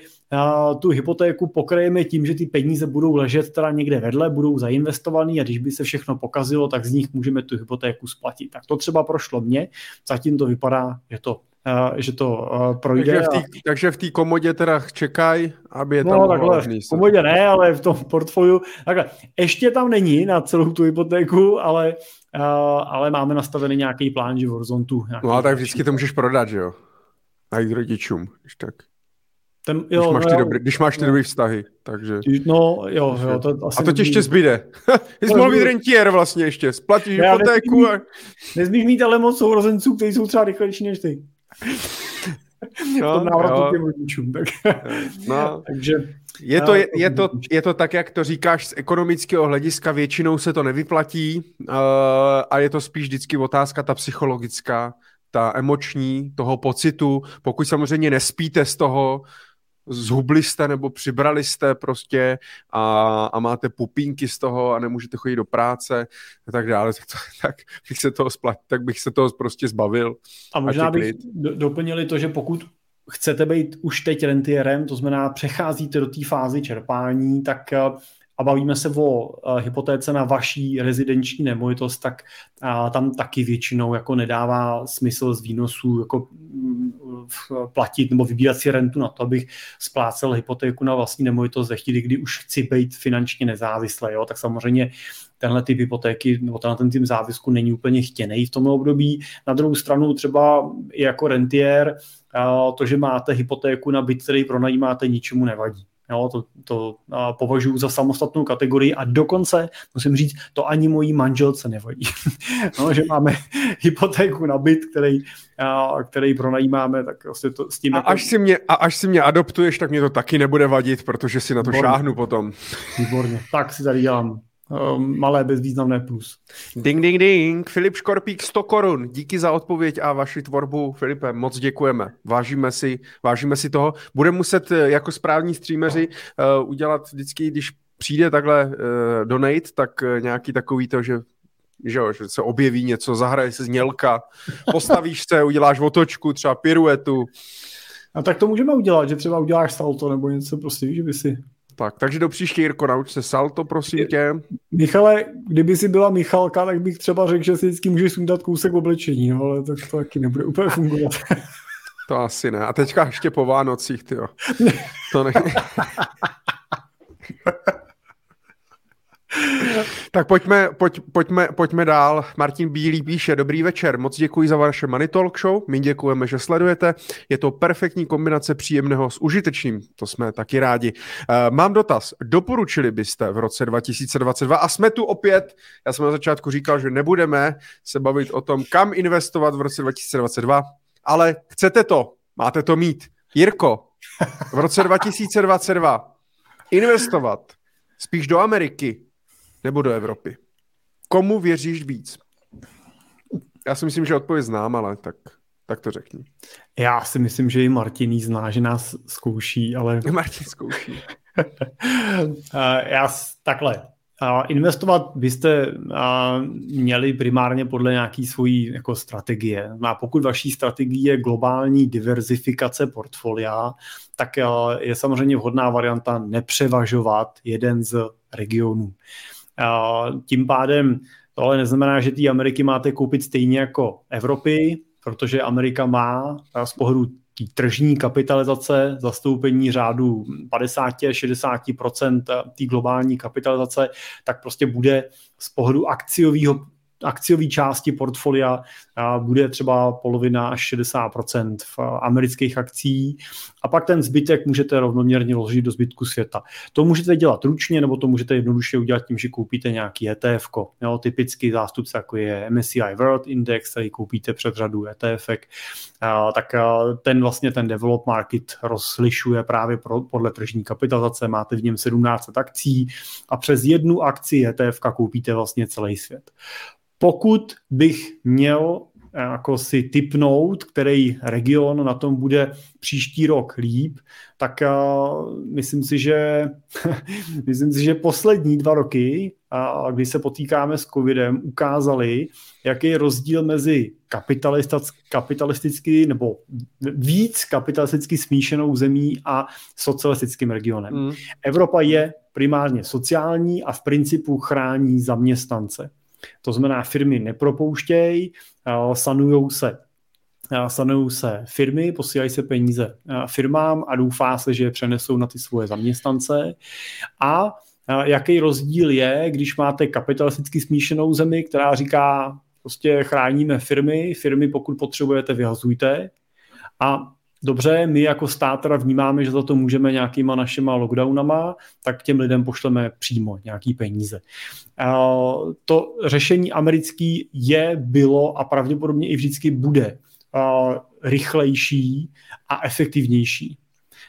tu hypotéku pokrajeme tím, že ty peníze budou ležet teda někde vedle, budou zainvestovaný a když by se všechno pokazilo, tak z nich můžeme tu hypotéku splatit. Tak to třeba prošlo mně, zatím to vypadá, že to že to projde. Takže v, tý, a... takže v té komodě teda čekaj, aby je no, tam no, takhle, v komodě ne, ale v tom portfoliu. Takhle, ještě tam není na celou tu hypotéku, ale, ale máme nastavený nějaký plán, že v horizontu. No a tak vždycky to můžeš prodat, že jo? Najít rodičům, když tak. Ten, jo, když, máš ty no, dobrý, když máš ty no. dobrý vztahy, takže... No, jo, jo to asi A to ti ještě zbyde. Ty jsi mohl být rentier vlastně ještě, splatíš hypotéku a... Nesmíš mít ale moc sourozenců, kteří jsou třeba rychlejší než ty. No, v návratu těm rodičům. Tak. No. takže... Je to, je, je, to, je to tak, jak to říkáš z ekonomického hlediska, většinou se to nevyplatí uh, a je to spíš vždycky otázka ta psychologická, ta emoční, toho pocitu. Pokud samozřejmě nespíte z toho, zhubli jste nebo přibrali jste prostě a, a máte pupínky z toho a nemůžete chodit do práce a tak dále, tak, to, tak bych se toho splat, tak bych se toho prostě zbavil. A možná bych doplnili to, že pokud chcete být už teď rentierem, to znamená přecházíte do té fázy čerpání, tak a bavíme se o hypotéce na vaší rezidenční nemovitost, tak tam taky většinou jako nedává smysl z výnosů jako mm, platit nebo vybírat si rentu na to, abych splácel hypotéku na vlastní nemovitost ve chvíli, kdy už chci být finančně nezávislý. Jo? Tak samozřejmě tenhle typ hypotéky nebo tenhle ten typ závisku není úplně chtěný v tom období. Na druhou stranu třeba jako rentier to, že máte hypotéku na byt, který pronajímáte, ničemu nevadí. Jo, to, to považuji za samostatnou kategorii a dokonce, musím říct, to ani mojí manželce nevadí. no, že máme hypotéku na byt, který, a, který pronajímáme, tak vlastně to s tím... A, jako... až si mě, a až si mě adoptuješ, tak mě to taky nebude vadit, protože si na to Výborně. šáhnu potom. Výborně, tak si tady dělám malé bezvýznamné plus. Ding, ding, ding. Filip Škorpík 100 korun. Díky za odpověď a vaši tvorbu, Filipe. Moc děkujeme. Vážíme si, vážíme si toho. Budeme muset eh, jako správní streameři uh, udělat vždycky, když přijde takhle uh, donate, tak uh, nějaký takový to, že že, jo, že se objeví něco, zahraje se znělka, postavíš se, uděláš otočku, třeba piruetu. A tak to můžeme udělat, že třeba uděláš salto nebo něco prostě, že by si tak, takže do příště, Jirko, nauč se salto, prosím tě. Michale, kdyby si byla Michalka, tak bych třeba řekl, že si vždycky můžeš sundat kousek oblečení, no, ale tak to taky nebude úplně fungovat. To asi ne. A teďka ještě po Vánocích, ty To ne. tak pojďme, pojď, pojďme, pojďme dál. Martin Bílý píše, dobrý večer, moc děkuji za vaše Money Talk Show, my děkujeme, že sledujete, je to perfektní kombinace příjemného s užitečným, to jsme taky rádi. Uh, mám dotaz, doporučili byste v roce 2022 a jsme tu opět, já jsem na začátku říkal, že nebudeme se bavit o tom, kam investovat v roce 2022, ale chcete to, máte to mít. Jirko, v roce 2022 investovat spíš do Ameriky nebo do Evropy? Komu věříš víc? Já si myslím, že odpověď znám, ale tak, tak to řekni. Já si myslím, že i Martin zná, že nás zkouší, ale... Martin zkouší. Já takhle. Investovat byste měli primárně podle nějaký svojí jako strategie. A pokud vaší strategie je globální diverzifikace portfolia, tak je samozřejmě vhodná varianta nepřevažovat jeden z regionů. Tím pádem to ale neznamená, že ty Ameriky máte koupit stejně jako Evropy, protože Amerika má z pohledu tržní kapitalizace, zastoupení řádu 50-60% té globální kapitalizace, tak prostě bude z pohledu akciového akciové části portfolia bude třeba polovina až 60% v amerických akcí a pak ten zbytek můžete rovnoměrně ložit do zbytku světa. To můžete dělat ručně, nebo to můžete jednoduše udělat tím, že koupíte nějaký ETF. Jo, typický zástupce, jako je MSCI World Index, který koupíte před řadu ETF, tak ten vlastně ten develop market rozlišuje právě pro, podle tržní kapitalizace. Máte v něm 17 akcí a přes jednu akci ETF koupíte vlastně celý svět. Pokud bych měl jako si typnout, který region na tom bude příští rok líp, tak uh, myslím si, že myslím si, že poslední dva roky, uh, kdy se potýkáme s covidem, ukázali, jaký je rozdíl mezi kapitalisticky nebo víc kapitalisticky smíšenou zemí a socialistickým regionem. Mm. Evropa je primárně sociální a v principu chrání zaměstnance. To znamená, firmy nepropouštějí, sanujou se sanují se firmy, posílají se peníze firmám a doufá se, že je přenesou na ty svoje zaměstnance. A jaký rozdíl je, když máte kapitalisticky smíšenou zemi, která říká, prostě chráníme firmy, firmy pokud potřebujete, vyhazujte. A dobře, my jako stát teda vnímáme, že za to můžeme nějakýma našima lockdownama, tak těm lidem pošleme přímo nějaký peníze. To řešení americký je, bylo a pravděpodobně i vždycky bude rychlejší a efektivnější.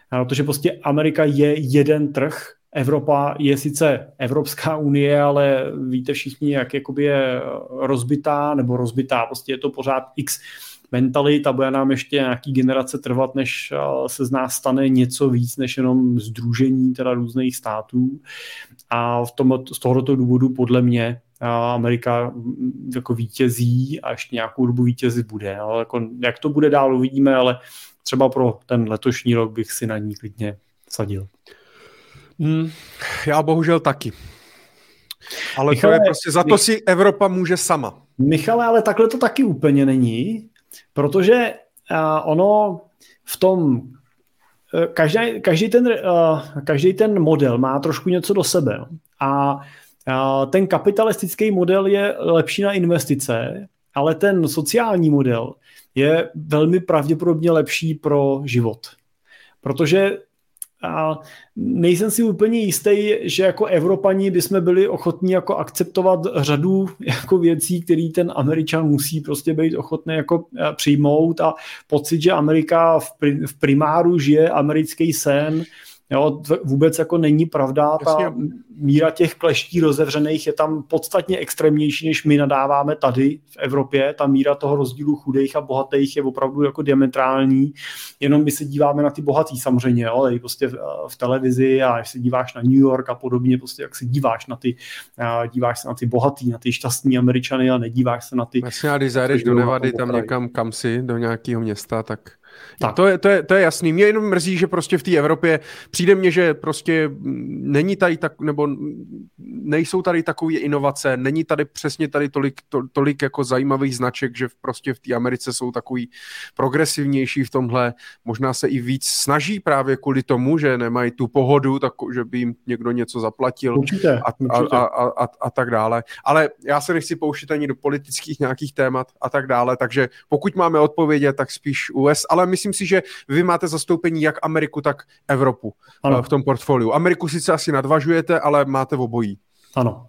Protože prostě Amerika je jeden trh, Evropa je sice Evropská unie, ale víte všichni, jak jakoby je rozbitá, nebo rozbitá, prostě je to pořád x mentalit a bude nám ještě nějaký generace trvat, než se z nás stane něco víc, než jenom združení teda různých států. A v tom, z tohoto důvodu podle mě Amerika jako vítězí a ještě nějakou dobu vítězí bude. Ale jako, jak to bude dál, uvidíme, ale třeba pro ten letošní rok bych si na ní klidně sadil. Hmm, já bohužel taky. Ale Michale, to je prostě, za to si Evropa může sama. Michale, ale takhle to taky úplně není, protože uh, ono v tom e, každý, každý, ten, uh, každý ten model má trošku něco do sebe. A ten kapitalistický model je lepší na investice, ale ten sociální model je velmi pravděpodobně lepší pro život. Protože a nejsem si úplně jistý, že jako Evropani bychom byli ochotní jako akceptovat řadu jako věcí, které ten Američan musí prostě být ochotný jako eh, přijmout a pocit, že Amerika v primáru žije americký sen, Jo, vůbec jako není pravda, ta Jasně. míra těch kleští rozevřených je tam podstatně extrémnější, než my nadáváme tady v Evropě. Ta míra toho rozdílu chudých a bohatých je opravdu jako diametrální. Jenom my se díváme na ty bohatý samozřejmě, jo, ale prostě v, v televizi a když se díváš na New York a podobně, prostě jak se díváš na ty, díváš se na ty bohatý, na ty šťastní Američany a nedíváš se na ty... Jasně, a když zajdeš do Nevady tam někam kam si, do nějakého města, tak tak. To, je, to, je, to je jasný. Mě jenom mrzí, že prostě v té Evropě přijde mně, že prostě není tady tak, nebo nejsou tady takové inovace, není tady přesně tady tolik, to, tolik jako zajímavých značek, že prostě v té Americe jsou takový progresivnější v tomhle, možná se i víc snaží právě kvůli tomu, že nemají tu pohodu, tak, že by jim někdo něco zaplatil určitě, a, určitě. A, a, a, a tak dále. Ale já se nechci pouštět ani do politických nějakých témat a tak dále, takže pokud máme odpovědět, tak spíš US, ale myslím si, že vy máte zastoupení jak Ameriku, tak Evropu ano. Eh, v tom portfoliu. Ameriku sice asi nadvažujete, ale máte v obojí. Ano.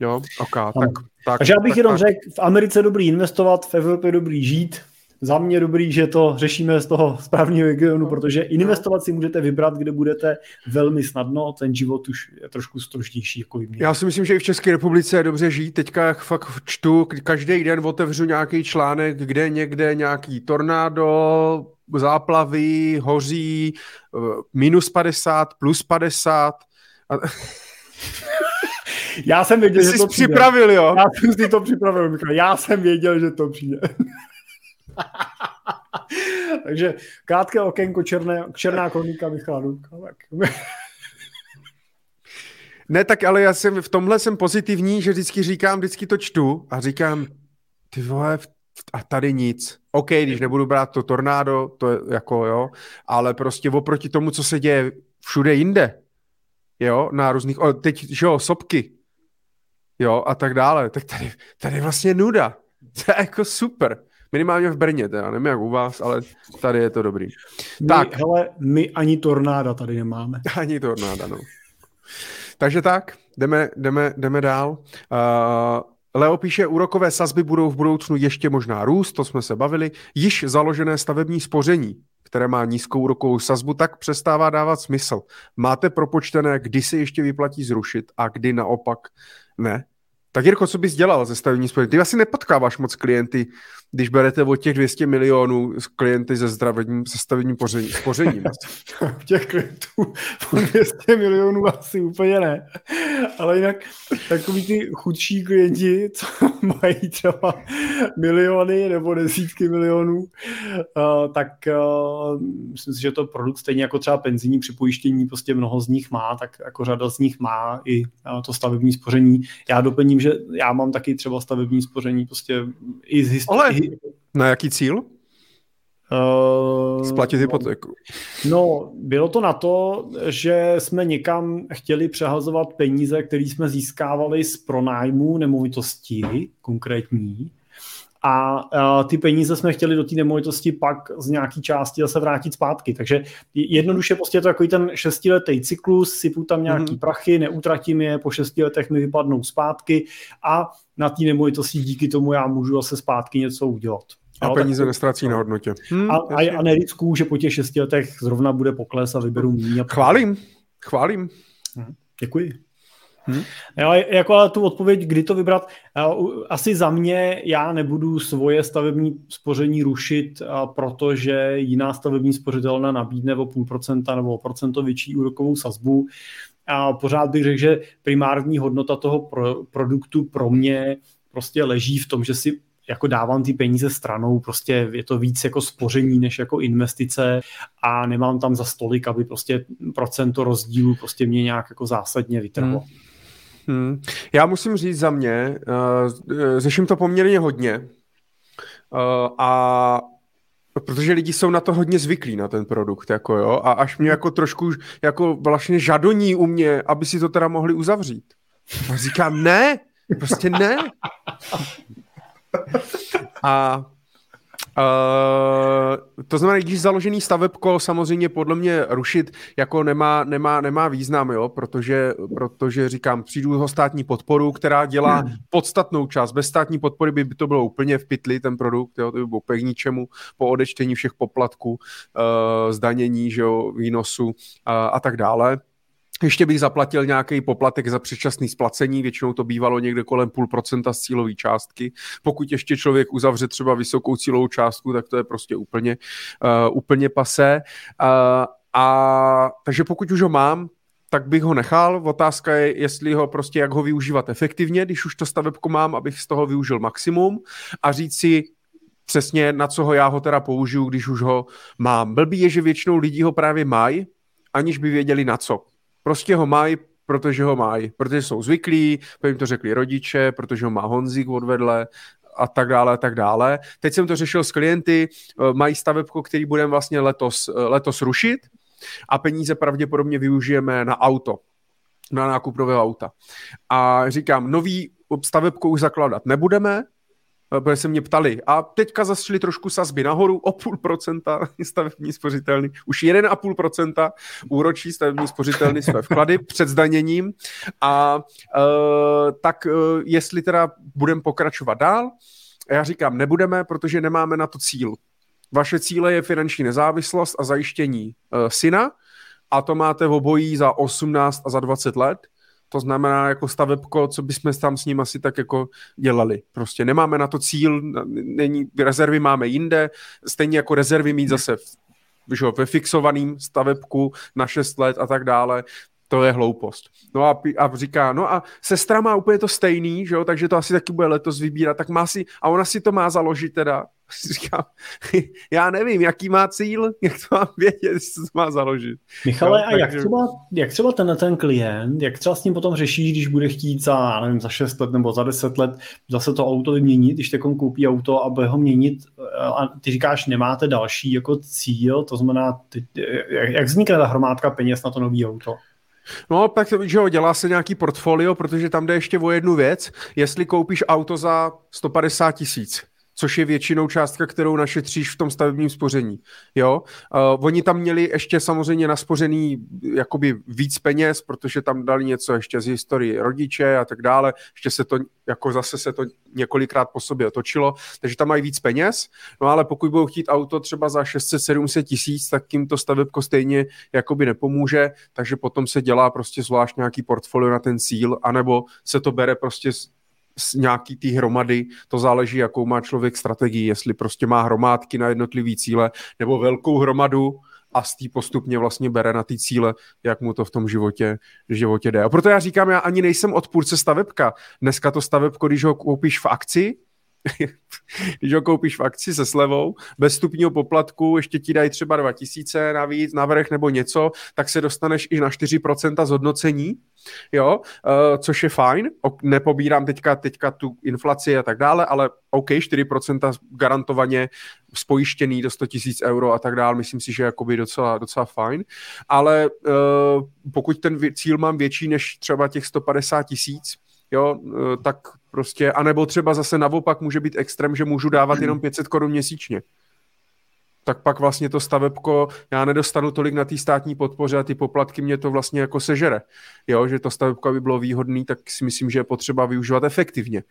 Jo, ok, ano. tak, tak. Takže já bych tak, jenom tak. řekl, v Americe dobrý investovat, v Evropě dobrý žít, za mě dobrý, že to řešíme z toho správního regionu, protože investovat si můžete vybrat, kde budete velmi snadno, ten život už je trošku strožnější. Jako Já si myslím, že i v České republice je dobře žít. Teďka jak fakt čtu, každý den otevřu nějaký článek, kde někde nějaký tornádo, záplavy, hoří, eh, minus 50, plus 50. A... Já jsem věděl, že to přijde. připravil, jo? Já jsem si to připravil, Michal. Já jsem věděl, že to přijde. Takže krátké okénko černé, černá kronika. Tak. ne, tak ale já jsem v tomhle jsem pozitivní, že vždycky říkám, vždycky to čtu a říkám, ty vole, a tady nic. OK, když nebudu brát to tornádo, to je jako jo, ale prostě oproti tomu, co se děje všude jinde, jo, na různých, o, teď, že jo, sopky, jo, a tak dále. Tak tady, tady vlastně nuda. To je jako super. Minimálně v Brně, teda, nevím jak u vás, ale tady je to dobrý. My, tak. Hele, my ani tornáda tady nemáme. Ani tornáda, no. Takže tak, jdeme, jdeme, jdeme dál. Uh, Leo píše, úrokové sazby budou v budoucnu ještě možná růst, to jsme se bavili. Již založené stavební spoření, které má nízkou úrokovou sazbu, tak přestává dávat smysl. Máte propočtené, kdy se ještě vyplatí zrušit a kdy naopak ne? Tak Jirko, co bys dělal ze stavební spoření? Ty asi nepotkáváš moc klienty, když berete od těch 200 milionů klienty ze zdravotním, se stavebním poření, spořením. těch klientů 200 milionů asi úplně ne. Ale jinak takový ty chudší klienti, co mají třeba miliony nebo desítky milionů, uh, tak uh, myslím si, že to produkt stejně jako třeba penzijní připojištění, prostě mnoho z nich má, tak jako řada z nich má i uh, to stavební spoření. Já doplním, že já mám taky třeba stavební spoření prostě i z historie. Na jaký cíl? Uh, Splatit hypotéku. No, bylo to na to, že jsme někam chtěli přehazovat peníze, které jsme získávali z pronájmu nemovitosti konkrétní. A uh, ty peníze jsme chtěli do té nemovitosti pak z nějaké části zase vrátit zpátky. Takže jednoduše prostě je to takový ten šestiletý cyklus, sypu tam nějaký mm-hmm. prachy, neutratím je, po šesti letech mi vypadnou zpátky a na té nemovitosti díky tomu já můžu zase zpátky něco udělat. A no, peníze tak... nestrací na hodnotě. Hmm, a, a, a neriskuju, že po těch šesti letech zrovna bude pokles a vyberu méně. Chválím, chválím. Hmm, děkuji. Hmm. Jo, jako ale tu odpověď, kdy to vybrat, asi za mě já nebudu svoje stavební spoření rušit, protože jiná stavební spořitelna nabídne o půl procenta nebo o procento větší úrokovou sazbu. A pořád bych řekl, že primární hodnota toho pro, produktu pro mě prostě leží v tom, že si jako dávám ty peníze stranou, prostě je to víc jako spoření než jako investice a nemám tam za stolik, aby prostě procento rozdílu prostě mě nějak jako zásadně vytrhlo. Hmm. Hmm. Já musím říct za mě, uh, řeším to poměrně hodně uh, a protože lidi jsou na to hodně zvyklí, na ten produkt, jako jo, a až mě jako trošku jako vlastně žadoní u mě, aby si to teda mohli uzavřít. A říkám, ne, prostě ne. A Uh, to znamená, když založený stavebko samozřejmě podle mě rušit jako nemá, nemá, nemá význam, jo? Protože, protože říkám, přijdu ho státní podporu, která dělá hmm. podstatnou část. Bez státní podpory by to bylo úplně v pytli ten produkt, jo? to by bylo k ničemu po odečtení všech poplatků, uh, zdanění, že jo, výnosu uh, a tak dále. Ještě bych zaplatil nějaký poplatek za předčasný splacení, většinou to bývalo někde kolem půl procenta z cílové částky. Pokud ještě člověk uzavře třeba vysokou cílovou částku, tak to je prostě úplně, uh, úplně pasé. Uh, a takže pokud už ho mám, tak bych ho nechal. Otázka je, jestli ho prostě, jak ho využívat efektivně, když už to stavebko mám, abych z toho využil maximum a říct si, přesně na co ho já ho teda použiju, když už ho mám. Blbý je, že většinou lidí ho právě mají, aniž by věděli na co. Prostě ho mají, protože ho mají, protože jsou zvyklí, protože jim to řekli rodiče, protože ho má Honzík odvedle a tak dále, a tak dále. Teď jsem to řešil s klienty, eh, mají stavebko, který budeme vlastně letos, eh, letos rušit a peníze pravděpodobně využijeme na auto, na nákup nového auta. A říkám, nový stavebko už zakládat nebudeme, protože se mě ptali. A teďka zašly trošku sazby nahoru o půl procenta stavební spořitelný, už 1,5 procenta úročí stavební spořitelný své vklady před zdaněním. A uh, tak uh, jestli teda budeme pokračovat dál, já říkám, nebudeme, protože nemáme na to cíl. Vaše cíle je finanční nezávislost a zajištění uh, syna a to máte v obojí za 18 a za 20 let to znamená jako stavebko, co bychom tam s ním asi tak jako dělali. Prostě nemáme na to cíl, není, rezervy máme jinde, stejně jako rezervy mít zase v, že, ve fixovaném stavebku na 6 let a tak dále, to je hloupost. No a, a říká, no a sestra má úplně to stejný, že jo, takže to asi taky bude letos vybírat, tak má si, a ona si to má založit teda. Říkám, já nevím, jaký má cíl, jak to mám vědět, jestli to má založit. Michale, no, a takže... jak třeba, jak třeba ten, ten klient, jak třeba s ním potom řešíš, když bude chtít za, nevím, za 6 let nebo za 10 let zase to auto vyměnit, když teď koupí auto a bude ho měnit a ty říkáš, nemáte další jako cíl, to znamená, ty, jak, jak vznikne ta hromádka peněz na to nové auto? No, tak že jo, dělá se nějaký portfolio, protože tam jde ještě o jednu věc, jestli koupíš auto za 150 tisíc, což je většinou částka, kterou našetříš v tom stavebním spoření. Jo? Uh, oni tam měli ještě samozřejmě naspořený jakoby víc peněz, protože tam dali něco ještě z historii rodiče a tak dále. Ještě se to, jako zase se to několikrát po sobě otočilo, takže tam mají víc peněz. No ale pokud budou chtít auto třeba za 600-700 tisíc, tak jim to stavebko stejně jakoby nepomůže, takže potom se dělá prostě zvlášť nějaký portfolio na ten cíl, anebo se to bere prostě nějaký té hromady, to záleží, jakou má člověk strategii, jestli prostě má hromádky na jednotlivý cíle, nebo velkou hromadu a z té postupně vlastně bere na ty cíle, jak mu to v tom životě, životě jde. A proto já říkám, já ani nejsem odpůrce stavebka. Dneska to stavebko, když ho koupíš v akci, když ho koupíš v akci se slevou, bez stupního poplatku, ještě ti dají třeba 2000 navíc, navrh nebo něco, tak se dostaneš i na 4% zhodnocení, jo, uh, což je fajn, nepobírám teďka, teďka tu inflaci a tak dále, ale OK, 4% garantovaně spojištěný do 100 tisíc euro a tak dále, myslím si, že jakoby docela, docela fajn, ale uh, pokud ten cíl mám větší než třeba těch 150 tisíc, jo, uh, tak prostě, anebo třeba zase naopak může být extrém, že můžu dávat jenom 500 korun měsíčně tak pak vlastně to stavebko, já nedostanu tolik na té státní podpoře a ty poplatky mě to vlastně jako sežere. Jo, že to stavebko by bylo výhodné, tak si myslím, že je potřeba využívat efektivně.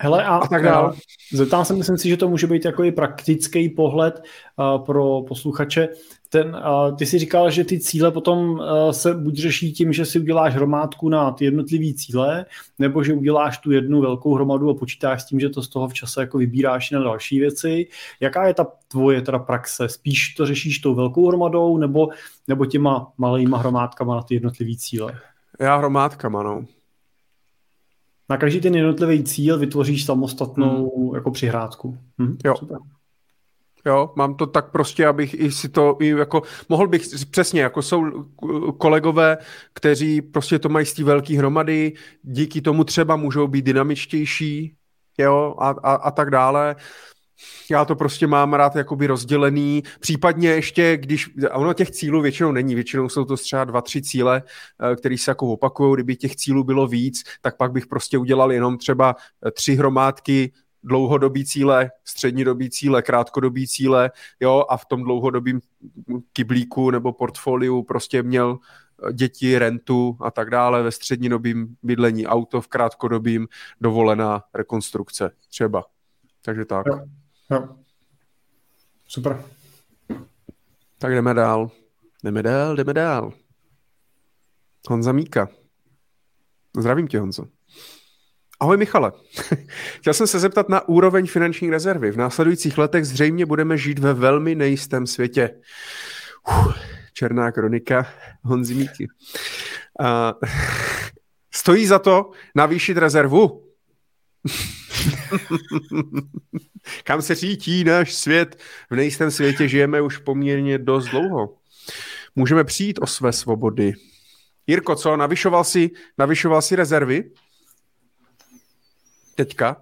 Hele, a, a tak dále. Zeptám se, myslím si, že to může být jako i praktický pohled uh, pro posluchače. Ten, uh, ty si říkal, že ty cíle potom uh, se buď řeší tím, že si uděláš hromádku na ty jednotlivé cíle, nebo že uděláš tu jednu velkou hromadu a počítáš s tím, že to z toho v čase jako vybíráš na další věci. Jaká je ta tvoje teda praxe? Spíš to řešíš tou velkou hromadou, nebo, nebo těma malýma hromádkama na ty jednotlivé cíle? Já hromádkama, no na každý ten jednotlivý cíl vytvoříš samostatnou hmm. jako přihrádku. Hm, jo. Super. Jo, mám to tak prostě, abych i si to, i jako, mohl bych přesně, jako jsou kolegové, kteří prostě to mají z té velké hromady, díky tomu třeba můžou být dynamičtější, jo, a, a, a tak dále. Já to prostě mám rád jakoby rozdělený, případně ještě, když, ono těch cílů většinou není, většinou jsou to třeba dva, tři cíle, eh, které se jako opakují, kdyby těch cílů bylo víc, tak pak bych prostě udělal jenom třeba eh, tři hromádky dlouhodobý cíle, střednědobý cíle, krátkodobý cíle, jo, a v tom dlouhodobém kyblíku nebo portfoliu prostě měl eh, děti, rentu a tak dále, ve střednědobém bydlení auto, v krátkodobým dovolená rekonstrukce třeba. Takže tak. Jo. Jo. Super. Tak jdeme dál. Jdeme dál, jdeme dál. Honza Míka. Zdravím tě, Honzo. Ahoj Michale. Chtěl jsem se zeptat na úroveň finanční rezervy. V následujících letech zřejmě budeme žít ve velmi nejistém světě. Uf, černá kronika Honzi Míky. Uh, stojí za to navýšit rezervu? Kam se řítí náš svět? V nejistém světě žijeme už poměrně dost dlouho. Můžeme přijít o své svobody. Jirko, co, navyšoval si, navyšoval si rezervy? Teďka?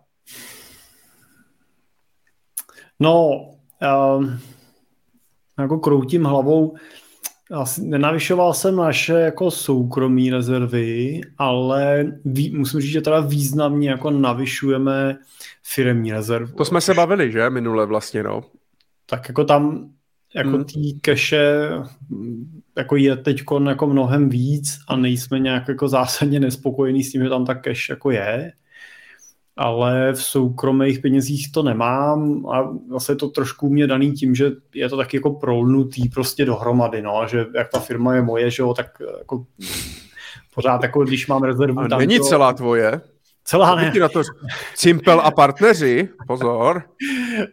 No, um, jako kroutím hlavou. Asi nenavyšoval jsem naše jako soukromí rezervy, ale ví, musím říct, že teda významně jako navyšujeme firmní rezervu. To jsme se bavili, že, minule vlastně, no. Tak jako tam jako hmm. tý keše jako je teď jako mnohem víc a nejsme nějak jako zásadně nespokojení s tím, že tam ta cash jako je ale v soukromých penězích to nemám a zase je to trošku mě daný tím, že je to taky jako prolnutý prostě dohromady, no, že jak ta firma je moje, že jo, tak jako pořád jako když mám rezervu. A není to... celá tvoje? Celá ne. Na to Cimpel a partneři, pozor.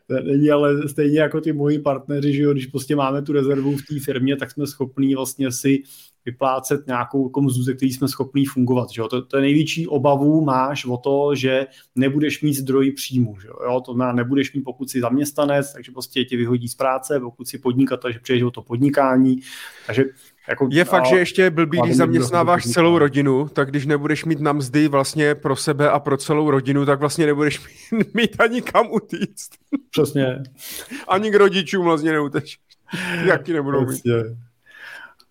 Není, ale stejně jako ty moji partneři, že jo, když prostě máme tu rezervu v té firmě, tak jsme schopní vlastně si vyplácet nějakou komzu, ze který jsme schopní fungovat. Že jo? To, to je největší obavu máš o to, že nebudeš mít zdroj příjmu. Že jo? To znamená, nebudeš mít, pokud jsi zaměstnanec, takže prostě tě vyhodí z práce, pokud jsi podnikatel, že přejdeš o to podnikání. Takže jako, je fakt, že ještě blbý, když zaměstnáváš celou rodinu, tak když nebudeš mít na mzdy vlastně pro sebe a pro celou rodinu, tak vlastně nebudeš mít, mít ani kam utíct. Přesně. ani k rodičům vlastně neutečeš. Jaký nebudou Přesně.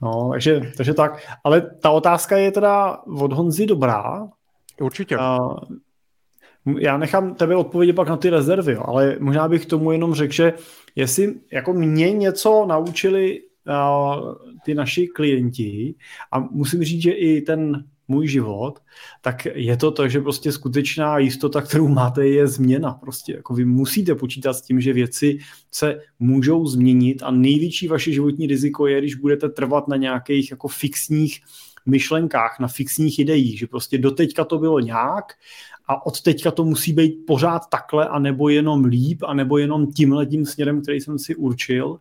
No, takže, takže tak. Ale ta otázka je teda od Honzy dobrá. Určitě. Uh, já nechám tebe odpovědět pak na ty rezervy, jo, ale možná bych tomu jenom řekl, že jestli jako mě něco naučili uh, ty naši klienti a musím říct, že i ten můj život, tak je to to, že prostě skutečná jistota, kterou máte, je změna. Prostě jako vy musíte počítat s tím, že věci se můžou změnit a největší vaše životní riziko je, když budete trvat na nějakých jako fixních myšlenkách, na fixních ideích, že prostě doteďka to bylo nějak a od teďka to musí být pořád takhle, a nebo jenom líp, a nebo jenom tímhle tím směrem, který jsem si určil.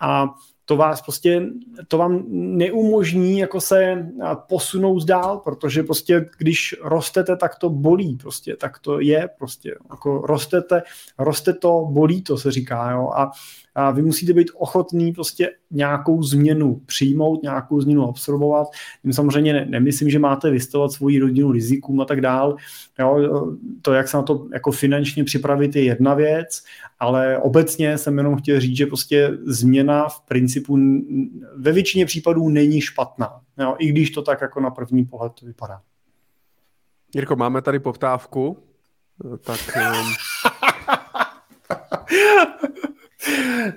A to vás prostě, to vám neumožní jako se posunout dál, protože prostě když rostete, tak to bolí prostě, tak to je prostě, jako rostete, roste to, bolí to se říká, jo, a a vy musíte být ochotný prostě nějakou změnu přijmout, nějakou změnu absorbovat. Tím samozřejmě ne, nemyslím, že máte vystavovat svoji rodinu rizikům a tak dál. Jo, to, jak se na to jako finančně připravit, je jedna věc, ale obecně jsem jenom chtěl říct, že prostě změna v principu ve většině případů není špatná. Jo, I když to tak jako na první pohled to vypadá. Jirko, máme tady poptávku, tak...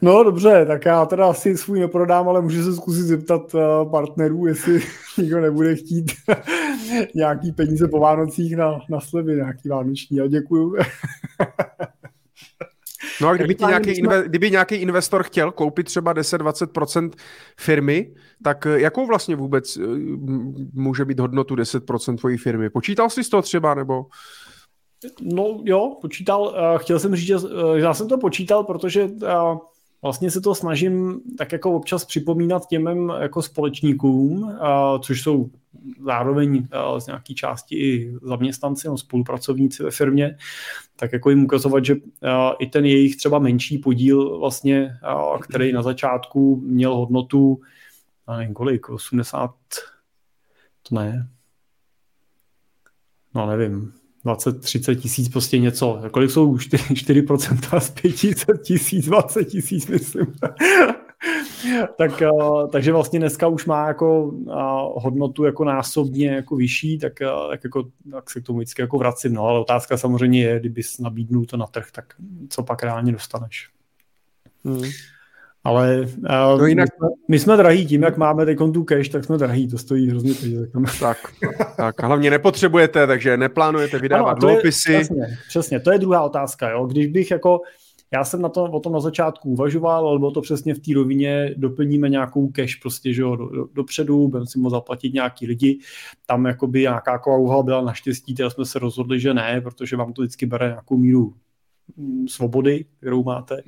No dobře, tak já teda asi svůj neprodám, ale můžu se zkusit zeptat uh, partnerů, jestli nikdo nebude chtít nějaký peníze po Vánocích na, na slevy, nějaký vánoční. A děkuju. No a kdyby, ti nějaký, inve, kdyby nějaký investor chtěl koupit třeba 10-20% firmy, tak eh, jakou vlastně vůbec eh, může být hodnotu 10% tvojí firmy? Počítal jsi toho třeba, nebo... No jo, počítal. Chtěl jsem říct, že já jsem to počítal, protože vlastně se to snažím tak jako občas připomínat těm jako společníkům, což jsou zároveň z nějaké části i zaměstnanci, no, spolupracovníci ve firmě, tak jako jim ukazovat, že i ten jejich třeba menší podíl vlastně, který na začátku měl hodnotu, nevím kolik, 80, to ne, no nevím, 20-30 tisíc, prostě něco. Kolik jsou 4%, 4% z 500 tisíc, 20 tisíc, myslím. tak, eh, takže vlastně dneska už má jako eh, hodnotu jako násobně jako vyšší, tak, eh, tak, jako, tak se k tomu vždycky jako vracím. No, ale otázka samozřejmě je, kdyby nabídnul to na trh, tak co pak reálně dostaneš. Hmm. Ale uh, no jinak... my, jsme, my jsme drahí tím, jak máme teď tu cash, tak jsme drahí, to stojí hrozně peníze. Tak, tak, hlavně nepotřebujete, takže neplánujete vydávat dluhopisy. Přesně, přesně, to je druhá otázka. Jo? Když bych jako, já jsem na to, o tom na začátku uvažoval, ale bylo to přesně v té rovině, doplníme nějakou cash prostě, že jo, do, do, dopředu, budeme si moct zaplatit nějaký lidi, tam jakoby nějaká kouha byla naštěstí, teda jsme se rozhodli, že ne, protože vám to vždycky bere nějakou míru svobody, kterou máte.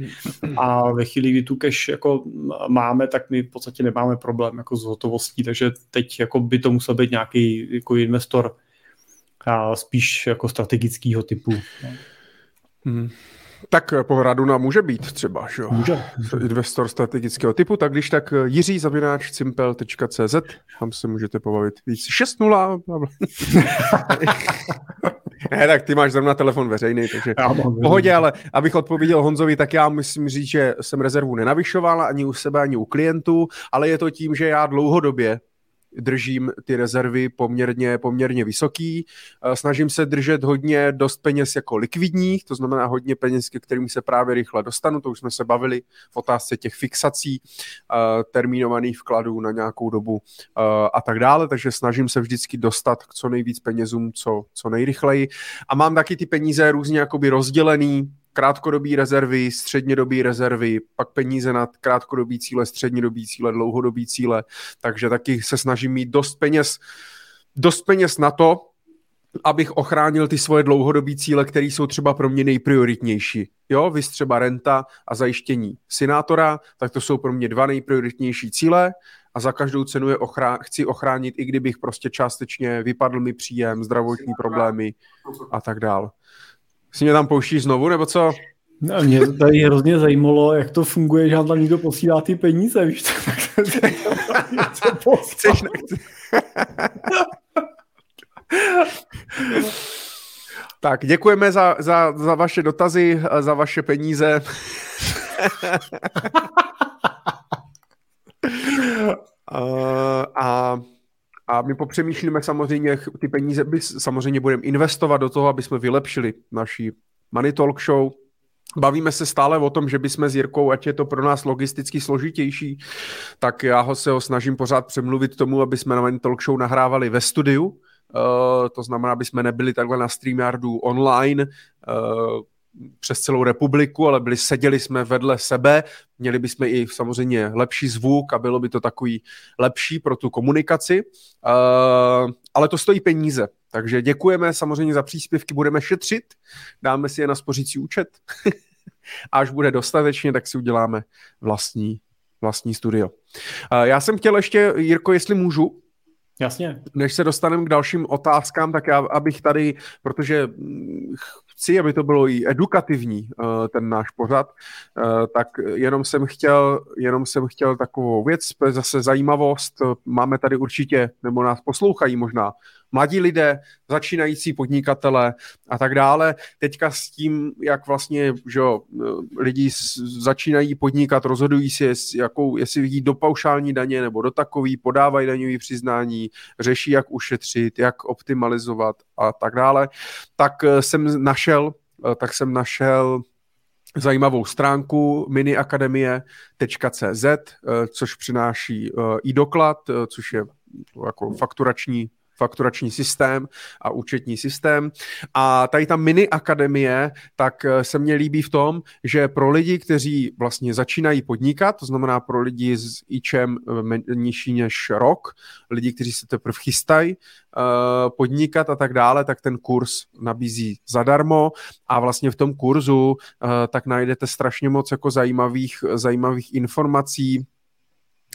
A ve chvíli, kdy tu cash jako máme, tak my v podstatě nemáme problém jako s hotovostí, takže teď jako by to musel být nějaký jako investor a spíš jako strategického typu. Hmm. Tak pohradu nám může být třeba, že jo? Může. Investor strategického typu, tak když tak Jiří zavináč cimpel.cz, tam se můžete pobavit víc. 6-0. ne, tak ty máš zrovna telefon veřejný, takže v pohodě, ale abych odpověděl Honzovi, tak já musím říct, že jsem rezervu nenavyšoval ani u sebe, ani u klientů, ale je to tím, že já dlouhodobě držím ty rezervy poměrně, poměrně vysoký. Eh, snažím se držet hodně dost peněz jako likvidních, to znamená hodně peněz, ke kterým se právě rychle dostanu, to už jsme se bavili v otázce těch fixací, eh, termínovaných vkladů na nějakou dobu eh, a tak dále, takže snažím se vždycky dostat k co nejvíc penězům, co, co nejrychleji. A mám taky ty peníze různě jakoby rozdělený, krátkodobý rezervy, střednědobý rezervy, pak peníze na krátkodobý cíle, střednědobý cíle, dlouhodobý cíle, takže taky se snažím mít dost peněz, dost peněz na to, abych ochránil ty svoje dlouhodobé cíle, které jsou třeba pro mě nejprioritnější. Jo, vy třeba renta a zajištění synátora, tak to jsou pro mě dva nejprioritnější cíle a za každou cenu je ochrá- chci ochránit, i kdybych prostě částečně vypadl mi příjem, zdravotní problémy a tak dál. Si mě tam pouští znovu, nebo co? No, mě tady hrozně zajímalo, jak to funguje, že tam někdo posílá ty peníze, víš? Chceš, nechci. tak, děkujeme za, za, za vaše dotazy, za vaše peníze. Uh, a my popřemýšlíme samozřejmě, ty peníze by samozřejmě budeme investovat do toho, aby jsme vylepšili naší Money Talk Show, Bavíme se stále o tom, že bychom s Jirkou, ať je to pro nás logisticky složitější, tak já ho se ho snažím pořád přemluvit tomu, aby jsme na Money Talk Show nahrávali ve studiu, uh, to znamená, aby jsme nebyli takhle na StreamYardu online, uh, přes celou republiku, ale byli, seděli jsme vedle sebe, měli bychom i samozřejmě lepší zvuk a bylo by to takový lepší pro tu komunikaci, uh, ale to stojí peníze, takže děkujeme samozřejmě za příspěvky, budeme šetřit, dáme si je na spořící účet. Až bude dostatečně, tak si uděláme vlastní, vlastní studio. Uh, já jsem chtěl ještě, Jirko, jestli můžu, Jasně. Než se dostaneme k dalším otázkám, tak já, abych tady, protože chci, aby to bylo i edukativní, eh, ten náš pořad, eh, tak jenom jsem chtěl, jenom jsem chtěl takovou věc, zase zajímavost, máme tady určitě, nebo nás poslouchají možná, mladí lidé, začínající podnikatele a tak dále. Teďka s tím, jak vlastně že jo, lidi začínají podnikat, rozhodují si, jakou, jestli jít do paušální daně nebo do takový, podávají daňový přiznání, řeší, jak ušetřit, jak optimalizovat a tak dále, tak eh, jsem našel, eh, tak jsem našel zajímavou stránku miniakademie.cz, eh, což přináší i doklad, což je jako fakturační fakturační systém a účetní systém. A tady ta mini akademie, tak eh, se mně líbí v tom, že pro lidi, kteří vlastně začínají podnikat, to znamená pro lidi s IČem eh, nižší než rok, lidi, kteří se teprve chystají uh, podnikat a tak dále, tak ten kurz nabízí zadarmo a vlastně v tom kurzu tak najdete strašně moc jako zajímavých, zajímavých informací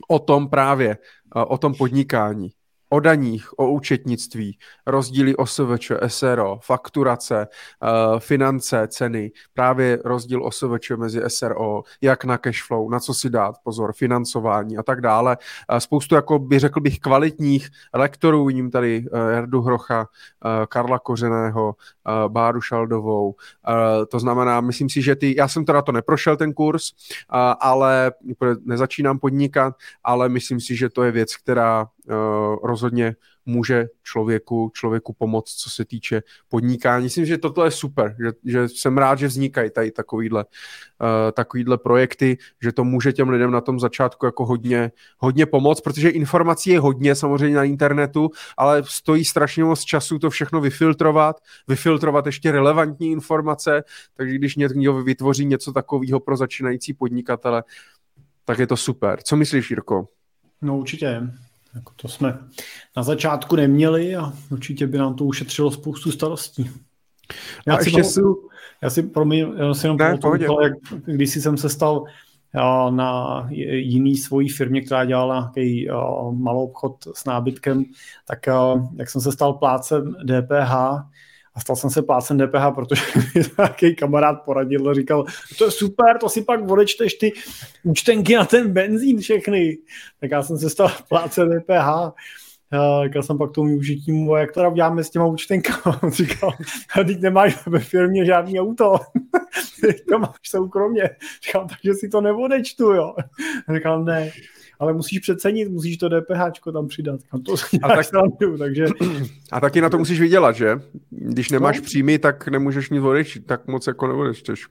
o tom právě, o tom podnikání o daních, o účetnictví, rozdíly OSVČ, SRO, fakturace, uh, finance, ceny, právě rozdíl OSVČ mezi SRO, jak na cashflow, na co si dát pozor, financování a tak dále. Uh, spoustu, jako by řekl bych, kvalitních lektorů, vidím tady uh, Jardu Hrocha, Karla Kořeného, Báru Šaldovou. To znamená, myslím si, že ty, já jsem teda to neprošel ten kurz, ale nezačínám podnikat, ale myslím si, že to je věc, která rozhodně může člověku, člověku pomoct, co se týče podnikání. Myslím, že toto je super, že, že jsem rád, že vznikají tady takovýhle, uh, takovýhle projekty, že to může těm lidem na tom začátku jako hodně, hodně pomoct, protože informací je hodně samozřejmě na internetu, ale stojí strašně moc času to všechno vyfiltrovat, vyfiltrovat ještě relevantní informace, takže když někdo vytvoří něco takového pro začínající podnikatele, tak je to super. Co myslíš, Jirko? No určitě. Jako to jsme na začátku neměli a určitě by nám to ušetřilo spoustu starostí. Já, a si, ještě pamatuju, já si, promiň, já si jenom ne, pamatuju, jak, když jsem se stal na jiný svojí firmě, která dělala nějaký malou obchod s nábytkem, tak jak jsem se stal plácem DPH, a stal jsem se plácem DPH, protože mi nějaký kamarád poradil a říkal, to je super, to si pak odečteš ty účtenky na ten benzín všechny. Tak já jsem se stal plácem DPH. Říkal jsem pak tomu užitím, jak to uděláme s těma účtenkama. On říkal, teď nemáš ve firmě žádný auto. to máš soukromně. Říkal, takže si to neodečtu, jo. Říkal, ne ale musíš přecenit, musíš to DPH tam přidat. A, to a, tak, srandu, takže... a taky na to musíš vydělat, že? Když nemáš no. příjmy, tak nemůžeš nic odečít, tak moc jako neodečteš.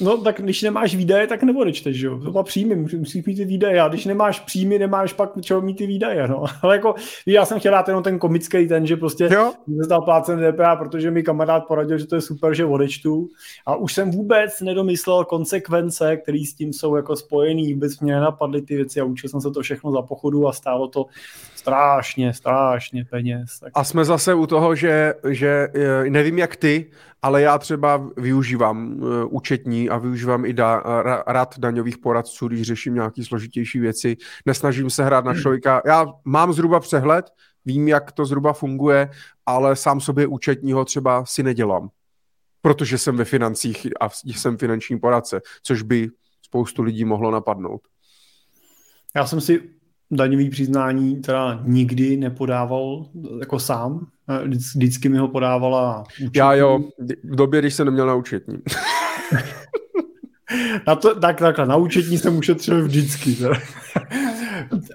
No tak když nemáš výdaje, tak neodečteš, jo. To má příjmy, musíš mít ty výdaje. A když nemáš příjmy, nemáš pak čeho mít ty výdaje, no. Ale jako, já jsem chtěl dát jenom ten komický ten, že prostě jo. jsem zdal plácen DPH, protože mi kamarád poradil, že to je super, že odečtu. A už jsem vůbec nedomyslel konsekvence, které s tím jsou jako spojený, vůbec mě nenapadly ty věci a učil jsem se to všechno za pochodu a stálo to strašně, strašně peněz. Tak... A jsme zase u toho, že, že eh, nevím jak ty, ale já třeba využívám uh, účetní a využívám i da, rad daňových poradců, když řeším nějaké složitější věci. Nesnažím se hrát na hmm. člověka. Já mám zhruba přehled, vím, jak to zhruba funguje, ale sám sobě účetního třeba si nedělám, protože jsem ve financích a jsem finanční poradce, což by spoustu lidí mohlo napadnout. Já jsem si daňový přiznání teda nikdy nepodával jako sám. Vždycky mi ho podávala účetní. Já jo, v době, když jsem neměl na účetní. na to, tak, takhle, na účetní jsem ušetřil vždycky.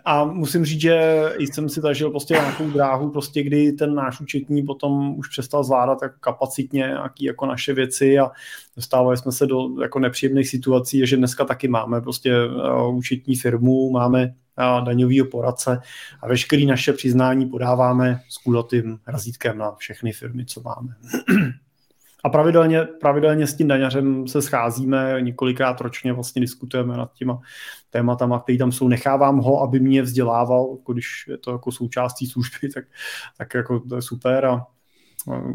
a musím říct, že jsem si zažil prostě nějakou dráhu, prostě kdy ten náš účetní potom už přestal zvládat jako kapacitně nějaký jako naše věci a dostávali jsme se do jako nepříjemných situací, že dneska taky máme prostě uh, účetní firmu, máme uh, daňový poradce a veškeré naše přiznání podáváme s kulatým razítkem na všechny firmy, co máme. A pravidelně, pravidelně s tím daňařem se scházíme, několikrát ročně vlastně diskutujeme nad těma tématama, které tam jsou. Nechávám ho, aby mě vzdělával, jako když je to jako součástí služby, tak, tak jako to je super a,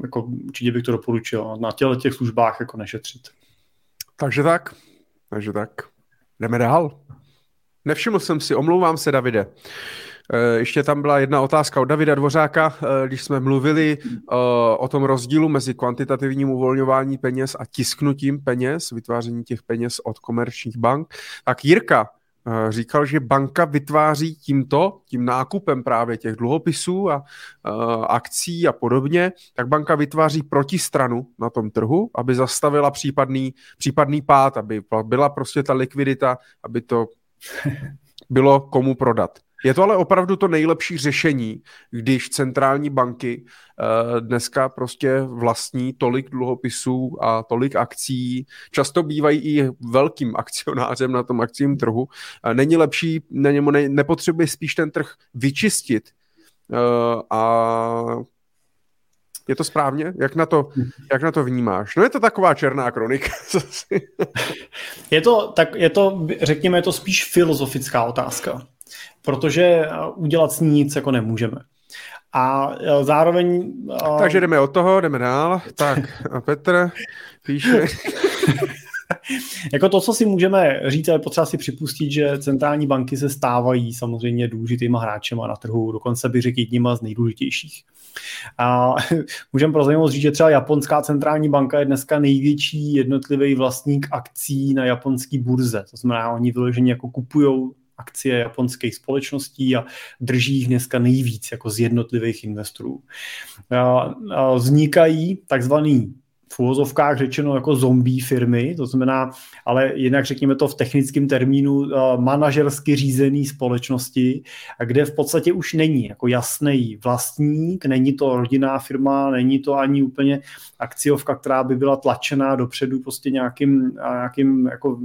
jako určitě bych to doporučil. Na těle těch službách jako nešetřit. Takže tak, takže tak. Jdeme dál. Nevšiml jsem si, omlouvám se, Davide. Eh, ještě tam byla jedna otázka od Davida Dvořáka, eh, když jsme mluvili eh, o tom rozdílu mezi kvantitativním uvolňování peněz a tisknutím peněz, vytváření těch peněz od komerčních bank. Tak Jirka říkal, že banka vytváří tímto, tím nákupem právě těch dluhopisů a akcí a podobně, tak banka vytváří protistranu na tom trhu, aby zastavila případný, případný pád, aby byla prostě ta likvidita, aby to bylo komu prodat. Je to ale opravdu to nejlepší řešení, když centrální banky uh, dneska prostě vlastní tolik dluhopisů a tolik akcí. Často bývají i velkým akcionářem na tom akcím trhu. Uh, není lepší, ne, ne, nepotřebuje spíš ten trh vyčistit uh, a je to správně? Jak na to, jak na to vnímáš? No je to taková černá kronika. je to, tak je to, řekněme, je to spíš filozofická otázka protože eh, udělat s ní nic jako nemůžeme. A eh, zároveň... Eh, Takže jdeme od toho, jdeme dál. Tak, a Petr píše... jako to, co si můžeme říct, ale potřeba si připustit, že centrální banky se stávají samozřejmě důležitýma hráčema na trhu, dokonce bych řekl jedníma z nejdůležitějších. A můžeme pro zajímavost říct, že třeba japonská centrální banka je dneska největší jednotlivý vlastník akcí na japonské burze. To znamená, oni vyloženě jako kupují akcie japonských společností a drží jich dneska nejvíc jako z jednotlivých investorů. Vznikají takzvaný v úvozovkách řečeno jako zombie firmy, to znamená, ale jinak řekněme to v technickém termínu, manažersky řízený společnosti, kde v podstatě už není jako jasný vlastník, není to rodinná firma, není to ani úplně akciovka, která by byla tlačená dopředu prostě nějakým, nějakým jako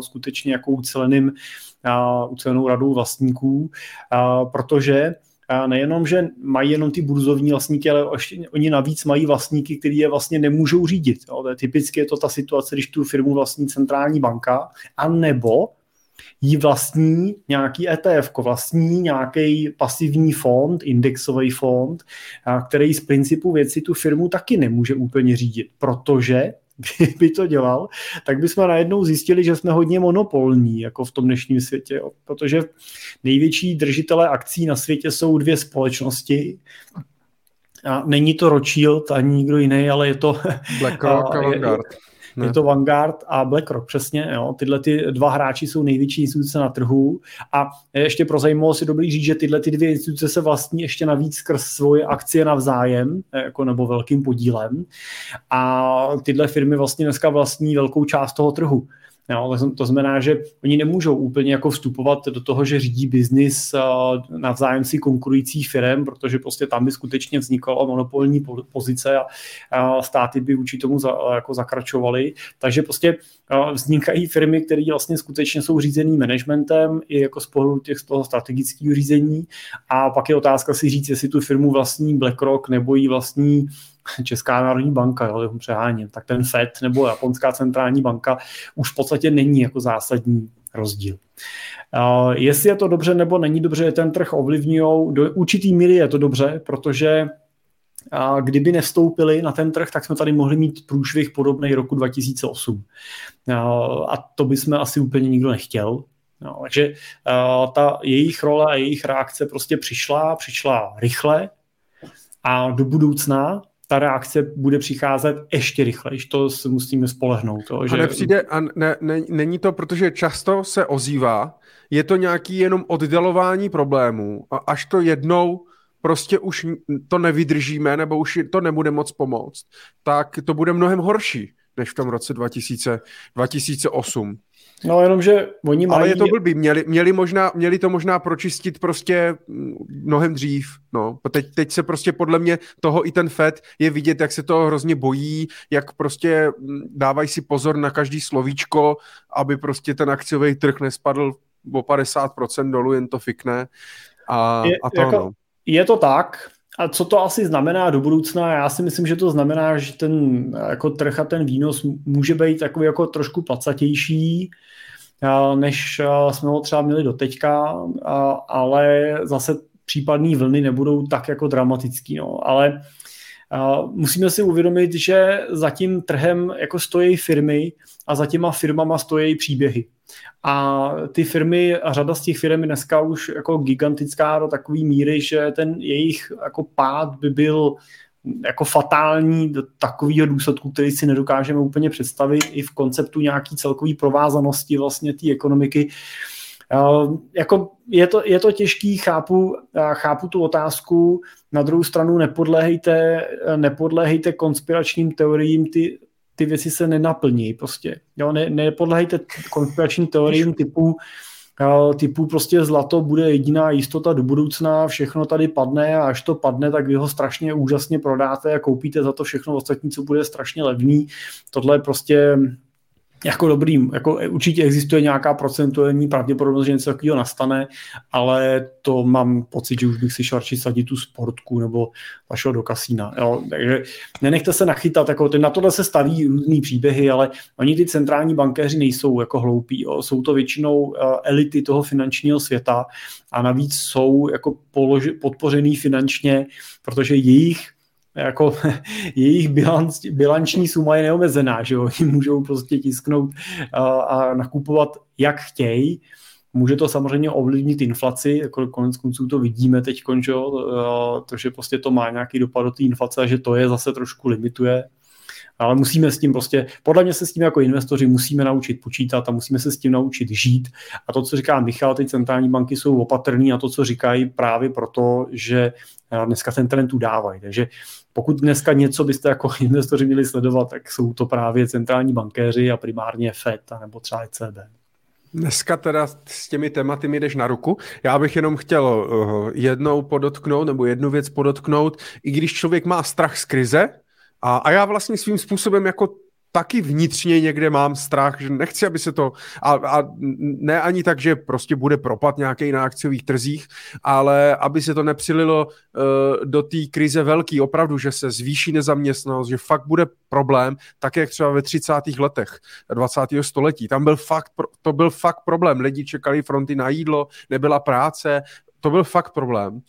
skutečně jako uceleným ucelenou radou vlastníků, protože nejenom, že mají jenom ty burzovní vlastníky, ale ještě, oni navíc mají vlastníky, kteří je vlastně nemůžou řídit. Jo. To je typicky je to ta situace, když tu firmu vlastní centrální banka, a nebo jí vlastní nějaký ETF, vlastní nějaký pasivní fond, indexový fond, který z principu věci tu firmu taky nemůže úplně řídit, protože kdyby to dělal, tak bychom najednou zjistili, že jsme hodně monopolní jako v tom dnešním světě, jo. protože největší držitelé akcí na světě jsou dvě společnosti, a není to Rothschild ani nikdo jiný, ale je to BlackRock a Vanguard. Ne. Je to Vanguard a BlackRock, přesně. Jo. Tyhle ty dva hráči jsou největší instituce na trhu a ještě pro zajímavost si dobrý říct, že tyhle ty dvě instituce se vlastní ještě navíc skrz svoje akcie navzájem, jako nebo velkým podílem a tyhle firmy vlastně dneska vlastní velkou část toho trhu. Jo, to znamená, že oni nemůžou úplně jako vstupovat do toho, že řídí biznis navzájem si konkurujících firm, protože prostě tam by skutečně vznikala monopolní pozice a státy by vůči tomu za, jako zakračovaly. Takže prostě vznikají firmy, které vlastně skutečně jsou řízený managementem i jako z pohledu těch z toho strategického řízení. A pak je otázka si říct, jestli tu firmu vlastní BlackRock nebo ji vlastní Česká národní banka, jo, přeháním, tak ten FED nebo Japonská centrální banka už v podstatě není jako zásadní rozdíl. Uh, jestli je to dobře nebo není dobře, ten trh ovlivňují, do určitý míry je to dobře, protože a kdyby nevstoupili na ten trh, tak jsme tady mohli mít průšvih podobný roku 2008. A to bychom asi úplně nikdo nechtěl. No, takže ta jejich role a jejich reakce prostě přišla, přišla rychle a do budoucna ta reakce bude přicházet ještě rychleji, to se musíme spolehnout. To, že... A nepřijde, a ne, ne, není to, protože často se ozývá, je to nějaký jenom oddalování problémů a až to jednou prostě už to nevydržíme nebo už to nebude moc pomoct, tak to bude mnohem horší než v tom roce 2000, 2008. No jenom, že oni mají... Ale je to blbý, měli, měli, možná, měli to možná pročistit prostě mnohem dřív, no. Teď, teď se prostě podle mě toho i ten FED je vidět, jak se toho hrozně bojí, jak prostě dávají si pozor na každý slovíčko, aby prostě ten akciový trh nespadl o 50% dolů, jen to fikne. A, je, a to jako, no. Je to tak, a co to asi znamená do budoucna? Já si myslím, že to znamená, že ten jako trh a ten výnos může být takový jako trošku placatější, než jsme ho třeba měli do teďka, ale zase případné vlny nebudou tak jako dramatický. No. Ale musíme si uvědomit, že za tím trhem jako stojí firmy a za těma firmama stojí příběhy. A ty firmy, a řada z těch firm je dneska už jako gigantická do takové míry, že ten jejich jako pád by byl jako fatální do takového důsledku, který si nedokážeme úplně představit i v konceptu nějaký celkový provázanosti vlastně té ekonomiky. Jako je, to, je to těžký, chápu, chápu tu otázku, na druhou stranu nepodléhejte, nepodléhejte konspiračním teoriím, ty, ty věci se nenaplní prostě. Jo, ne, nepodléhejte konspiračním teoriím typu typu prostě zlato bude jediná jistota do budoucna, všechno tady padne a až to padne, tak vy ho strašně úžasně prodáte a koupíte za to všechno ostatní, co bude strašně levný. Tohle je prostě jako dobrý, jako určitě existuje nějaká procentuální pravděpodobnost, že něco takového nastane, ale to mám pocit, že už bych si šel radši sadit tu sportku nebo vašeho do kasína. Jo? Takže nenechte se nachytat, jako ty, na tohle se staví různý příběhy, ale oni ty centrální bankéři nejsou jako hloupí, jo? jsou to většinou uh, elity toho finančního světa a navíc jsou jako položi, podpořený finančně, protože jejich jako jejich bilanc, bilanční suma je neomezená, že oni můžou prostě tisknout a, a nakupovat jak chtějí, Může to samozřejmě ovlivnit inflaci, jako konec konců to vidíme teď, to, že prostě to má nějaký dopad do té inflace a že to je zase trošku limituje. Ale musíme s tím prostě, podle mě se s tím jako investoři musíme naučit počítat a musíme se s tím naučit žít. A to, co říká Michal, ty centrální banky jsou opatrný a to, co říkají právě proto, že dneska ten trend udávají. Takže pokud dneska něco byste jako investoři měli sledovat, tak jsou to právě centrální bankéři a primárně FED nebo třeba ECB. Dneska teda s těmi tématy mi jdeš na ruku. Já bych jenom chtěl uh, jednou podotknout, nebo jednu věc podotknout, i když člověk má strach z krize, a, a já vlastně svým způsobem jako taky vnitřně někde mám strach, že nechci, aby se to, a, a ne ani tak, že prostě bude propad nějaký na akciových trzích, ale aby se to nepřililo uh, do té krize velký, opravdu, že se zvýší nezaměstnanost, že fakt bude problém, tak jak třeba ve 30. letech 20. století. Tam byl fakt, to byl fakt problém. Lidi čekali fronty na jídlo, nebyla práce, to byl fakt problém.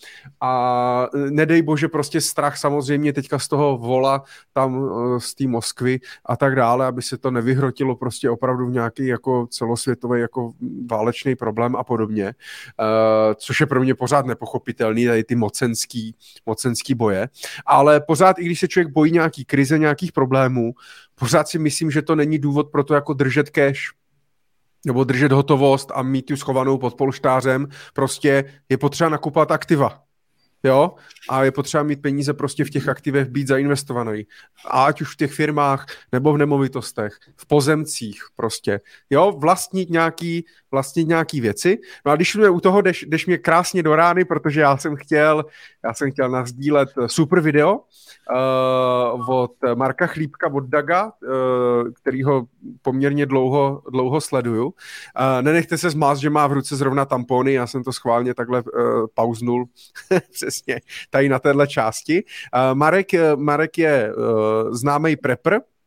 A nedej bože prostě strach samozřejmě teďka z toho vola tam eh, z té Moskvy a tak dále, aby se to nevyhrotilo prostě opravdu v nějaký jako celosvětový jako válečný problém a podobně, uh, což je pro mě pořád nepochopitelný, tady ty mocenský, mocenský boje. Ale pořád, i když se člověk bojí nějaký krize, nějakých problémů, pořád si myslím, že to není důvod pro to jako držet cash, nebo držet hotovost a mít tu schovanou pod polštářem, prostě je potřeba nakupovat aktiva. Jo? A je potřeba mít peníze prostě v těch aktivech být zainvestovaný. Ať už v těch firmách, nebo v nemovitostech, v pozemcích prostě. Jo? Vlastnit nějaký, vlastnit nějaký věci. No a když jsme u toho, jdeš, jdeš mě krásně do rány, protože já jsem chtěl, já jsem chtěl nazdílet super video uh, od Marka Chlípka, od Daga, uh, kterýho poměrně dlouho, dlouho sleduju. Uh, nenechte se zmást, že má v ruce zrovna tampony, já jsem to schválně takhle uh, pauznul přesně tady na téhle části. Uh, Marek, Marek je uh, známý prepper, Eh,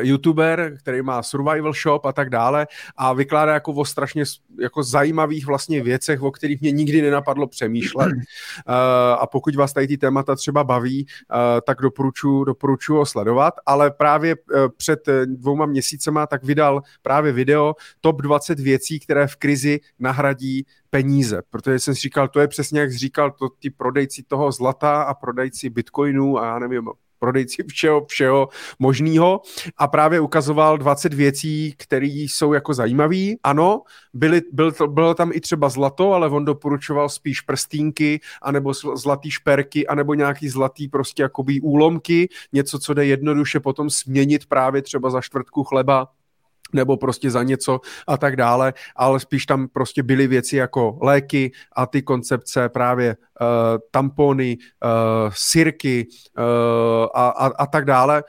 youtuber, který má survival shop a tak dále a vykládá jako o strašně jako zajímavých vlastně věcech, o kterých mě nikdy nenapadlo přemýšlet. Uh, a pokud vás tady ty témata třeba baví, uh, tak doporučuji doporučuji ho sledovat, ale právě před dvouma měsícema tak vydal právě video top 20 věcí, které v krizi nahradí peníze, protože jsem si říkal, to je přesně jak říkal, to ty prodejci toho zlata a prodejci bitcoinů a já nevím, prodejci všeho, všeho možného. A právě ukazoval 20 věcí, které jsou jako zajímavé. Ano, byly, byl bylo tam i třeba zlato, ale on doporučoval spíš prstínky, anebo zlatý šperky, anebo nějaký zlatý prostě jakoby úlomky, něco, co jde jednoduše potom směnit právě třeba za čtvrtku chleba nebo prostě za něco a tak dále, ale spíš tam prostě byly věci jako léky a ty koncepce právě uh, tampony, uh, sirky uh, a, a, a tak dále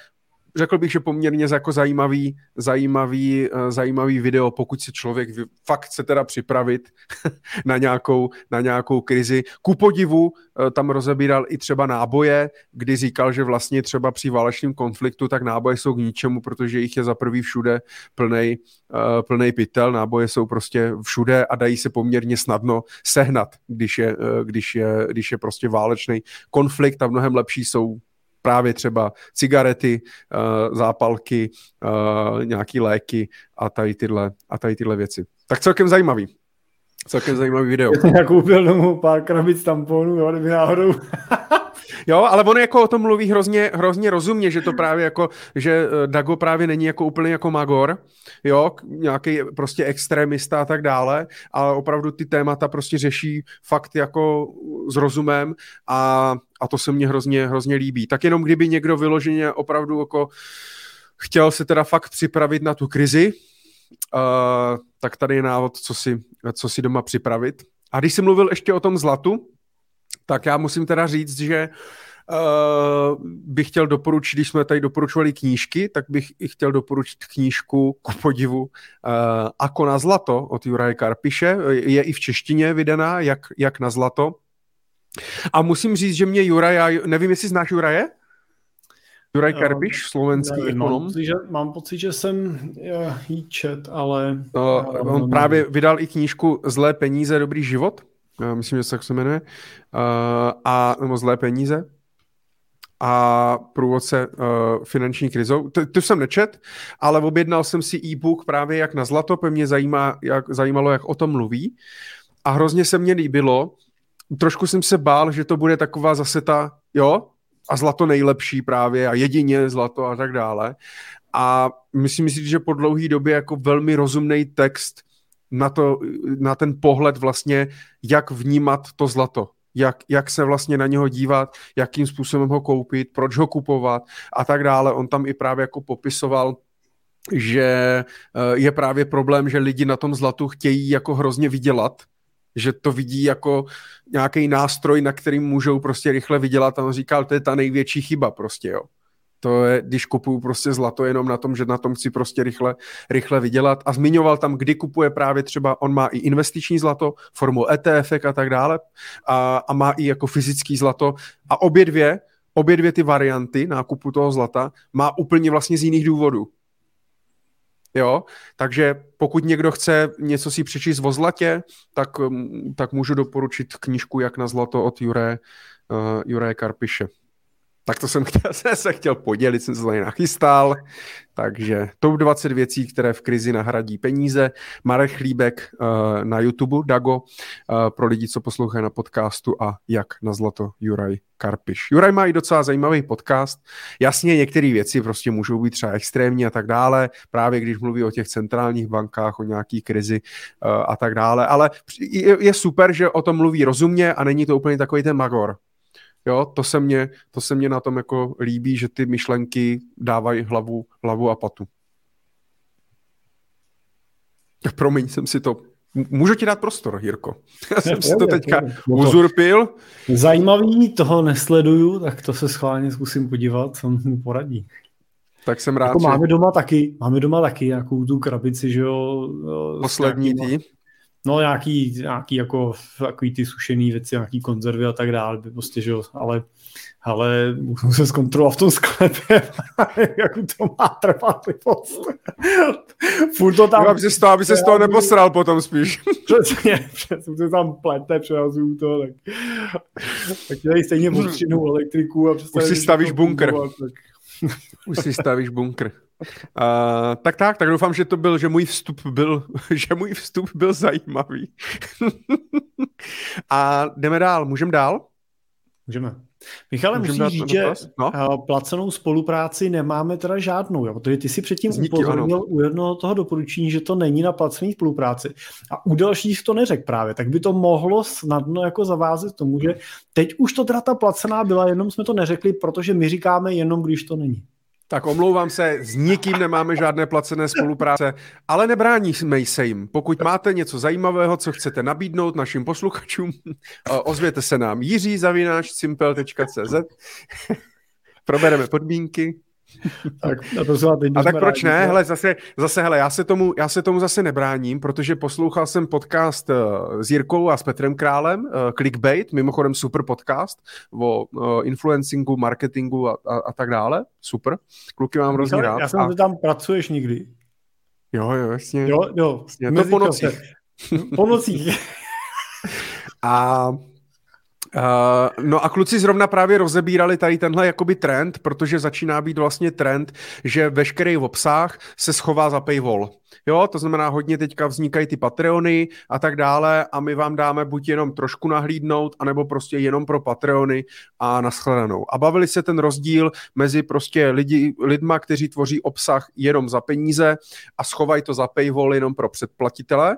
řekl bych, že poměrně jako zajímavý, zajímavý, uh, zajímavý video, pokud si člověk fakt chce teda připravit na nějakou, na nějakou krizi. Ku podivu uh, tam rozebíral i třeba náboje, kdy říkal, že vlastně třeba při válečném konfliktu tak náboje jsou k ničemu, protože jich je za prvý všude plnej, uh, plnej pytel, náboje jsou prostě všude a dají se poměrně snadno sehnat, když je, když je, když je prostě válečný konflikt a mnohem lepší jsou právě třeba cigarety, uh, zápalky, uh, nějaký léky a tady, tyhle, a tady tyhle věci. Tak celkem zajímavý. Celkem zajímavý video. Já jsem koupil domů pár krabic tamponů, jo, kdyby náhodou. jo, ale on jako o tom mluví hrozně, hrozně rozumně, že to právě jako, že eh, Dago právě není jako úplně jako magor, jo, nějaký prostě extremista a tak dále, ale opravdu ty témata prostě řeší fakt jako s rozumem a, a to se mně hrozně, hrozně líbí. Tak jenom kdyby někdo vyloženě opravdu jako chtěl se teda fakt připravit na tu krizi, uh, tak tady je návod, co si, co si doma připravit. A když jsi mluvil ještě o tom zlatu, tak já musím teda říct, že uh, bych chtěl doporučit, když jsme tady doporučovali knížky, tak bych i chtěl doporučit knížku ku podivu uh, Ako na zlato od Juraje Karpiše. Je i v češtině vydaná, jak, jak na zlato. A musím říct, že mě Juraj, nevím, jestli znáš Juraje? Juraj Karpiš, slovenský nevím, ekonom. Mám pocit, že, mám pocit, že jsem jí čet, ale... No, on nevím. právě vydal i knížku Zlé peníze, dobrý život. Já myslím, že se tak se jmenuje. A, nebo Zlé peníze a průvodce uh, finanční krizou. To, to jsem nečet, ale objednal jsem si e-book právě jak na zlato, mě zajímá, jak, zajímalo, jak o tom mluví. A hrozně se mně líbilo, trošku jsem se bál, že to bude taková zase ta, jo, a zlato nejlepší právě a jedině zlato a tak dále. A myslím si, že po dlouhé době jako velmi rozumný text na, to, na ten pohled vlastně, jak vnímat to zlato. Jak, jak se vlastně na něho dívat, jakým způsobem ho koupit, proč ho kupovat a tak dále. On tam i právě jako popisoval, že eh, je právě problém, že lidi na tom zlatu chtějí jako hrozně vydělat, že to vidí jako nějaký nástroj, na kterým můžou prostě rychle vydělat a on říkal, to je ta největší chyba prostě, jo. To je, když kupuju prostě zlato jenom na tom, že na tom chci prostě rychle, rychle vydělat. A zmiňoval tam, kdy kupuje právě třeba, on má i investiční zlato, formou ETF a tak dále, a, a má i jako fyzický zlato. A obě dvě, obě dvě ty varianty nákupu toho zlata má úplně vlastně z jiných důvodů. Jo, takže pokud někdo chce něco si přečíst o zlatě, tak, mm, tak můžu doporučit knížku Jak na zlato od Jure, uh, Jure Karpiše. Tak to jsem chtěl, se chtěl podělit, jsem se tady nachystal. Takže top 20 věcí, které v krizi nahradí peníze. Marek Chlíbek uh, na YouTube, Dago, uh, pro lidi, co poslouchají na podcastu a jak na zlato Juraj Karpiš. Juraj má i docela zajímavý podcast. Jasně, některé věci prostě můžou být třeba extrémní a tak dále, právě když mluví o těch centrálních bankách, o nějaký krizi uh, a tak dále, ale je, je super, že o tom mluví rozumně a není to úplně takový ten magor, Jo, to se mě, to se mě na tom jako líbí, že ty myšlenky dávají hlavu, hlavu a patu. Promiň, jsem si to... Můžu ti dát prostor, Jirko. Já jsem si to teďka uzurpil. Zajímavý, toho nesleduju, tak to se schválně zkusím podívat, co mu poradí. Tak jsem rád, jako že... máme doma taky, máme doma taky nějakou tu krabici, že jo. Poslední tý. No nějaký, nějaký jako takový ty sušený věci, nějaký konzervy a tak dále, by prostě, že jo, ale ale musím se zkontrolovat v tom sklepě, jak to má trvalivost. Furt to tam... aby se z toho, aby se z toho neposral potom spíš. Přesně, přesně se tam plete, přehazuju to, tak, tak tady stejně odstřinou elektriku a Už si stavíš bunkr. Už si stavíš bunkr. Uh, tak tak, tak doufám, že to byl, že můj vstup byl, že můj vstup byl zajímavý. A jdeme dál, můžeme dál? Můžeme. Michale, Můžeme musíš říct, že no? Eh, placenou spolupráci nemáme teda žádnou, jo? protože ty si předtím Zníky, upozornil ano. u jednoho toho doporučení, že to není na placený spolupráci a u dalších to neřek právě, tak by to mohlo snadno jako zavázet tomu, že teď už to teda ta placená byla, jenom jsme to neřekli, protože my říkáme jenom, když to není. Tak omlouvám se, s nikým nemáme žádné placené spolupráce, ale nebráníme se jim. Pokud máte něco zajímavého, co chcete nabídnout našim posluchačům, ozvěte se nám. Jiří zavináč simple.cz Probereme podmínky tak, a, to se a tak proč rádi, ne? Hele, zase, zase hele, já se, tomu, já se tomu zase nebráním, protože poslouchal jsem podcast uh, s Jirkou a s Petrem Králem, uh, Clickbait, mimochodem super podcast o uh, influencingu, marketingu a, a, a tak dále. Super. Kluky mám hrozně rád. Já jsem, a... že tam pracuješ nikdy. Jo, jo, jasně. Jo, jo. Jasně. To po nocích. po nocích. a Uh, no a kluci zrovna právě rozebírali tady tenhle jakoby trend, protože začíná být vlastně trend, že veškerý obsah se schová za paywall. Jo, to znamená, hodně teďka vznikají ty Patreony a tak dále a my vám dáme buď jenom trošku nahlídnout, anebo prostě jenom pro Patreony a nashledanou. A bavili se ten rozdíl mezi prostě lidi, lidma, kteří tvoří obsah jenom za peníze a schovají to za paywall jenom pro předplatitele,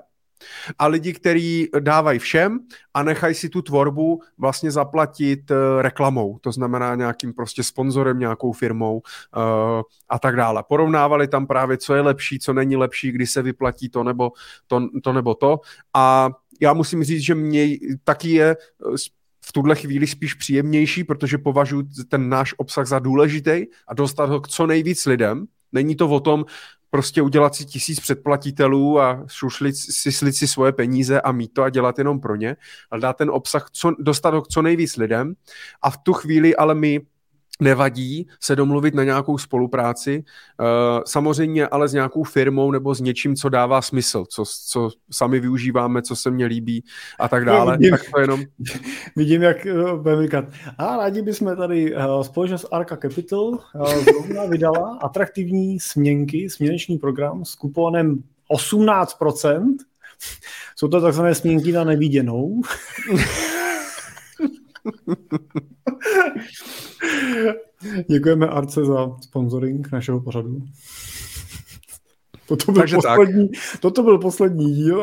a lidi, kteří dávají všem a nechají si tu tvorbu vlastně zaplatit uh, reklamou, to znamená nějakým prostě sponzorem, nějakou firmou uh, a tak dále. Porovnávali tam právě, co je lepší, co není lepší, kdy se vyplatí to nebo to, to, nebo to. A já musím říct, že mě taky je eh, v tuhle chvíli spíš příjemnější, protože považuji ten náš obsah za důležitý a dostat ho k co nejvíc lidem. Není to o tom, prostě udělat si tisíc předplatitelů a šušlit si, slit si svoje peníze a mít to a dělat jenom pro ně, ale dát ten obsah, co, dostat ho co nejvíc lidem. A v tu chvíli ale my nevadí se domluvit na nějakou spolupráci, uh, samozřejmě ale s nějakou firmou nebo s něčím, co dává smysl, co, co sami využíváme, co se mně líbí a tak dále. Vidím, tak to jenom... vidím jak uh, budeme říkat, a rádi bychom tady uh, společnost Arca Capital zrovna vydala atraktivní směnky, směnečný program s kuponem 18%. Jsou to takzvané směnky na neviděnou. Děkujeme Arce za sponsoring našeho pořadu. Toto byl, takže poslední, tak. toto byl poslední díl.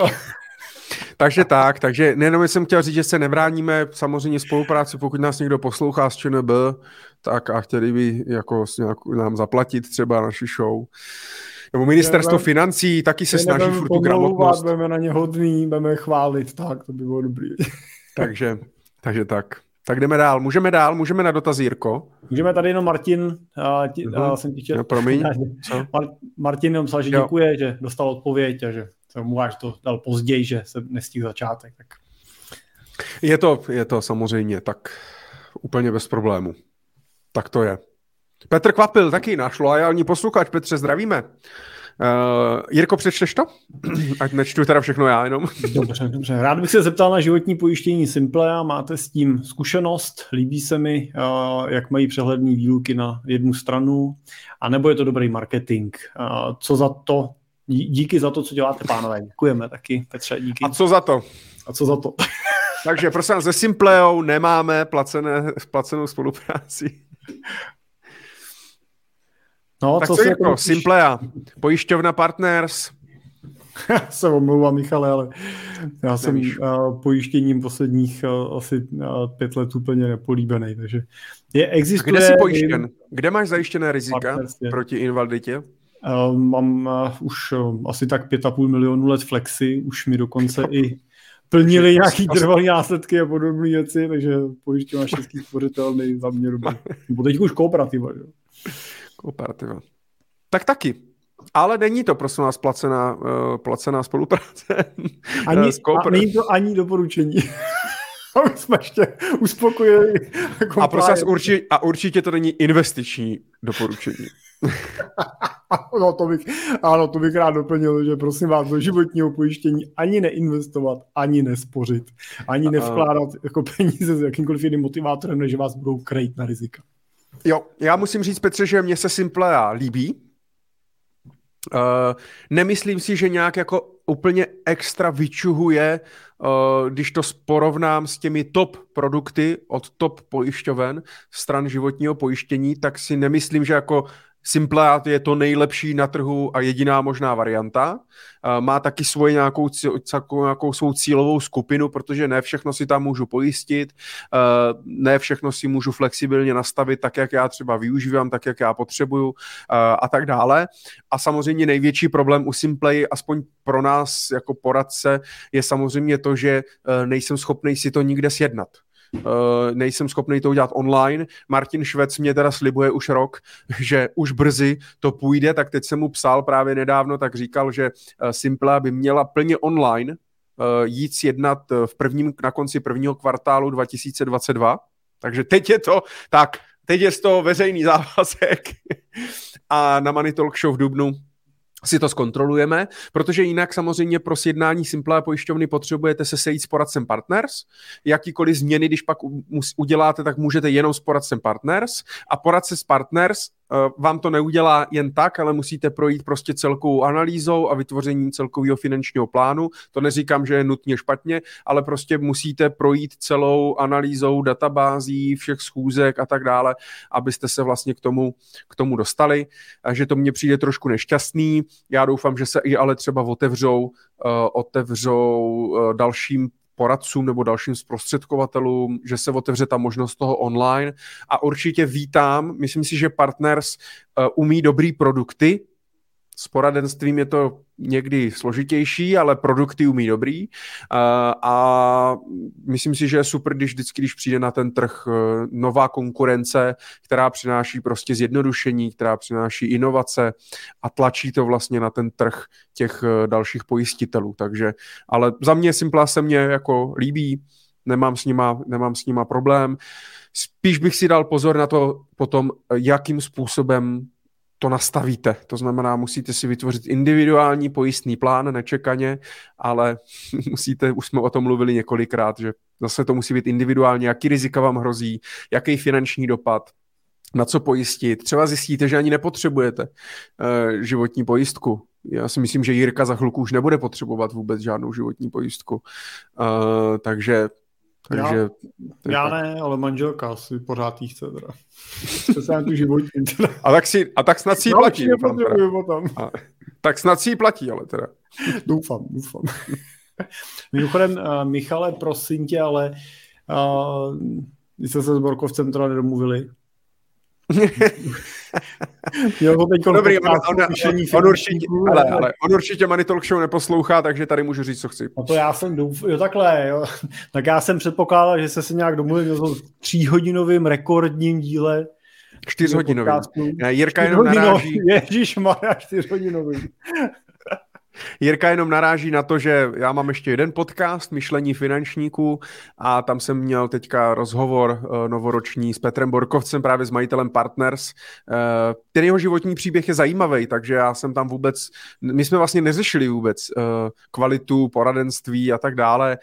takže tak, takže nejenom jsem chtěl říct, že se nebráníme samozřejmě spolupráci, pokud nás někdo poslouchá z ČNB, tak a chtěli by jako nám zaplatit třeba naši show. Nebo ministerstvo nebudem, financí taky se snaží furt tu gramotnost. Budeme na ně hodný, budeme chválit, tak to by bylo dobrý. takže, takže tak. Tak jdeme dál. Můžeme dál, můžeme na dotaz, Jirko. Můžeme tady jenom Martin, uh, ti, uh, jsem ti chtěl... No, promiň. Mar- Martin jenom psal, že jo. děkuje, že dostal odpověď a že se mu až to dal později, že se nestihl začátek. Tak. Je to, je to samozřejmě tak úplně bez problému. Tak to je. Petr Kvapil, taky náš loajální posluchač. Petře, zdravíme. Uh, Jirko, přečteš to? Ať nečtu teda všechno já jenom. Dobře, dobře. Rád bych se zeptal na životní pojištění Simple a máte s tím zkušenost? Líbí se mi, uh, jak mají přehlední výluky na jednu stranu, a nebo je to dobrý marketing? Uh, co za to? Díky za to, co děláte, pánové. Děkujeme taky, Petře, díky. A co za to? A co za to? Takže prosím se Simpleou nemáme placené, placenou spolupráci. No, tak co, co jako to Simplea, pojišťovna Partners. Já se omlouvám, Michale, ale já jsem uh, pojištěním posledních uh, asi uh, pět let úplně nepolíbený, takže je, existuje... A kde jsi pojištěn? Kde máš zajištěné rizika proti invaliditě? Uh, mám uh, už uh, asi tak pět a půl milionu let flexy, už mi dokonce i plnili nějaký trvalý následky a podobné věci, takže pojišťovna český spořitel za mě dobrý. teď už kooperativa, že? Kooperativa. Tak taky. Ale není to, prosím vás, placená, uh, placená spolupráce. Ani, a není to ani doporučení. Aby jsme ještě uspokojili. A prosím vás, určitě, a určitě to není investiční doporučení. no to bych, ano, to bych rád doplnil, že prosím vás, do životního pojištění ani neinvestovat, ani nespořit, ani nevkládat jako peníze s jakýmkoliv jiným motivátorem, než vás budou krejt na rizika. Jo, já musím říct, Petře, že mě se Simplea líbí. Uh, nemyslím si, že nějak jako úplně extra vyčuhuje, uh, když to porovnám s těmi top produkty od top pojišťoven stran životního pojištění, tak si nemyslím, že jako Simpleat je to nejlepší na trhu a jediná možná varianta. Má taky svoji nějakou, nějakou svou cílovou skupinu, protože ne všechno si tam můžu pojistit, ne všechno si můžu flexibilně nastavit tak, jak já třeba využívám, tak, jak já potřebuju a tak dále. A samozřejmě největší problém u Simplay, aspoň pro nás jako poradce, je samozřejmě to, že nejsem schopný si to nikde sjednat. Uh, nejsem schopný to udělat online. Martin Švec mě teda slibuje už rok, že už brzy to půjde, tak teď jsem mu psal právě nedávno, tak říkal, že uh, Simple by měla plně online uh, jít sjednat v prvním, na konci prvního kvartálu 2022. Takže teď je to tak, teď je to veřejný závazek a na Money Talk Show v Dubnu si to zkontrolujeme, protože jinak samozřejmě pro sjednání Simplé pojišťovny potřebujete se sejít s poradcem Partners. Jakýkoliv změny, když pak uděláte, tak můžete jenom s poradcem Partners a poradce s Partners vám to neudělá jen tak, ale musíte projít prostě celkovou analýzou a vytvořením celkového finančního plánu. To neříkám, že je nutně špatně, ale prostě musíte projít celou analýzou databází, všech schůzek a tak dále, abyste se vlastně k tomu, k tomu dostali. A že to mně přijde trošku nešťastný. Já doufám, že se i ale třeba otevřou, uh, otevřou uh, dalším poradcům nebo dalším zprostředkovatelům, že se otevře ta možnost toho online. A určitě vítám, myslím si, že Partners uh, umí dobrý produkty, s poradenstvím je to někdy složitější, ale produkty umí dobrý a myslím si, že je super, když vždycky, když přijde na ten trh e, nová konkurence, která přináší prostě zjednodušení, která přináší inovace a tlačí to vlastně na ten trh těch e, dalších pojistitelů. Takže, ale za mě Simpla se mě jako líbí, nemám s nima, nemám s nima problém. Spíš bych si dal pozor na to potom, jakým způsobem to nastavíte. To znamená, musíte si vytvořit individuální pojistný plán nečekaně, ale musíte, už jsme o tom mluvili několikrát, že zase to musí být individuálně, jaký rizika vám hrozí, jaký finanční dopad, na co pojistit. Třeba zjistíte, že ani nepotřebujete uh, životní pojistku. Já si myslím, že Jirka za chvilku už nebude potřebovat vůbec žádnou životní pojistku. Uh, takže takže, já, já ne, ale manželka si pořád jí chce teda. To se tu životní teda. A tak, si, a tak snad si platí. Doufám, potom. A, tak snad si platí, ale teda. Doufám, doufám. Mimochodem, uh, Michale, prosím tě, ale uh, jste se s Borkovcem teda nedomluvili, jo, teď Dobrý, on, on, on, on, určitě, ale, ale on určitě Money Talk Show neposlouchá, takže tady můžu říct, co chci. No to já jsem doufal, jo takhle, jo. Tak já jsem předpokládal, že se se nějak domluvil o tříhodinovým rekordním díle Čtyřhodinový. Jirka jenom naráží. Ježíš Maria, čtyřhodinový. Jirka jenom naráží na to, že já mám ještě jeden podcast, Myšlení finančníků, a tam jsem měl teďka rozhovor uh, novoroční s Petrem Borkovcem, právě s majitelem Partners. Uh, ten jeho životní příběh je zajímavý, takže já jsem tam vůbec, my jsme vlastně neřešili vůbec uh, kvalitu, poradenství a tak dále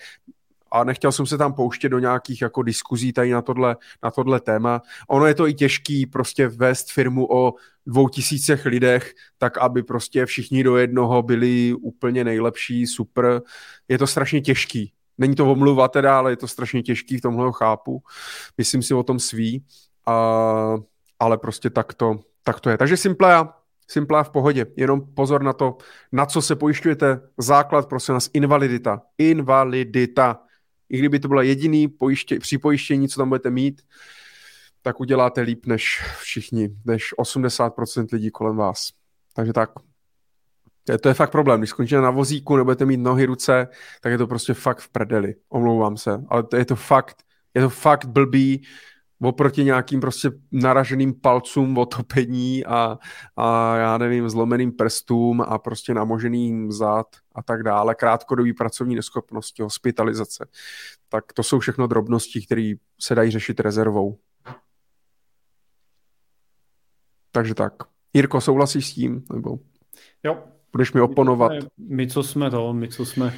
a nechtěl jsem se tam pouštět do nějakých jako diskuzí tady na tohle, na tohle téma. Ono je to i těžký prostě vést firmu o dvou tisícech lidech, tak aby prostě všichni do jednoho byli úplně nejlepší, super. Je to strašně těžký. Není to omluva teda, ale je to strašně těžký, v tomhle chápu. Myslím si o tom sví, a, ale prostě tak to, tak to je. Takže Simplea, Simplá v pohodě, jenom pozor na to, na co se pojišťujete. Základ, prosím nás, invalidita. Invalidita i kdyby to bylo jediný pojiště, připojištění, co tam budete mít, tak uděláte líp než všichni, než 80% lidí kolem vás. Takže tak. To je fakt problém. Když skončíte na vozíku, nebudete mít nohy, ruce, tak je to prostě fakt v prdeli. Omlouvám se. Ale to je to fakt, je to fakt blbý oproti nějakým prostě naraženým palcům otopení a, a já nevím, zlomeným prstům a prostě namoženým zad a tak dále, krátkodobý pracovní neschopnosti, hospitalizace. Tak to jsou všechno drobnosti, které se dají řešit rezervou. Takže tak. Jirko, souhlasíš s tím? Nebo jo. Budeš mi oponovat? My, co jsme to, my, co jsme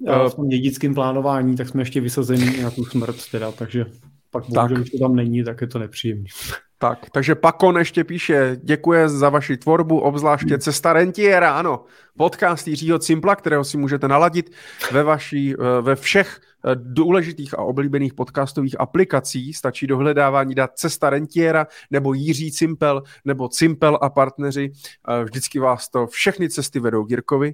uh, v tom dědickém plánování, tak jsme ještě vysazení na tu smrt teda, takže pak bohužel, když to tam není, tak je to nepříjemné. Tak, takže Pakon ještě píše, děkuje za vaši tvorbu, obzvláště Cesta rentiera, ano, podcast Jiřího Cimpla, kterého si můžete naladit ve, vaší, eh, ve všech Eh, důležitých a oblíbených podcastových aplikací. Stačí dohledávání dát Cesta Rentiera nebo Jiří Cimpel nebo Cimpel a partneři. Eh, vždycky vás to všechny cesty vedou. Eh,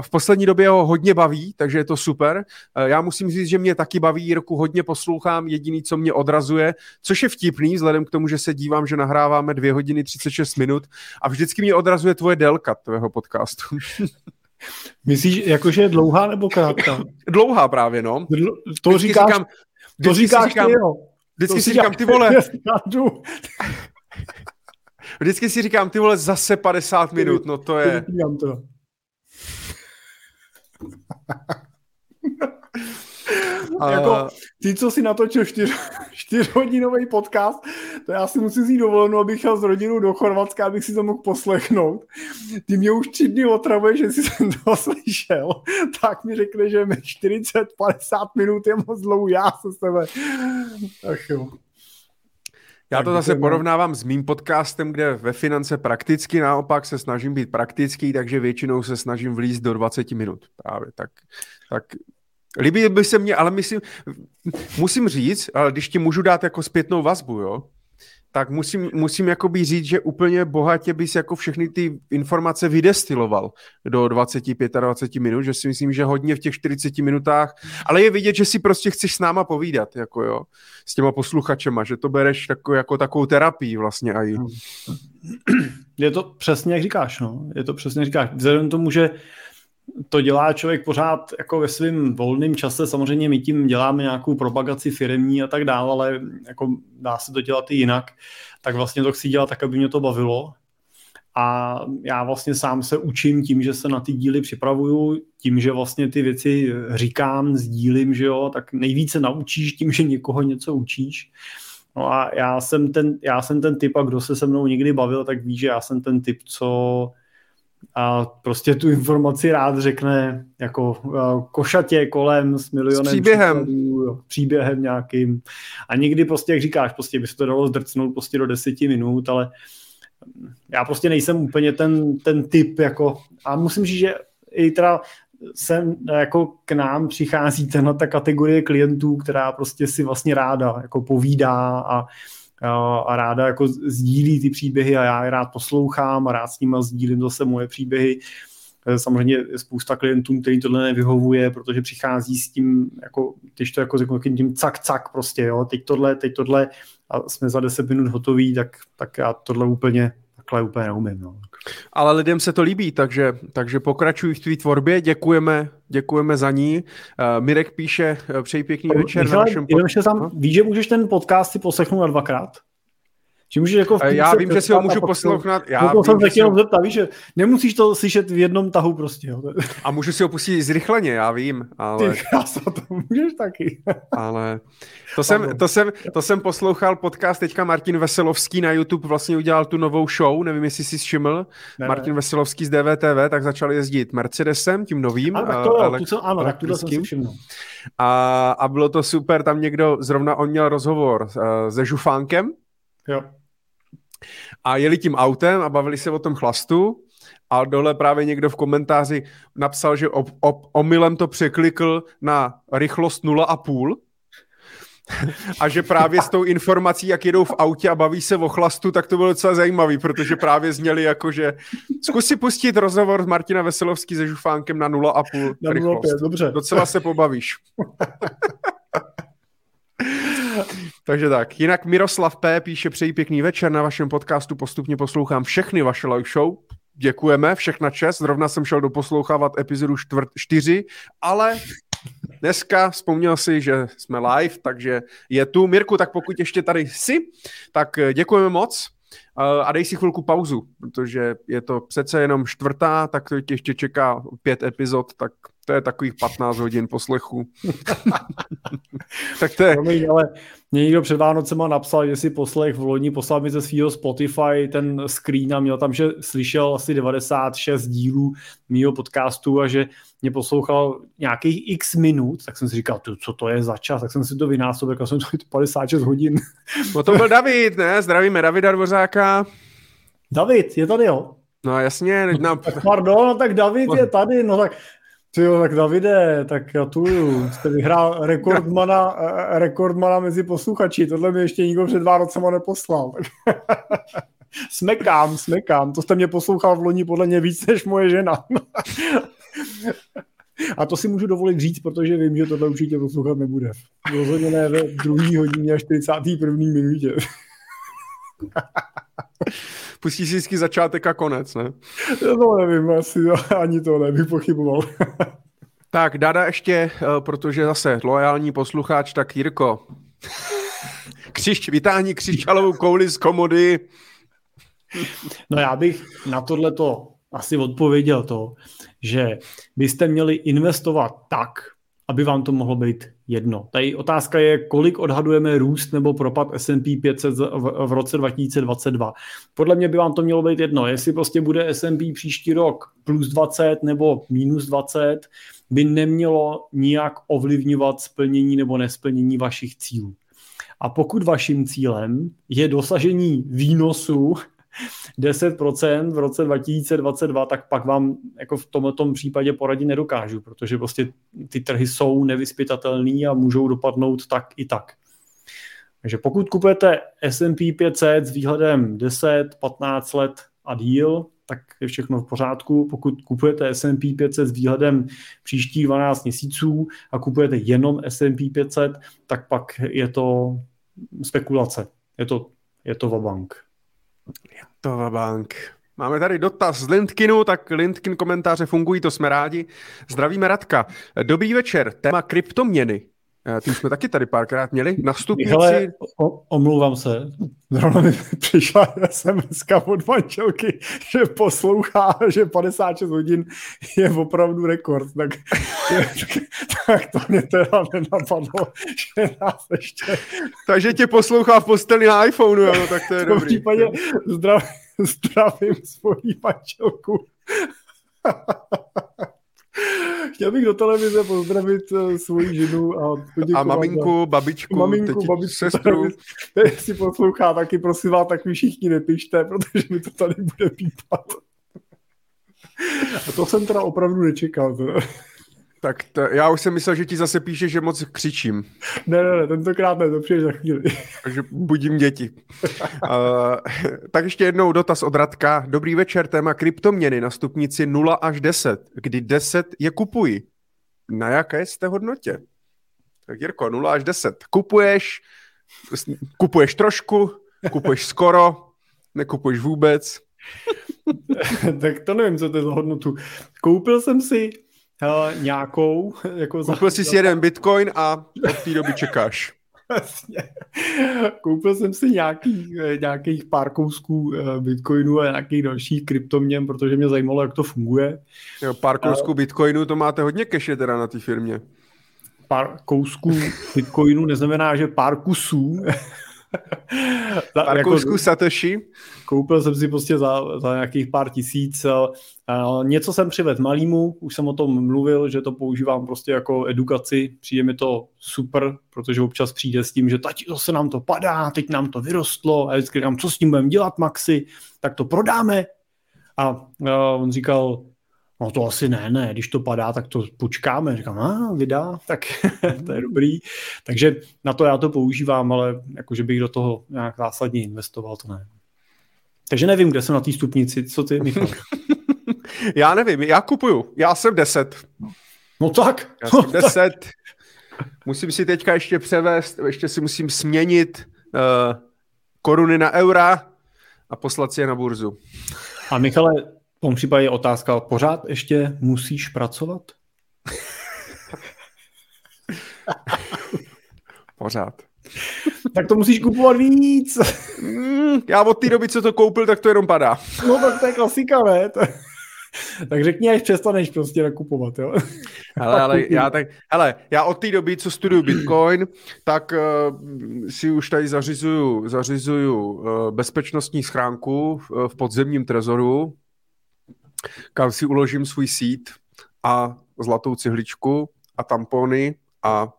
v poslední době ho hodně baví, takže je to super. Já musím říct, že mě taky baví, Jirku hodně poslouchám. Jediný, co mě odrazuje, což je vtipný, vzhledem k tomu, že se dívám, že nahráváme 2 hodiny 36 minut a vždycky mě odrazuje tvoje délka tvého podcastu. Myslíš, jakože je dlouhá nebo krátká? Dlouhá právě, no. To vždycky říkáš, říkám, to říkáš říkám, ty, jo. Vždycky to si říkám, ty vole. Vždycky si říkám, ty vole, zase 50 minut, no to je... to. Jako, ty, co si natočil čtyř, čtyřhodinový podcast, to já si musím vzít dovolenou, abych šel s rodinou do Chorvatska, abych si to mohl poslechnout. Ty mě už tři dny otravuje, že jsi jsem to slyšel, tak mi řekne, že mi 40-50 minut je moc dlouho, já se sebe. Ach jo. Já to zase porovnávám s mým podcastem, kde ve finance prakticky naopak se snažím být praktický, takže většinou se snažím vlízt do 20 minut. Právě tak, tak Líbí by se mě, ale myslím, musím říct, ale když ti můžu dát jako zpětnou vazbu, jo, tak musím, musím jakoby říct, že úplně bohatě bys jako všechny ty informace vydestiloval do 25-20 minut, že si myslím, že hodně v těch 40 minutách, ale je vidět, že si prostě chceš s náma povídat, jako jo, s těma posluchačema, že to bereš tako, jako takovou terapii vlastně i. Je to přesně, jak říkáš, no. Je to přesně, jak říkáš. Vzhledem tomu, že to dělá člověk pořád jako ve svém volném čase. Samozřejmě my tím děláme nějakou propagaci firmní a tak dále, ale jako dá se to dělat i jinak. Tak vlastně to chci dělat tak, aby mě to bavilo. A já vlastně sám se učím tím, že se na ty díly připravuju, tím, že vlastně ty věci říkám, sdílím, že jo, tak nejvíce naučíš tím, že někoho něco učíš. No a já jsem ten, já jsem ten typ, a kdo se se mnou někdy bavil, tak ví, že já jsem ten typ, co a prostě tu informaci rád řekne jako košatě kolem s milionem s příběhem. Příkladů, příběhem nějakým. A někdy prostě, jak říkáš, prostě by se to dalo zdrcnout prostě do deseti minut, ale já prostě nejsem úplně ten, ten typ jako, a musím říct, že i teda sem jako k nám přichází na ta kategorie klientů, která prostě si vlastně ráda jako povídá a a ráda jako sdílí ty příběhy a já je rád poslouchám a rád s nimi sdílím zase moje příběhy. E, samozřejmě spousta klientů, který tohle nevyhovuje, protože přichází s tím, jako, když to jako řeknu, tím cak, cak prostě, jo, teď tohle, teď tohle a jsme za 10 minut hotoví, tak, tak já tohle úplně takhle úplně neumím. No. Ale lidem se to líbí, takže, takže pokračuj v tvý tvorbě, děkujeme, děkujeme za ní. Uh, Mirek píše, uh, přeji pěkný večer Michale, na našem pod... tam, no? Víš, že můžeš ten podcast si poslechnout na dvakrát? Můžeš jako v já vím, že si ho můžu poslouchat. Já to jsem se jenom zeptat, víš, že nemusíš to slyšet v jednom tahu prostě. Jo. A můžu si ho pustit zrychleně, já vím. Ale... Ty krása, to můžeš taky. ale to jsem, to, jsem, to jsem poslouchal podcast teďka Martin Veselovský na YouTube vlastně udělal tu novou show, nevím, jestli jsi všiml. Ne, Martin ne. Veselovský z DVTV, tak začal jezdit Mercedesem, tím novým. Ale tak to tu, co, ano, tak jsem si všiml. A, a bylo to super, tam někdo, zrovna on měl rozhovor uh, se Žufánkem, Jo a jeli tím autem a bavili se o tom chlastu a dole právě někdo v komentáři napsal, že ob, ob, omylem to překlikl na rychlost 0,5 a že právě s tou informací, jak jedou v autě a baví se o chlastu, tak to bylo docela zajímavý, protože právě zněli jako, že zkus si pustit rozhovor s Martina Veselovský se Žufánkem na 0,5 na rychlost. 0,5, dobře. Docela se pobavíš. Takže tak. Jinak Miroslav P. píše přeji pěkný večer na vašem podcastu. Postupně poslouchám všechny vaše live show. Děkujeme, všechna čest. Zrovna jsem šel doposlouchávat epizodu 4, ale dneska vzpomněl si, že jsme live, takže je tu. Mirku, tak pokud ještě tady jsi, tak děkujeme moc. a dej si chvilku pauzu, protože je to přece jenom čtvrtá, tak to ještě čeká pět epizod, tak to je takových 15 hodin poslechu. tak to je... Promiň, ale mě někdo před Vánocema napsal, že si poslech v loni poslal mi ze svého Spotify ten screen a měl tam, že slyšel asi 96 dílů mýho podcastu a že mě poslouchal nějakých x minut, tak jsem si říkal, co to je za čas, tak jsem si to vynásobil, a jsem to 56 hodin. No to byl David, ne? Zdravíme Davida Dvořáka. David, je tady, jo? No jasně. No, tak pardon, no tak David je tady, no tak ty jo, tak Davide, tak tu jste vyhrál rekordmana, rekordmana mezi posluchači, tohle mi ještě nikdo před Vánocema neposlal. smekám, smekám, to jste mě poslouchal v loni podle mě víc než moje žena. A to si můžu dovolit říct, protože vím, že tohle určitě poslouchat nebude. Rozhodně ne ve druhý hodině a 41. minutě. Pustí si vždycky začátek a konec, ne? No nevím, asi ani to nebych pochyboval. tak, Dada ještě, eh, protože zase loajální posluchač, tak Jirko. Křišť, vytáhni křišťalovou kouli z komody. No já bych na tohle to asi odpověděl to, že byste měli investovat tak, aby vám to mohlo být jedno. Tady otázka je, kolik odhadujeme růst nebo propad S&P 500 v, v roce 2022. Podle mě by vám to mělo být jedno. Jestli prostě bude S&P příští rok plus 20 nebo minus 20, by nemělo nijak ovlivňovat splnění nebo nesplnění vašich cílů. A pokud vaším cílem je dosažení výnosu 10% v roce 2022, tak pak vám jako v tomto případě poradit nedokážu, protože prostě ty trhy jsou nevyspytatelné a můžou dopadnout tak i tak. Takže pokud kupujete S&P 500 s výhledem 10, 15 let a díl, tak je všechno v pořádku. Pokud kupujete S&P 500 s výhledem příštích 12 měsíců a kupujete jenom S&P 500, tak pak je to spekulace. Je to, je to vabank. To bank. Máme tady dotaz z Lindkinu, tak Lindkin komentáře fungují, to jsme rádi. Zdravíme Radka. Dobrý večer, téma kryptoměny. Eh, ty jsme taky tady párkrát měli. Nastupníci... Hele, o, omlouvám se. Zrovna mi přišla SMS od manželky, že poslouchá, že 56 hodin je opravdu rekord. Tak, tak to mě teda nenapadlo, že nás ještě... Takže tě poslouchá v posteli na iPhoneu, jo, tak to je v dobrý. V případě zdrav, zdravím svoji manželku. Chtěl bych do televize pozdravit uh, svoji ženu a. A maminku, za... babičku, maminku, teti, babičku, sestru. Jestli poslouchá, taky prosím vás, tak mi všichni nepište, protože mi to tady bude pípat. A to jsem teda opravdu nečekal. Teda. Tak to, já už jsem myslel, že ti zase píše, že moc křičím. Ne, ne, ne, tentokrát ne, to přijde za chvíli. Takže budím děti. uh, tak ještě jednou dotaz od Radka. Dobrý večer, téma kryptoměny na stupnici 0 až 10, kdy 10 je kupuji. Na jaké jste hodnotě? Tak Jirko, 0 až 10. Kupuješ, kupuješ trošku, kupuješ skoro, nekupuješ vůbec. tak to nevím, co to je za hodnotu. Koupil jsem si Hele, nějakou. Jako Koupil za... jsi jeden bitcoin a od té doby čekáš. Koupil jsem si nějaký, nějakých pár kousků eh, bitcoinu a nějakých dalších kryptoměn, protože mě zajímalo, jak to funguje. Jo, pár kousků a... bitcoinu, to máte hodně keše teda na té firmě. Pár kousků bitcoinu neznamená, že pár kusů. Pár jako, kousků Satoshi? Koupil jsem si prostě za, za nějakých pár tisíc. Uh, něco jsem přivedl malýmu, už jsem o tom mluvil, že to používám prostě jako edukaci. Přijde mi to super, protože občas přijde s tím, že tati, to se nám to padá, teď nám to vyrostlo a vždycky říkám, co s tím budeme dělat, Maxi, tak to prodáme. A uh, on říkal, No to asi ne, ne, když to padá, tak to počkáme. Říkám, a vydá, tak to je dobrý. Takže na to já to používám, ale jakože bych do toho nějak zásadně investoval, to ne. Takže nevím, kde jsem na té stupnici, co ty, Michal? já nevím, já kupuju, já jsem 10. No tak. Já jsem 10. Musím si teďka ještě převést, ještě si musím směnit uh, koruny na eura a poslat si je na burzu. A Michale, v tom případě je otázka, pořád ještě musíš pracovat? pořád. tak to musíš kupovat víc. Mm, já od té doby, co to koupil, tak to jenom padá. No tak to je klasika, ne? tak řekni, až přestaneš prostě nakupovat, jo? Hele, ale já, tak, hele, já od té doby, co studuju Bitcoin, tak uh, si už tady zařizuju, zařizuju uh, bezpečnostní schránku v, v podzemním trezoru, kam si uložím svůj sít a zlatou cihličku a tampony a,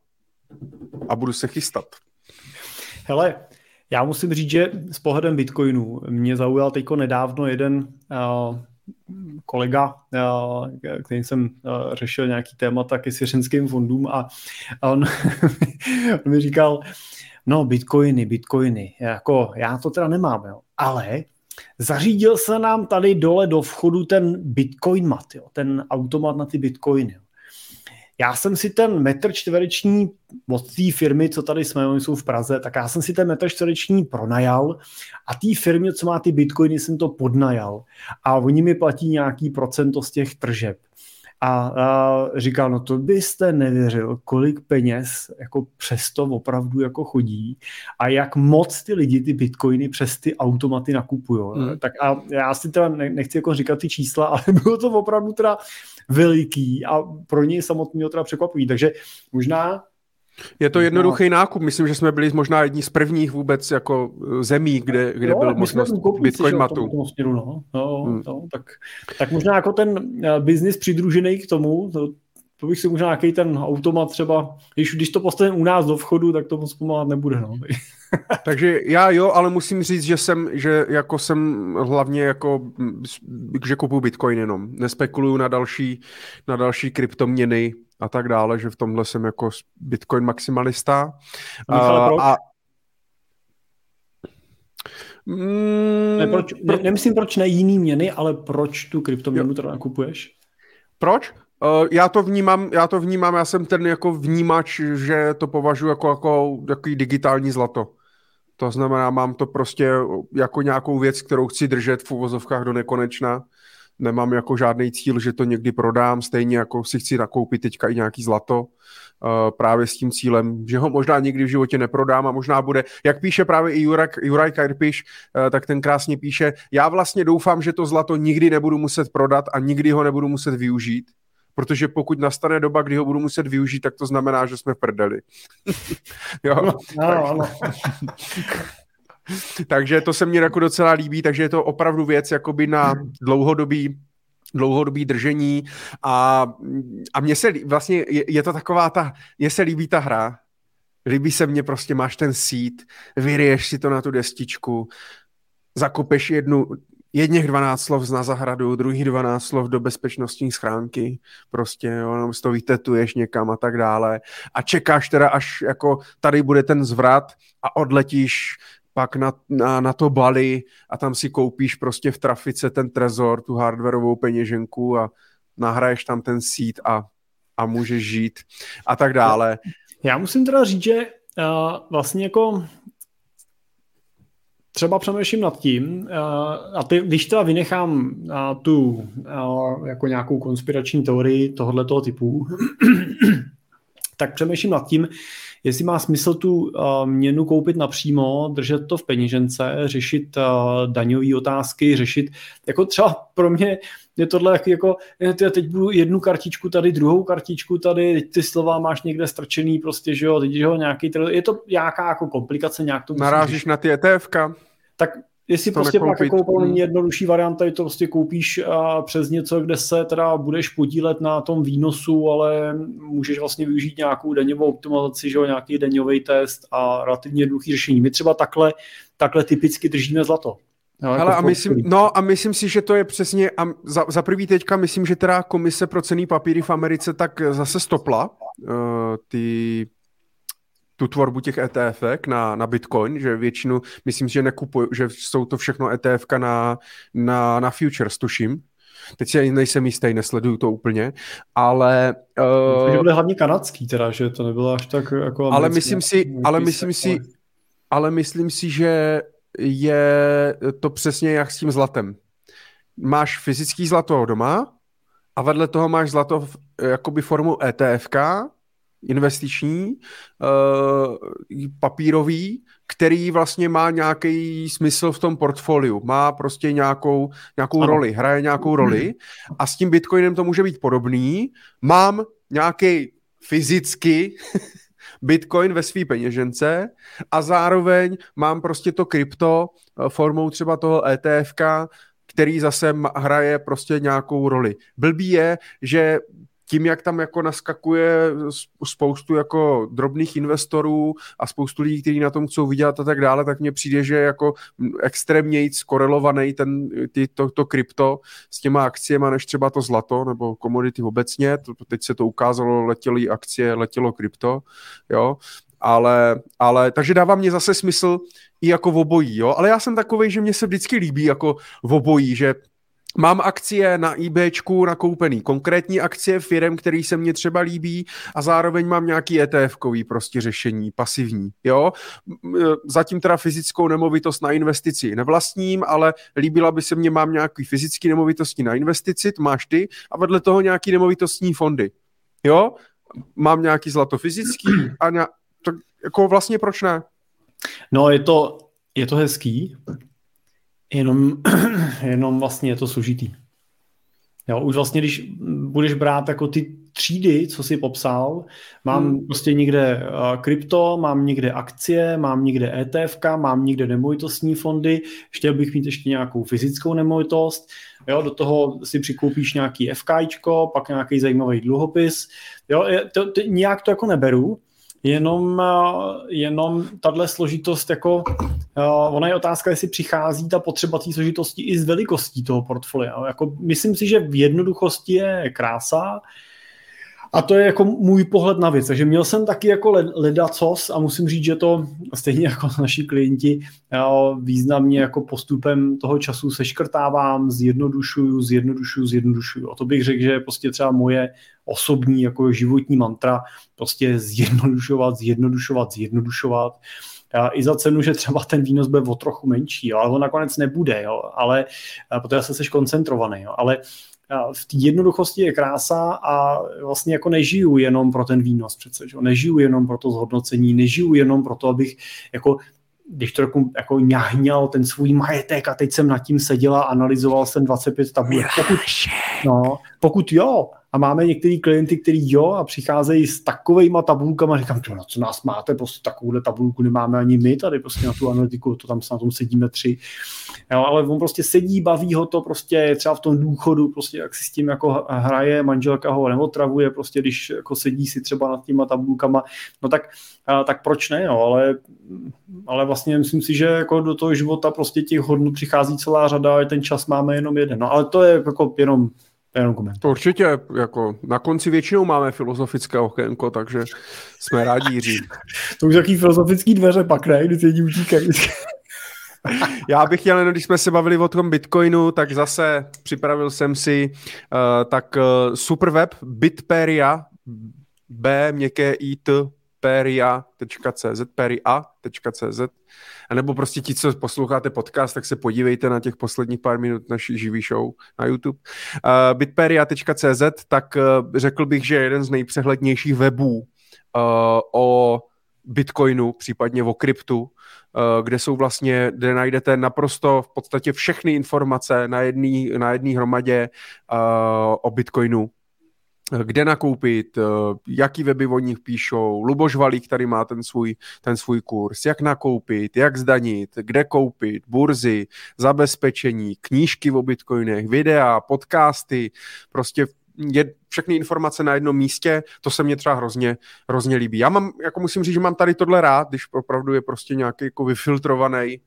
a budu se chystat. Hele, já musím říct, že s pohledem Bitcoinu mě zaujal teďko nedávno jeden uh, kolega, uh, který jsem uh, řešil nějaký témata ke svěřenským fondům a, a on, on mi říkal, no bitcoiny, bitcoiny, jako já to teda nemám, jo, ale zařídil se nám tady dole do vchodu ten bitcoin mat, jo, ten automat na ty bitcoiny. Já jsem si ten metr čtvereční od té firmy, co tady jsme, oni jsou v Praze, tak já jsem si ten metr čtvereční pronajal a té firmě, co má ty bitcoiny, jsem to podnajal. A oni mi platí nějaký procento z těch tržeb. A, a říkal, no to byste nevěřil, kolik peněz jako přesto opravdu jako chodí a jak moc ty lidi ty bitcoiny přes ty automaty nakupují. Hmm. Tak a já si teda nechci jako říkat ty čísla, ale bylo to opravdu teda veliký a pro něj samotného teda překvapují. Takže možná je to jednoduchý nákup. Myslím, že jsme byli možná jedni z prvních vůbec jako eh, zemí, kde, kde jo, byl možnost Bitcoin matu. Směru, no. No, hmm. no, tak, tak možná jako ten uh, biznis přidružený k tomu, to, to bych si možná nějaký ten automat třeba, když, když to postavím u nás do vchodu, tak to moc pomáhat nebude. No. Takže já jo, ale musím říct, že jsem, že jako jsem hlavně jako, že kupuju Bitcoin jenom. Nespekuluju na další, na další kryptoměny a tak dále, že v tomhle jsem jako Bitcoin maximalista. A, proč? a Mm, ne, proč, ne, nemyslím proč ne jiný měny, ale proč tu kryptoměnu teda nakupuješ? Proč? Uh, já to vnímám, já to vnímám, já jsem ten jako vnímač, že to považuji jako, jako takový digitální zlato. To znamená, mám to prostě jako nějakou věc, kterou chci držet v uvozovkách do nekonečna. Nemám jako žádný cíl, že to někdy prodám, stejně jako si chci nakoupit teďka i nějaký zlato, uh, právě s tím cílem, že ho možná nikdy v životě neprodám a možná bude, jak píše právě i Juraj, Juraj Karpiš, uh, tak ten krásně píše, já vlastně doufám, že to zlato nikdy nebudu muset prodat a nikdy ho nebudu muset využít, protože pokud nastane doba, kdy ho budu muset využít, tak to znamená, že jsme v prdeli. jo? No, no, no. takže to se mně jako docela líbí, takže je to opravdu věc jakoby na dlouhodobý dlouhodobý držení a, a mně se vlastně, je, je to taková ta, mně se líbí ta hra, líbí se mně prostě, máš ten sít, vyriješ si to na tu destičku, zakopeš jednu, jedněch 12 slov na zahradu, druhých 12 slov do bezpečnostní schránky, prostě, jo, to vytetuješ někam a tak dále a čekáš teda, až jako tady bude ten zvrat a odletíš pak na, na, na to Bali a tam si koupíš prostě v trafice ten trezor, tu hardwareovou peněženku a nahraješ tam ten sít a, a můžeš žít a tak dále. Já musím teda říct, že uh, vlastně jako třeba přemýšlím nad tím, a ty, když teda vynechám tu jako nějakou konspirační teorii tohoto typu, tak přemýšlím nad tím, jestli má smysl tu měnu koupit napřímo, držet to v peněžence, řešit daňové otázky, řešit, jako třeba pro mě je tohle jako, já teď budu jednu kartičku tady, druhou kartičku tady, teď ty slova máš někde strčený prostě, že jo, teď ho nějaký, je to nějaká jako komplikace, nějak to Narážíš na ty ETF Tak Jestli to prostě nekoupit. pak jako není jednodušší varianta, je to prostě koupíš a přes něco, kde se teda budeš podílet na tom výnosu, ale můžeš vlastně využít nějakou daňovou optimalizaci, že jo, nějaký daňový test a relativně jednoduchý řešení. My třeba takhle, takhle typicky držíme zlato. No, jako Ale a myslím, no a myslím si, že to je přesně, a za, za prvý teďka myslím, že teda komise pro cený papíry v Americe tak zase stopla uh, ty tu tvorbu těch ETF na, na Bitcoin, že většinu, myslím že nekupují, že jsou to všechno ETF na, na, na futures, tuším. Teď si nejsem jistý, nesleduju to úplně, ale... Uh, to byly hlavně kanadský teda, že to nebylo až tak jako... Ale myslím si, ale myslím si, ale myslím si, že je to přesně jak s tím zlatem. Máš fyzický zlato doma a vedle toho máš zlato v, jakoby formu ETFka investiční, uh, papírový, který vlastně má nějaký smysl v tom portfoliu, má prostě nějakou, nějakou ano. roli, hraje nějakou roli a s tím Bitcoinem to může být podobný. Mám nějaký fyzicky Bitcoin ve své peněžence a zároveň mám prostě to krypto eh, formou třeba toho ETFK, který zase hraje prostě nějakou roli. Blbý je, že tím, jak tam jako naskakuje spoustu jako drobných investorů a spoustu lidí, kteří na tom chcou vydělat a tak dále, tak mně přijde, že jako extrémně skorelovaný ten, ty, to, to krypto s těma akciemi, než třeba to zlato nebo komodity obecně. To, teď se to ukázalo, letěly akcie, letělo krypto, jo. Ale, ale, takže dává mě zase smysl i jako v obojí, jo. Ale já jsem takový, že mě se vždycky líbí jako v obojí, že Mám akcie na eBayčku nakoupený, konkrétní akcie firm, který se mně třeba líbí a zároveň mám nějaký ETF-kový prostě řešení, pasivní, jo. Zatím teda fyzickou nemovitost na investici nevlastním, ale líbila by se mně, mám nějaký fyzický nemovitosti na investici, to máš ty, a vedle toho nějaký nemovitostní fondy, jo. Mám nějaký zlato fyzický a nějak, jako vlastně proč ne? No je to, je to hezký, Jenom, jenom vlastně je to složitý. Jo, už vlastně, když budeš brát jako ty třídy, co jsi popsal, mám hmm. prostě někde uh, krypto, mám někde akcie, mám někde ETF, mám někde nemovitostní fondy, chtěl bych mít ještě nějakou fyzickou nemovitost, jo, do toho si přikoupíš nějaký FKčko, pak nějaký zajímavý dluhopis, jo, to, to, nějak to jako neberu, jenom, eh, jenom tahle složitost, jako, eh, ona je otázka, jestli přichází ta potřeba té složitosti i z velikostí toho portfolia. Jako, myslím si, že v jednoduchosti je krása, a to je jako můj pohled na věc. Takže měl jsem taky jako ledacos a musím říct, že to stejně jako naši klienti významně jako postupem toho času seškrtávám, zjednodušuju, zjednodušuju, zjednodušuju. A to bych řekl, že je prostě třeba moje osobní jako životní mantra, prostě zjednodušovat, zjednodušovat, zjednodušovat. I za cenu, že třeba ten výnos bude o trochu menší, jo, ale on nakonec nebude, jo, ale protože se seš koncentrovaný, jo, ale v té jednoduchosti je krása a vlastně jako nežiju jenom pro ten výnos přece, že? nežiju jenom pro to zhodnocení, nežiju jenom pro to, abych jako když to jako, jako ňahňal ten svůj majetek a teď jsem nad tím seděla, analyzoval jsem 25 tabulek. Pokud, no, pokud jo, a máme některý klienty, kteří jo a přicházejí s takovýma tabulkama, říkám, to, na co nás máte, prostě takovouhle tabulku nemáme ani my tady prostě na tu analytiku, to tam se na tom sedíme tři. Jo, ale on prostě sedí, baví ho to, prostě třeba v tom důchodu, prostě jak si s tím jako hraje, manželka ho neotravuje, prostě když jako sedí si třeba nad těma tabulkama, no tak, tak proč ne, no, ale, ale vlastně myslím si, že jako do toho života prostě těch hodnot přichází celá řada a ten čas máme jenom jeden, no ale to je jako jenom jenom komentář. Určitě, jako na konci většinou máme filozofické okénko, takže jsme rádi, Jiří. to už jaký filozofický dveře pak, ne? Když lidi utíkají. Já bych chtěl, když jsme se bavili o tom Bitcoinu, tak zase připravil jsem si uh, tak uh, superweb Bitperia, b měkké it peria.cz, peria.cz a nebo prostě ti, co posloucháte podcast, tak se podívejte na těch posledních pár minut naší živý show na YouTube. Uh, bitperia.cz, tak uh, řekl bych, že je jeden z nejpřehlednějších webů uh, o Bitcoinu, případně o kryptu, kde jsou vlastně, kde najdete naprosto v podstatě všechny informace na jedné na jedný hromadě o Bitcoinu kde nakoupit, eh, jaký weby o nich píšou, Luboš Valík tady má ten svůj, ten svůj kurz, jak nakoupit, jak zdanit, kde koupit, burzy, zabezpečení, knížky o bitcoinech, videa, podcasty, prostě je všechny informace na jednom místě, to se mně třeba hrozně, hrozně líbí. Já mám, jako musím říct, že mám tady tohle rád, když opravdu je prostě nějaký jako vyfiltrovaný,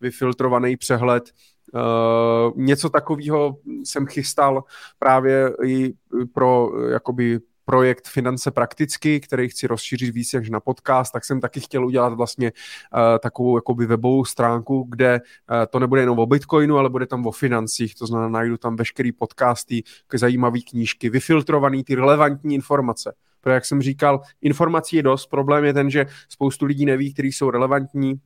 vyfiltrovaný přehled Uh, něco takového jsem chystal právě i pro jakoby projekt Finance prakticky, který chci rozšířit víc než na podcast, tak jsem taky chtěl udělat vlastně uh, takovou jakoby webovou stránku, kde uh, to nebude jenom o Bitcoinu, ale bude tam o financích, to znamená najdu tam veškerý podcasty, zajímavé knížky, vyfiltrované ty relevantní informace. Protože jak jsem říkal, informací je dost, problém je ten, že spoustu lidí neví, které jsou relevantní,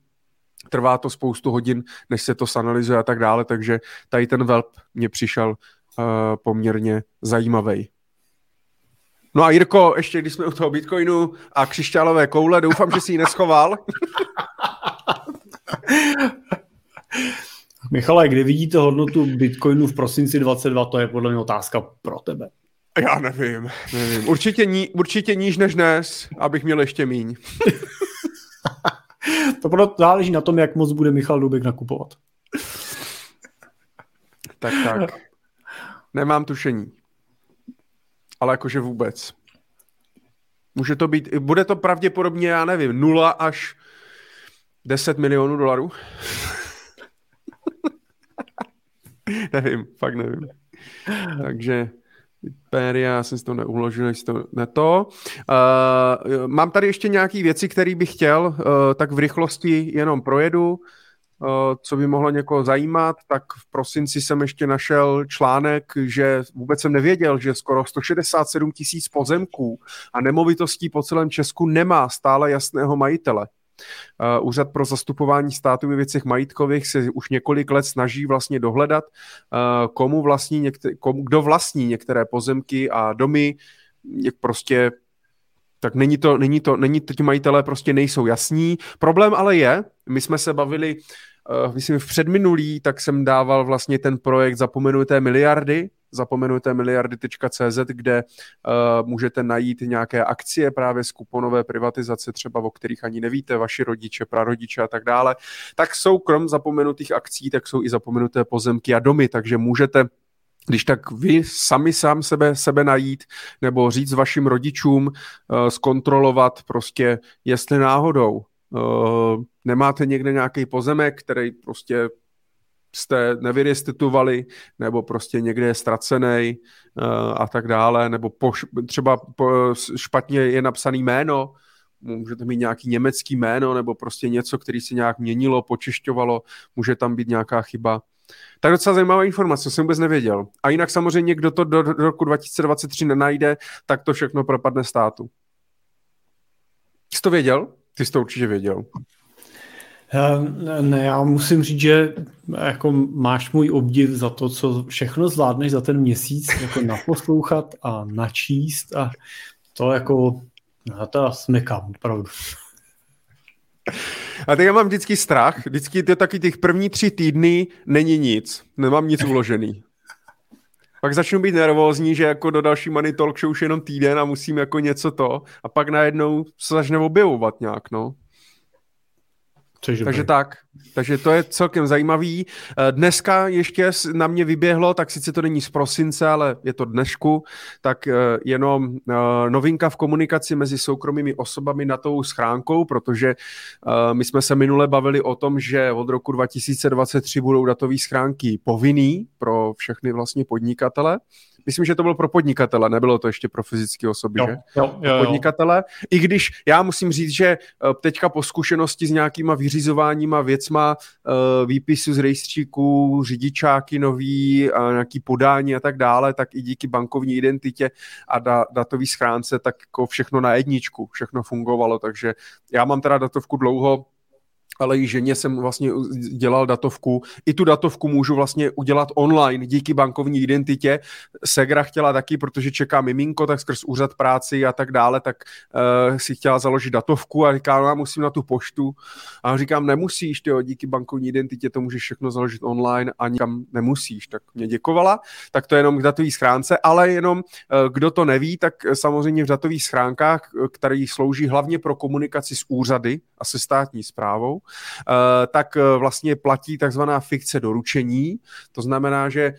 trvá to spoustu hodin, než se to sanalizuje a tak dále, takže tady ten velp mě přišel uh, poměrně zajímavý. No a Jirko, ještě když jsme u toho Bitcoinu a křišťálové koule, doufám, že si ji neschoval. Michale, kde vidíte hodnotu Bitcoinu v prosinci 22, to je podle mě otázka pro tebe. Já nevím, nevím. Určitě, ní, určitě níž než dnes, abych měl ještě míň. to proto záleží na tom, jak moc bude Michal Dubek nakupovat. tak, tak. Nemám tušení. Ale jakože vůbec. Může to být, bude to pravděpodobně, já nevím, 0 až 10 milionů dolarů. nevím, fakt nevím. Takže Já jsem si to neuložil, jestli to ne to. Uh, mám tady ještě nějaké věci, které bych chtěl, uh, tak v rychlosti jenom projedu. Uh, co by mohlo někoho zajímat, tak v prosinci jsem ještě našel článek, že vůbec jsem nevěděl, že skoro 167 tisíc pozemků a nemovitostí po celém Česku nemá stále jasného majitele. Úřad pro zastupování státu ve věcech majetkových se už několik let snaží vlastně dohledat, komu vlastní některé, komu, kdo vlastní některé pozemky a domy, jak prostě tak není to, není to, není to, ti majitelé prostě nejsou jasní. Problém ale je, my jsme se bavili, uh, myslím v předminulý, tak jsem dával vlastně ten projekt Zapomenuté miliardy, zapomenuté miliardy.cz, kde uh, můžete najít nějaké akcie právě z kuponové privatizace, třeba o kterých ani nevíte, vaši rodiče, prarodiče a tak dále, tak jsou krom zapomenutých akcí, tak jsou i zapomenuté pozemky a domy, takže můžete když tak vy sami sám sebe, sebe najít, nebo říct vašim rodičům, uh, zkontrolovat prostě, jestli náhodou uh, nemáte někde nějaký pozemek, který prostě jste nevyrestituovali, nebo prostě někde je ztracený uh, a tak dále, nebo po, třeba po, špatně je napsaný jméno, můžete mít nějaký německý jméno, nebo prostě něco, který se nějak měnilo, počišťovalo, může tam být nějaká chyba. Tak docela zajímavá informace, jsem vůbec nevěděl. A jinak samozřejmě, kdo to do, do roku 2023 nenajde, tak to všechno propadne státu. Jsi to věděl? Ty jsi to určitě věděl. Ne, já musím říct, že jako máš můj obdiv za to, co všechno zvládneš za ten měsíc jako naposlouchat a načíst a to jako, já to smekám, opravdu. A tak já mám vždycky strach, vždycky ty taky těch první tři týdny není nic, nemám nic uložený. Pak začnu být nervózní, že jako do další Money Talk Show už jenom týden a musím jako něco to a pak najednou se začne objevovat nějak, no. Což Takže tak. Takže to je celkem zajímavý. Eh, dneska ještě na mě vyběhlo, tak sice to není z prosince, ale je to dnešku, tak eh, jenom eh, novinka v komunikaci mezi soukromými osobami na tou schránkou, protože my jsme se minule bavili o tom, že od roku 2023 budou datové schránky povinný pro všechny vlastně podnikatele. Myslím, že to bylo pro podnikatele, nebylo to ještě pro fyzické osoby, jo, že? Jo, jo, jo. Podnikatele. I když já musím říct, že eh, teďka po zkušenosti s nějakýma vyřizováníma věcma, eh, výpisu z rejstříků, řidičáky nový, a nějaký podání a tak dále, tak i díky bankovní identitě a da, datový schránce, tak jako všechno na jedničku, všechno fungovalo, takže já mám teda datovku dlouho, ale i ženě jsem vlastně dělal datovku. I tu datovku můžu vlastně udělat online díky bankovní identitě. Segra chtěla taky, protože čeká miminko, tak skrz úřad práci a tak dále, tak uh, si chtěla založit datovku a říká, no já musím na tu poštu. A říkám, nemusíš, tyjo, díky bankovní identitě to můžeš všechno založit online a nikam nemusíš. Tak mě děkovala. Tak to je jenom k datový schránce, ale jenom uh, kdo to neví, tak samozřejmě v datových schránkách, který slouží hlavně pro komunikaci s úřady a se státní zprávou, Eh, tak eh, vlastně platí takzvaná fikce doručení. To znamená, že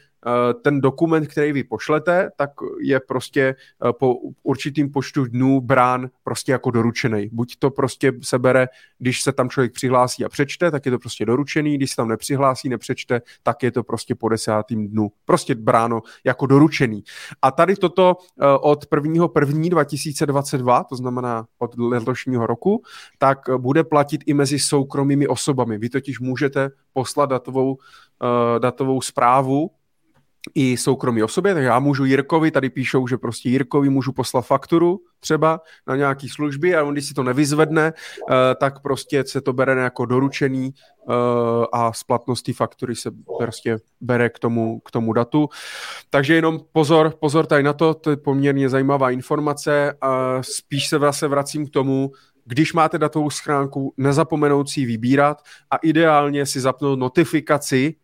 ten dokument, který vy pošlete, tak je prostě eh, po určitým počtu dnů brán prostě jako doručený. Buď to prostě se bere, když se tam člověk přihlásí a přečte, tak je to prostě doručený, když se tam nepřihlásí, nepřečte, tak je to prostě po desátým dnu. Prostě bráno jako doručený. A tady toto eh, od 1. 1. 2022, to znamená od letošního roku, tak bude platit i mezi soukromými osobami. Vy totiž můžete poslat datovou, datovou zprávu i soukromí osobě, tak já můžu Jirkovi, tady píšou, že prostě Jirkovi můžu poslat fakturu třeba na nějaký služby a on, když si to nevyzvedne, uh, tak prostě se to bere jako doručený uh, a splatnost faktury se prostě bere k tomu, k tomu datu. Takže jenom pozor, pozor tady na to, to je poměrně zajímavá informace a spíš se zase vracím k tomu, když máte datovou schránku, nezapomenout si vybírat a ideálně si zapnout notifikaci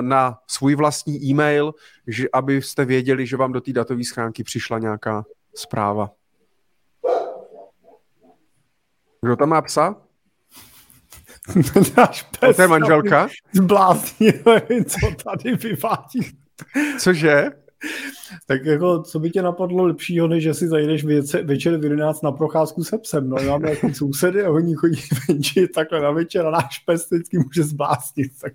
na svůj vlastní e-mail, že, abyste věděli, že vám do té datové schránky přišla nějaká zpráva. Kdo tam má psa? Náš pes. To je manželka? Zbláznil, co tady vyvádí. Cože? Tak jako, co by tě napadlo lepšího, než že si zajdeš večer v 11 na procházku se psem. No, máme jako sousedy a oni chodí venčit takhle na večer a náš pes vždycky může zbláznit. Tak.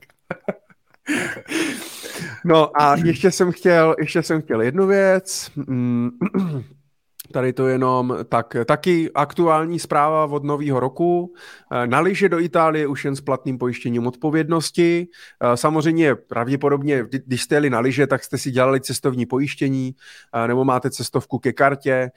No a ještě jsem chtěl, ještě jsem chtěl jednu věc. Tady to jenom tak, taky aktuální zpráva od nového roku. Eh, na liže do Itálie už jen s platným pojištěním odpovědnosti. Eh, samozřejmě pravděpodobně, když jste jeli na liže, tak jste si dělali cestovní pojištění eh, nebo máte cestovku ke kartě.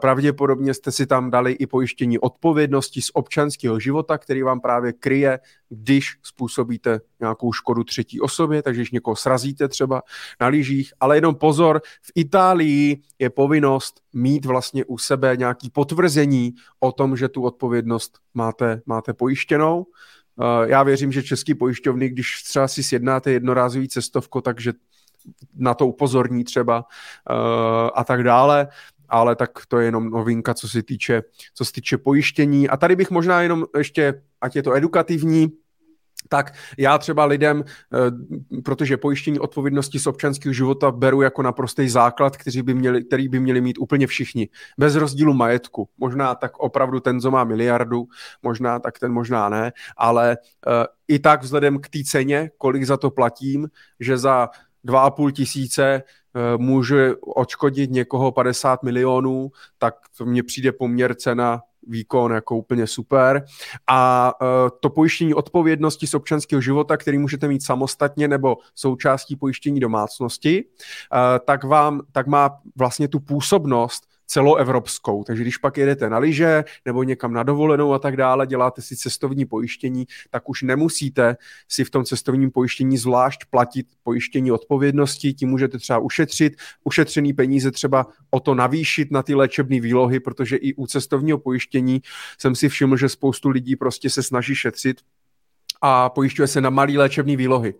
Pravděpodobně jste si tam dali i pojištění odpovědnosti z občanského života, který vám právě kryje, když způsobíte nějakou škodu třetí osobě, takže když někoho srazíte třeba na lyžích. Ale jenom pozor, v Itálii je povinnost mít vlastně u sebe nějaký potvrzení o tom, že tu odpovědnost máte, máte pojištěnou. Eh, já věřím, že český pojišťovny, když třeba si sjednáte jednorázový cestovko, takže na to upozorní třeba eh, a tak dále ale tak to je jenom novinka, co se týče, co se týče pojištění. A tady bych možná jenom ještě, ať je to edukativní, tak já třeba lidem, eh, protože pojištění odpovědnosti z občanského života beru jako naprostý základ, který by, měli, který by měli mít úplně všichni, bez rozdílu majetku. Možná tak opravdu ten, co má miliardu, možná tak ten, možná ne, ale uh, i tak vzhledem k té ceně, kolik za to platím, že za 2,5 tisíce uh, může odškodit někoho 50 milionů, tak to mně přijde poměr cena výkon jako úplně super. A uh, to pojištění odpovědnosti z občanského života, který můžete mít samostatně nebo součástí pojištění domácnosti, uh, tak vám, tak má vlastně tu působnost celoevropskou. Takže když pak jedete na lyže nebo někam na dovolenou a tak dále, děláte si cestovní pojištění, tak už nemusíte si v tom cestovním pojištění zvlášť platit pojištění odpovědnosti, tím můžete třeba ušetřit, ušetřený peníze třeba o to navýšit na ty léčebné výlohy, protože i u cestovního pojištění jsem si všiml, že spoustu lidí prostě se snaží šetřit a pojišťuje se na malé léčebné výlohy.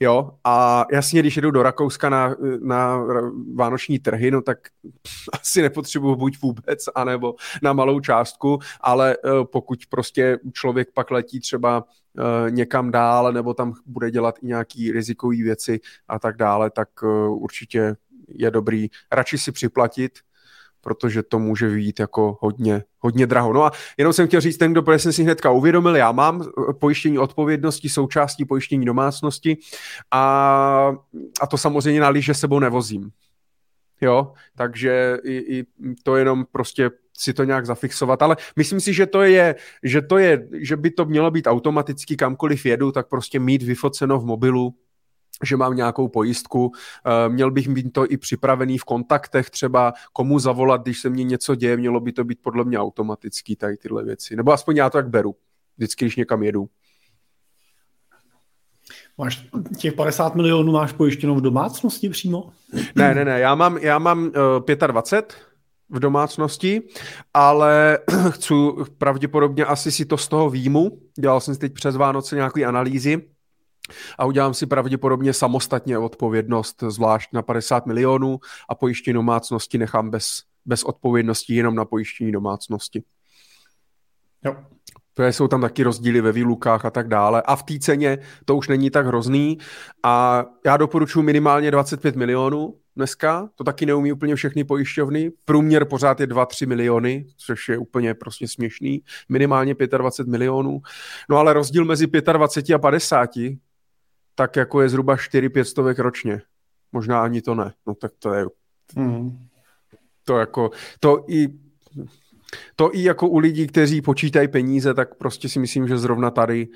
Jo, a jasně, když jedu do Rakouska na, na vánoční trhy, no tak asi nepotřebuji buď vůbec, anebo na malou částku, ale eh, pokud prostě člověk pak letí třeba eh, někam dál, nebo tam bude dělat i nějaký rizikový věci a tak dále, tak eh, určitě je dobrý radši si připlatit, protože to může vyjít jako hodně, hodně draho. No a jenom jsem chtěl říct, ten, kdo jsem si hnedka uvědomil, já mám pojištění odpovědnosti, součástí pojištění domácnosti a, a to samozřejmě na liže sebou nevozím. Jo, takže i, i to jenom prostě si to nějak zafixovat, ale myslím si, že to je, že to je, že by to mělo být automaticky kamkoliv jedu, tak prostě mít vyfoceno v mobilu že mám nějakou pojistku. Eh, měl bych mít to i připravený v kontaktech třeba, komu zavolat, když se mně něco děje, mělo by to být podle mě automatický tady tyhle věci. Nebo aspoň já to tak beru, vždycky, když někam jedu. Máš těch 50 milionů máš pojištěnou v domácnosti přímo? Ne, ne, ne, já mám, já mám uh, 25 v domácnosti, ale chci pravděpodobně asi si to z toho výjmu. Dělal jsem si teď přes Vánoce nějaké analýzy a udělám si pravděpodobně samostatně odpovědnost, zvlášť na 50 milionů a pojištění domácnosti nechám bez, bez odpovědnosti jenom na pojištění domácnosti. Jo. To jsou tam taky rozdíly ve výlukách a tak dále. A v té ceně to už není tak hrozný. A já doporučuji minimálně 25 milionů dneska. To taky neumí úplně všechny pojišťovny. Průměr pořád je 2-3 miliony, což je úplně prostě směšný. Minimálně 25 milionů. No ale rozdíl mezi 25 a 50 tak jako je zhruba 4-5 stovek ročně. Možná ani to ne. No tak to je... Mm. To jako... To i... To i jako u lidí, kteří počítají peníze, tak prostě si myslím, že zrovna tady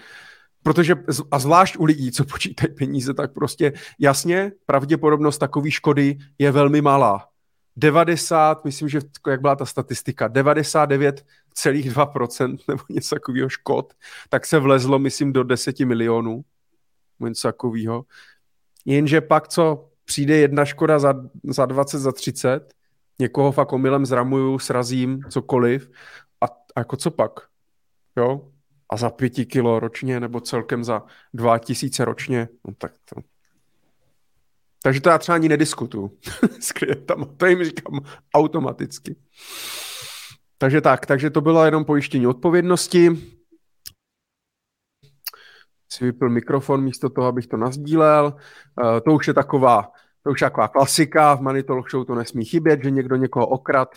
Protože, a zvlášť u lidí, co počítají peníze, tak prostě jasně, pravděpodobnost takové škody je velmi malá. 90, myslím, že jak byla ta statistika, 99,2% nebo něco takového škod, tak se vlezlo, myslím, do 10 milionů. Něco takového. Jenže pak, co přijde jedna škoda za, za 20, za 30, někoho fakt omylem zramuju, srazím, cokoliv, a, a jako co pak? Jo? A za pěti kilo ročně, nebo celkem za dva tisíce ročně, no tak to, takže to já třeba ani nediskutuju s klientama, to jim říkám automaticky. Takže tak, takže to bylo jenom pojištění odpovědnosti. Si vypil mikrofon místo toho, abych to nazdílel. Uh, to už je taková, to už je taková klasika, v Money Talk Show to nesmí chybět, že někdo někoho okrad,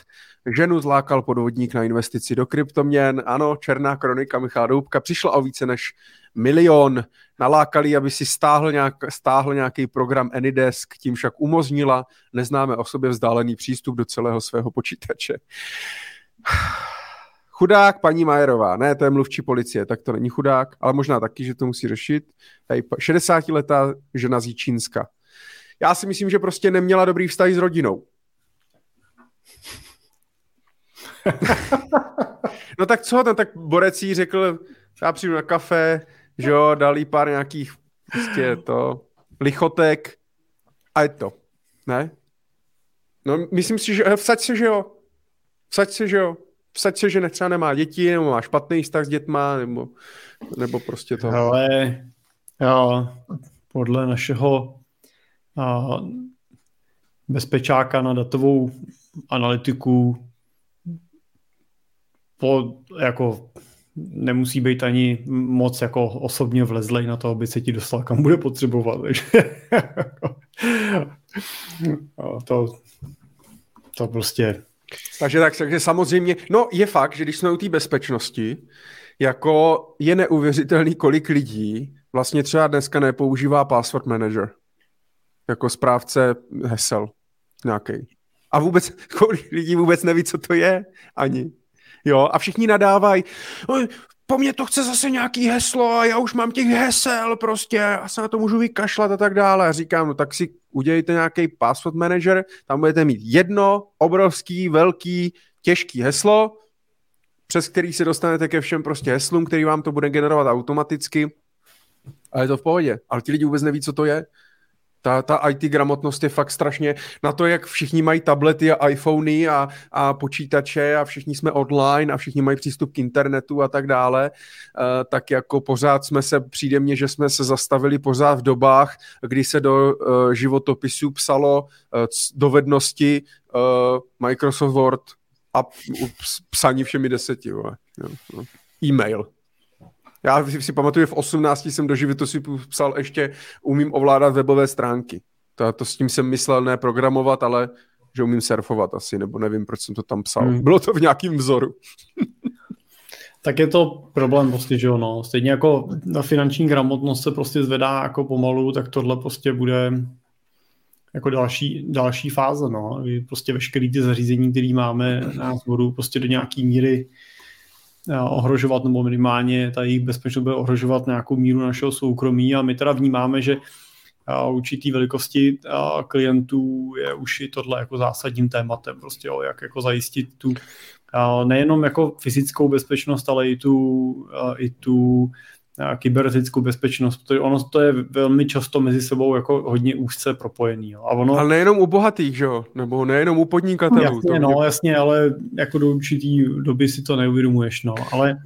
ženu zlákal podvodník na investici do kryptoměn. Ano, černá kronika Michala Doubka přišla o více než milion nalákali, aby si stáhl, nějak, stáhl nějaký program Anydesk, tím však umožnila neznáme osobě vzdálený přístup do celého svého počítače. Chudák paní Majerová, ne, to je mluvčí policie, tak to není chudák, ale možná taky, že to musí řešit. Tady 60-letá žena z Čínska. Já si myslím, že prostě neměla dobrý vztah s rodinou. no tak co, no tak Borec jí řekl, já přijdu na kafe, že jo, dali pár nějakých prostě to, lichotek a je to, ne? No, myslím si, že vsaď se, že jo. Vsaď se, že jo. Vsaď se, že třeba nemá děti, nebo má špatný vztah s dětma, nebo, nebo prostě to. Ale jo, podle našeho a, bezpečáka na datovou analytiku po, jako nemusí být ani moc jako osobně vlezlej na to, aby se ti dostal kam bude potřebovat. Takže to, to prostě... Takže tak, takže samozřejmě, no je fakt, že když jsme u té bezpečnosti, jako je neuvěřitelný, kolik lidí vlastně třeba dneska nepoužívá password manager jako správce hesel nějaký. A vůbec, kolik lidí vůbec neví, co to je ani. Jo, a všichni nadávají, po mně to chce zase nějaký heslo a já už mám těch hesel prostě a se na to můžu vykašlat a tak dále. A říkám, no tak si udělejte nějaký password manager, tam budete mít jedno obrovský, velký, těžký heslo, přes který se dostanete ke všem prostě heslům, který vám to bude generovat automaticky a je to v pohodě. Ale ti lidi vůbec neví, co to je. Ta, ta IT gramotnost je fakt strašně na to, jak všichni mají tablety a iPhony a, a počítače a všichni jsme online a všichni mají přístup k internetu a tak dále, uh, tak jako pořád jsme se, přijde mně, že jsme se zastavili pořád v dobách, kdy se do uh, životopisu psalo uh, dovednosti Microsoft Word a psaní všemi deseti. Jo, jo. E-mail. Já si pamatuju, v 18 jsem do si psal ještě umím ovládat webové stránky. To, to s tím jsem myslel ne programovat, ale že umím surfovat asi, nebo nevím, proč jsem to tam psal. Hmm. Bylo to v nějakým vzoru. tak je to problém prostě, že ono. Stejně jako ta finanční gramotnost se prostě zvedá jako pomalu, tak tohle prostě bude jako další, další fáze, no. Prostě veškerý ty zařízení, které máme, nás budou prostě do nějaký míry Eh, ohrožovat, nebo minimálně ta jejich bezpečnost bude ohrožovat nějakou míru našeho soukromí. A my teda vnímáme, že eh, určitý velikosti eh, klientů je už i tohle jako zásadním tématem, prostě jo, jak jako zajistit tu nejenom jako fyzickou bezpečnost, ale i tu, i tu kybernetickou bezpečnost, protože ono to je velmi často mezi sebou jako hodně úzce propojený. Jo. A ono... Ale nejenom u bohatých, že jo? Nebo nejenom u podnikatelů. No, jasně, no, jasně, ale jako do určitý doby si to neuvědomuješ, no. Ale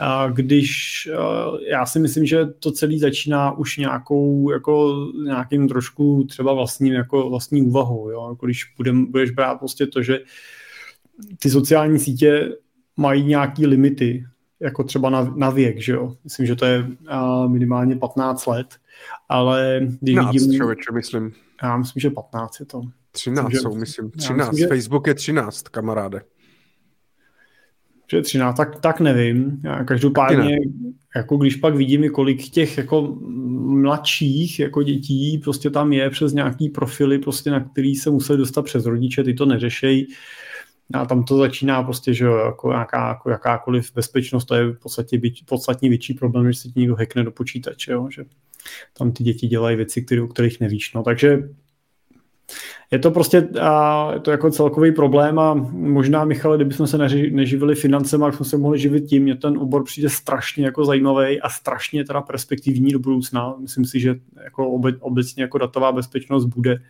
a když, a, já si myslím, že to celé začíná už nějakou, jako nějakým trošku třeba vlastním, jako vlastní úvahou, jo. Jako když budem, budeš brát prostě to, že ty sociální sítě mají nějaký limity, jako třeba na, na věk, že jo. Myslím, že to je uh, minimálně 15 let, ale když 13, vidím... člověče, myslím. Já myslím, že 15 je to. 13 myslím, jsou, myslím. 13. Myslím, že... Facebook je 13, kamaráde. Že 13, tak, tak nevím. Já každopádně, jako když pak vidím, kolik těch jako mladších jako dětí prostě tam je přes nějaký profily, prostě na který se museli dostat přes rodiče, ty to neřešejí, a tam to začíná prostě, že jo, jako, nějaká, jako jakákoliv bezpečnost, to je v podstatě podstatně větší problém, že si ti někdo hackne do počítače, jo, že tam ty děti dělají věci, které, o kterých nevíš. No, takže je to prostě a, je to jako celkový problém a možná, Michale, kdybychom se neži, neživili financemi, tak jsme se mohli živit tím, že ten obor přijde strašně jako zajímavý a strašně teda perspektivní do budoucna. Myslím si, že jako obe, obecně jako datová bezpečnost bude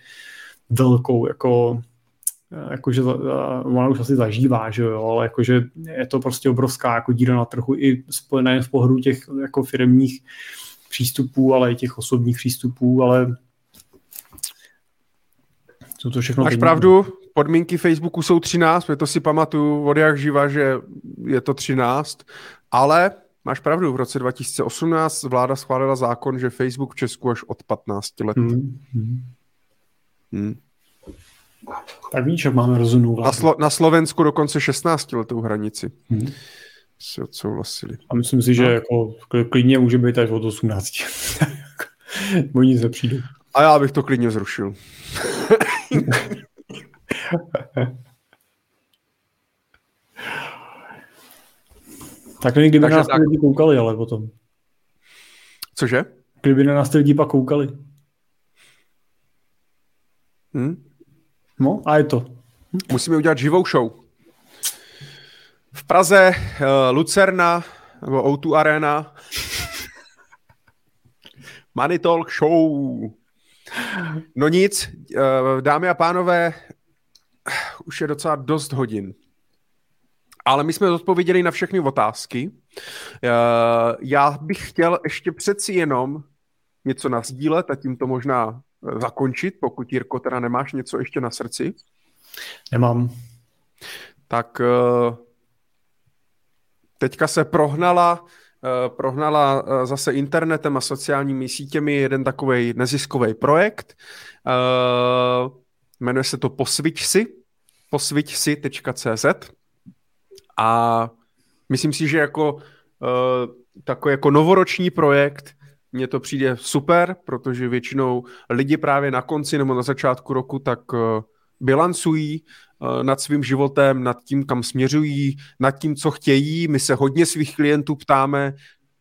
velkou jako jakože ona už asi zažívá, že jo, ale jakože je to prostě obrovská jako díra na trhu i spojené v pohledu těch jako firmních přístupů, ale i těch osobních přístupů, ale jsou to všechno Máš pravdu, podmínky Facebooku jsou 13, to si pamatuju od jak živa, že je to 13, ale máš pravdu, v roce 2018 vláda schválila zákon, že Facebook v Česku až od 15 let. Hmm. Hmm. Tak víš, jak máme rozumnou vládu. Na, Slo- na Slovensku dokonce 16 letou hranici. Hmm. Si odsouhlasili. A myslím si, že no. jako klidně může být až od 18. Oni se přijdou. A já bych to klidně zrušil. tak kdyby na nás tak... lidi koukali, ale potom. Cože? Kdyby na nás ty lidi pak koukali. Hmm? No a je to. Musíme udělat živou show. V Praze uh, Lucerna nebo O2 Arena Money Talk Show. No nic, uh, dámy a pánové, už je docela dost hodin. Ale my jsme odpověděli na všechny otázky. Uh, já bych chtěl ještě přeci jenom něco nazdílet a tím to možná zakončit, pokud Jirko teda nemáš něco ještě na srdci. Nemám. Tak eh, teďka se prohnala eh, prohnala eh, zase internetem a sociálními sítěmi jeden takový neziskový projekt. Jmenuje se to Posviť si, posviťsi.cz a myslím si, že jako takový jako novoroční projekt mně to přijde super, protože většinou lidi právě na konci nebo na začátku roku tak uh, bilancují uh, nad svým životem, nad tím, kam směřují, nad tím, co chtějí. My se hodně svých klientů ptáme,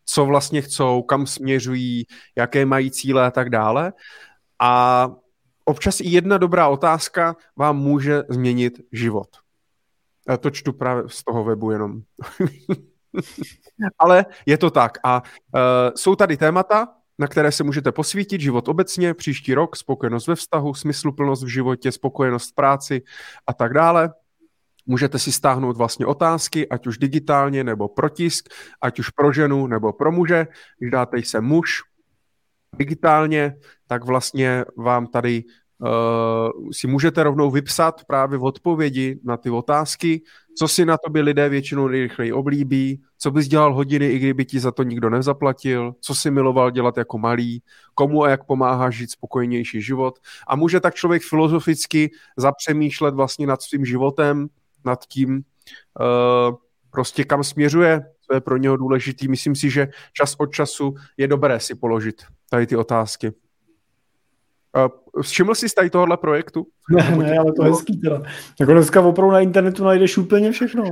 co vlastně chcou, kam směřují, jaké mají cíle a tak dále. A občas i jedna dobrá otázka vám může změnit život. Já to čtu právě z toho webu jenom. Ale je to tak. A uh, jsou tady témata, na které se můžete posvítit, život obecně, příští rok, spokojenost ve vztahu, smysluplnost v životě, spokojenost v práci a tak dále. Můžete si stáhnout vlastně otázky, ať už digitálně nebo protisk, ať už pro ženu nebo pro muže. Když dáte se muž digitálně, tak vlastně vám tady si můžete rovnou vypsat právě v odpovědi na ty otázky, co si na tobě lidé většinou nejrychleji oblíbí, co bys dělal hodiny, i kdyby ti za to nikdo nezaplatil, co si miloval dělat jako malý, komu a jak pomáhá žít spokojnější život. A může tak člověk filozoficky zapřemýšlet vlastně nad svým životem, nad tím, uh, prostě kam směřuje, co je pro něho důležitý. Myslím si, že čas od času je dobré si položit tady ty otázky. Všiml jsi z tady tohohle projektu? Ne, ne, ale to je hezký teda. Jako dneska opravdu na internetu najdeš úplně všechno.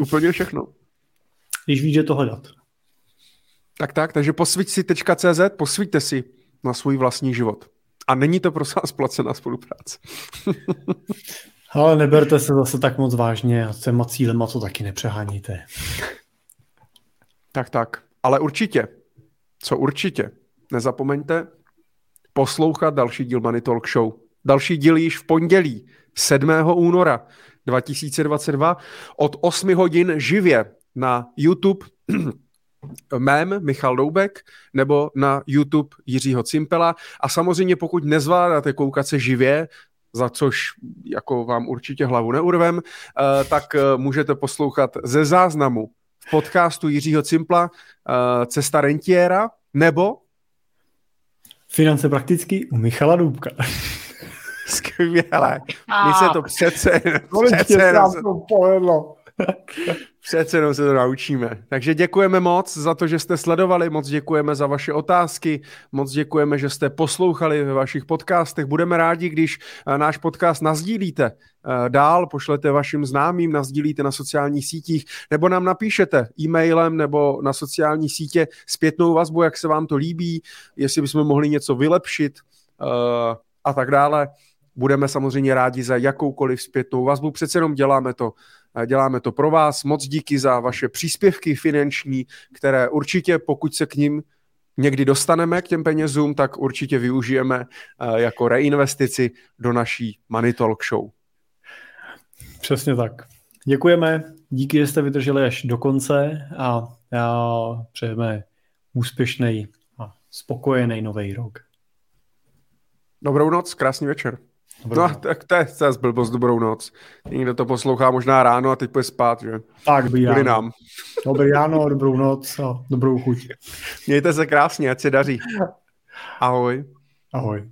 Úplně všechno. Když víš, že to hledat. Tak tak, takže posvíť si.cz, posvíťte si na svůj vlastní život. A není to prosím vás placená spolupráce. Ale neberte se zase tak moc vážně a s těma cílema to taky nepřeháníte. Tak, tak. Ale určitě, co určitě, nezapomeňte, poslouchat další díl Money Talk Show. Další díl již v pondělí 7. února 2022 od 8 hodin živě na YouTube mém Michal Doubek nebo na YouTube Jiřího Cimpela a samozřejmě pokud nezvládáte koukat se živě, za což jako vám určitě hlavu neurvem, eh, tak eh, můžete poslouchat ze záznamu v podcastu Jiřího Cimpla eh, Cesta rentiera nebo Finance prakticky u Michala Důbka. Skvělé. My se to přece... přece to povedlo. Přece jenom se to naučíme. Takže děkujeme moc za to, že jste sledovali, moc děkujeme za vaše otázky, moc děkujeme, že jste poslouchali ve vašich podcastech. Budeme rádi, když eh, náš podcast nazdílíte eh, dál, pošlete vašim známým, nazdílíte na sociálních sítích, nebo nám napíšete e-mailem nebo na sociální sítě zpětnou vazbu, jak se vám to líbí, jestli bychom mohli něco vylepšit eh, a tak dále. Budeme samozřejmě rádi za jakoukoliv zpětnou vazbu, přece jenom děláme to Děláme to pro vás. Moc díky za vaše příspěvky finanční, které určitě, pokud se k ním někdy dostaneme k těm penězům, tak určitě využijeme eh, jako reinvestici do naší Money Talk Show. Přesně tak. Děkujeme, díky, že jste vydrželi až do konce a, a přejeme úspěšný a spokojený nový rok. Dobrou noc, krásný večer. Dobrou no, tak to je zase blbost, dobrou noc. Někdo to poslouchá možná ráno a teď půjde spát, že? Tak, dobrý ráno. nám. Dobrý ráno, dobrou noc a dobrou chuť. Mějte se krásně, ať se daří. Ahoj. Ahoj.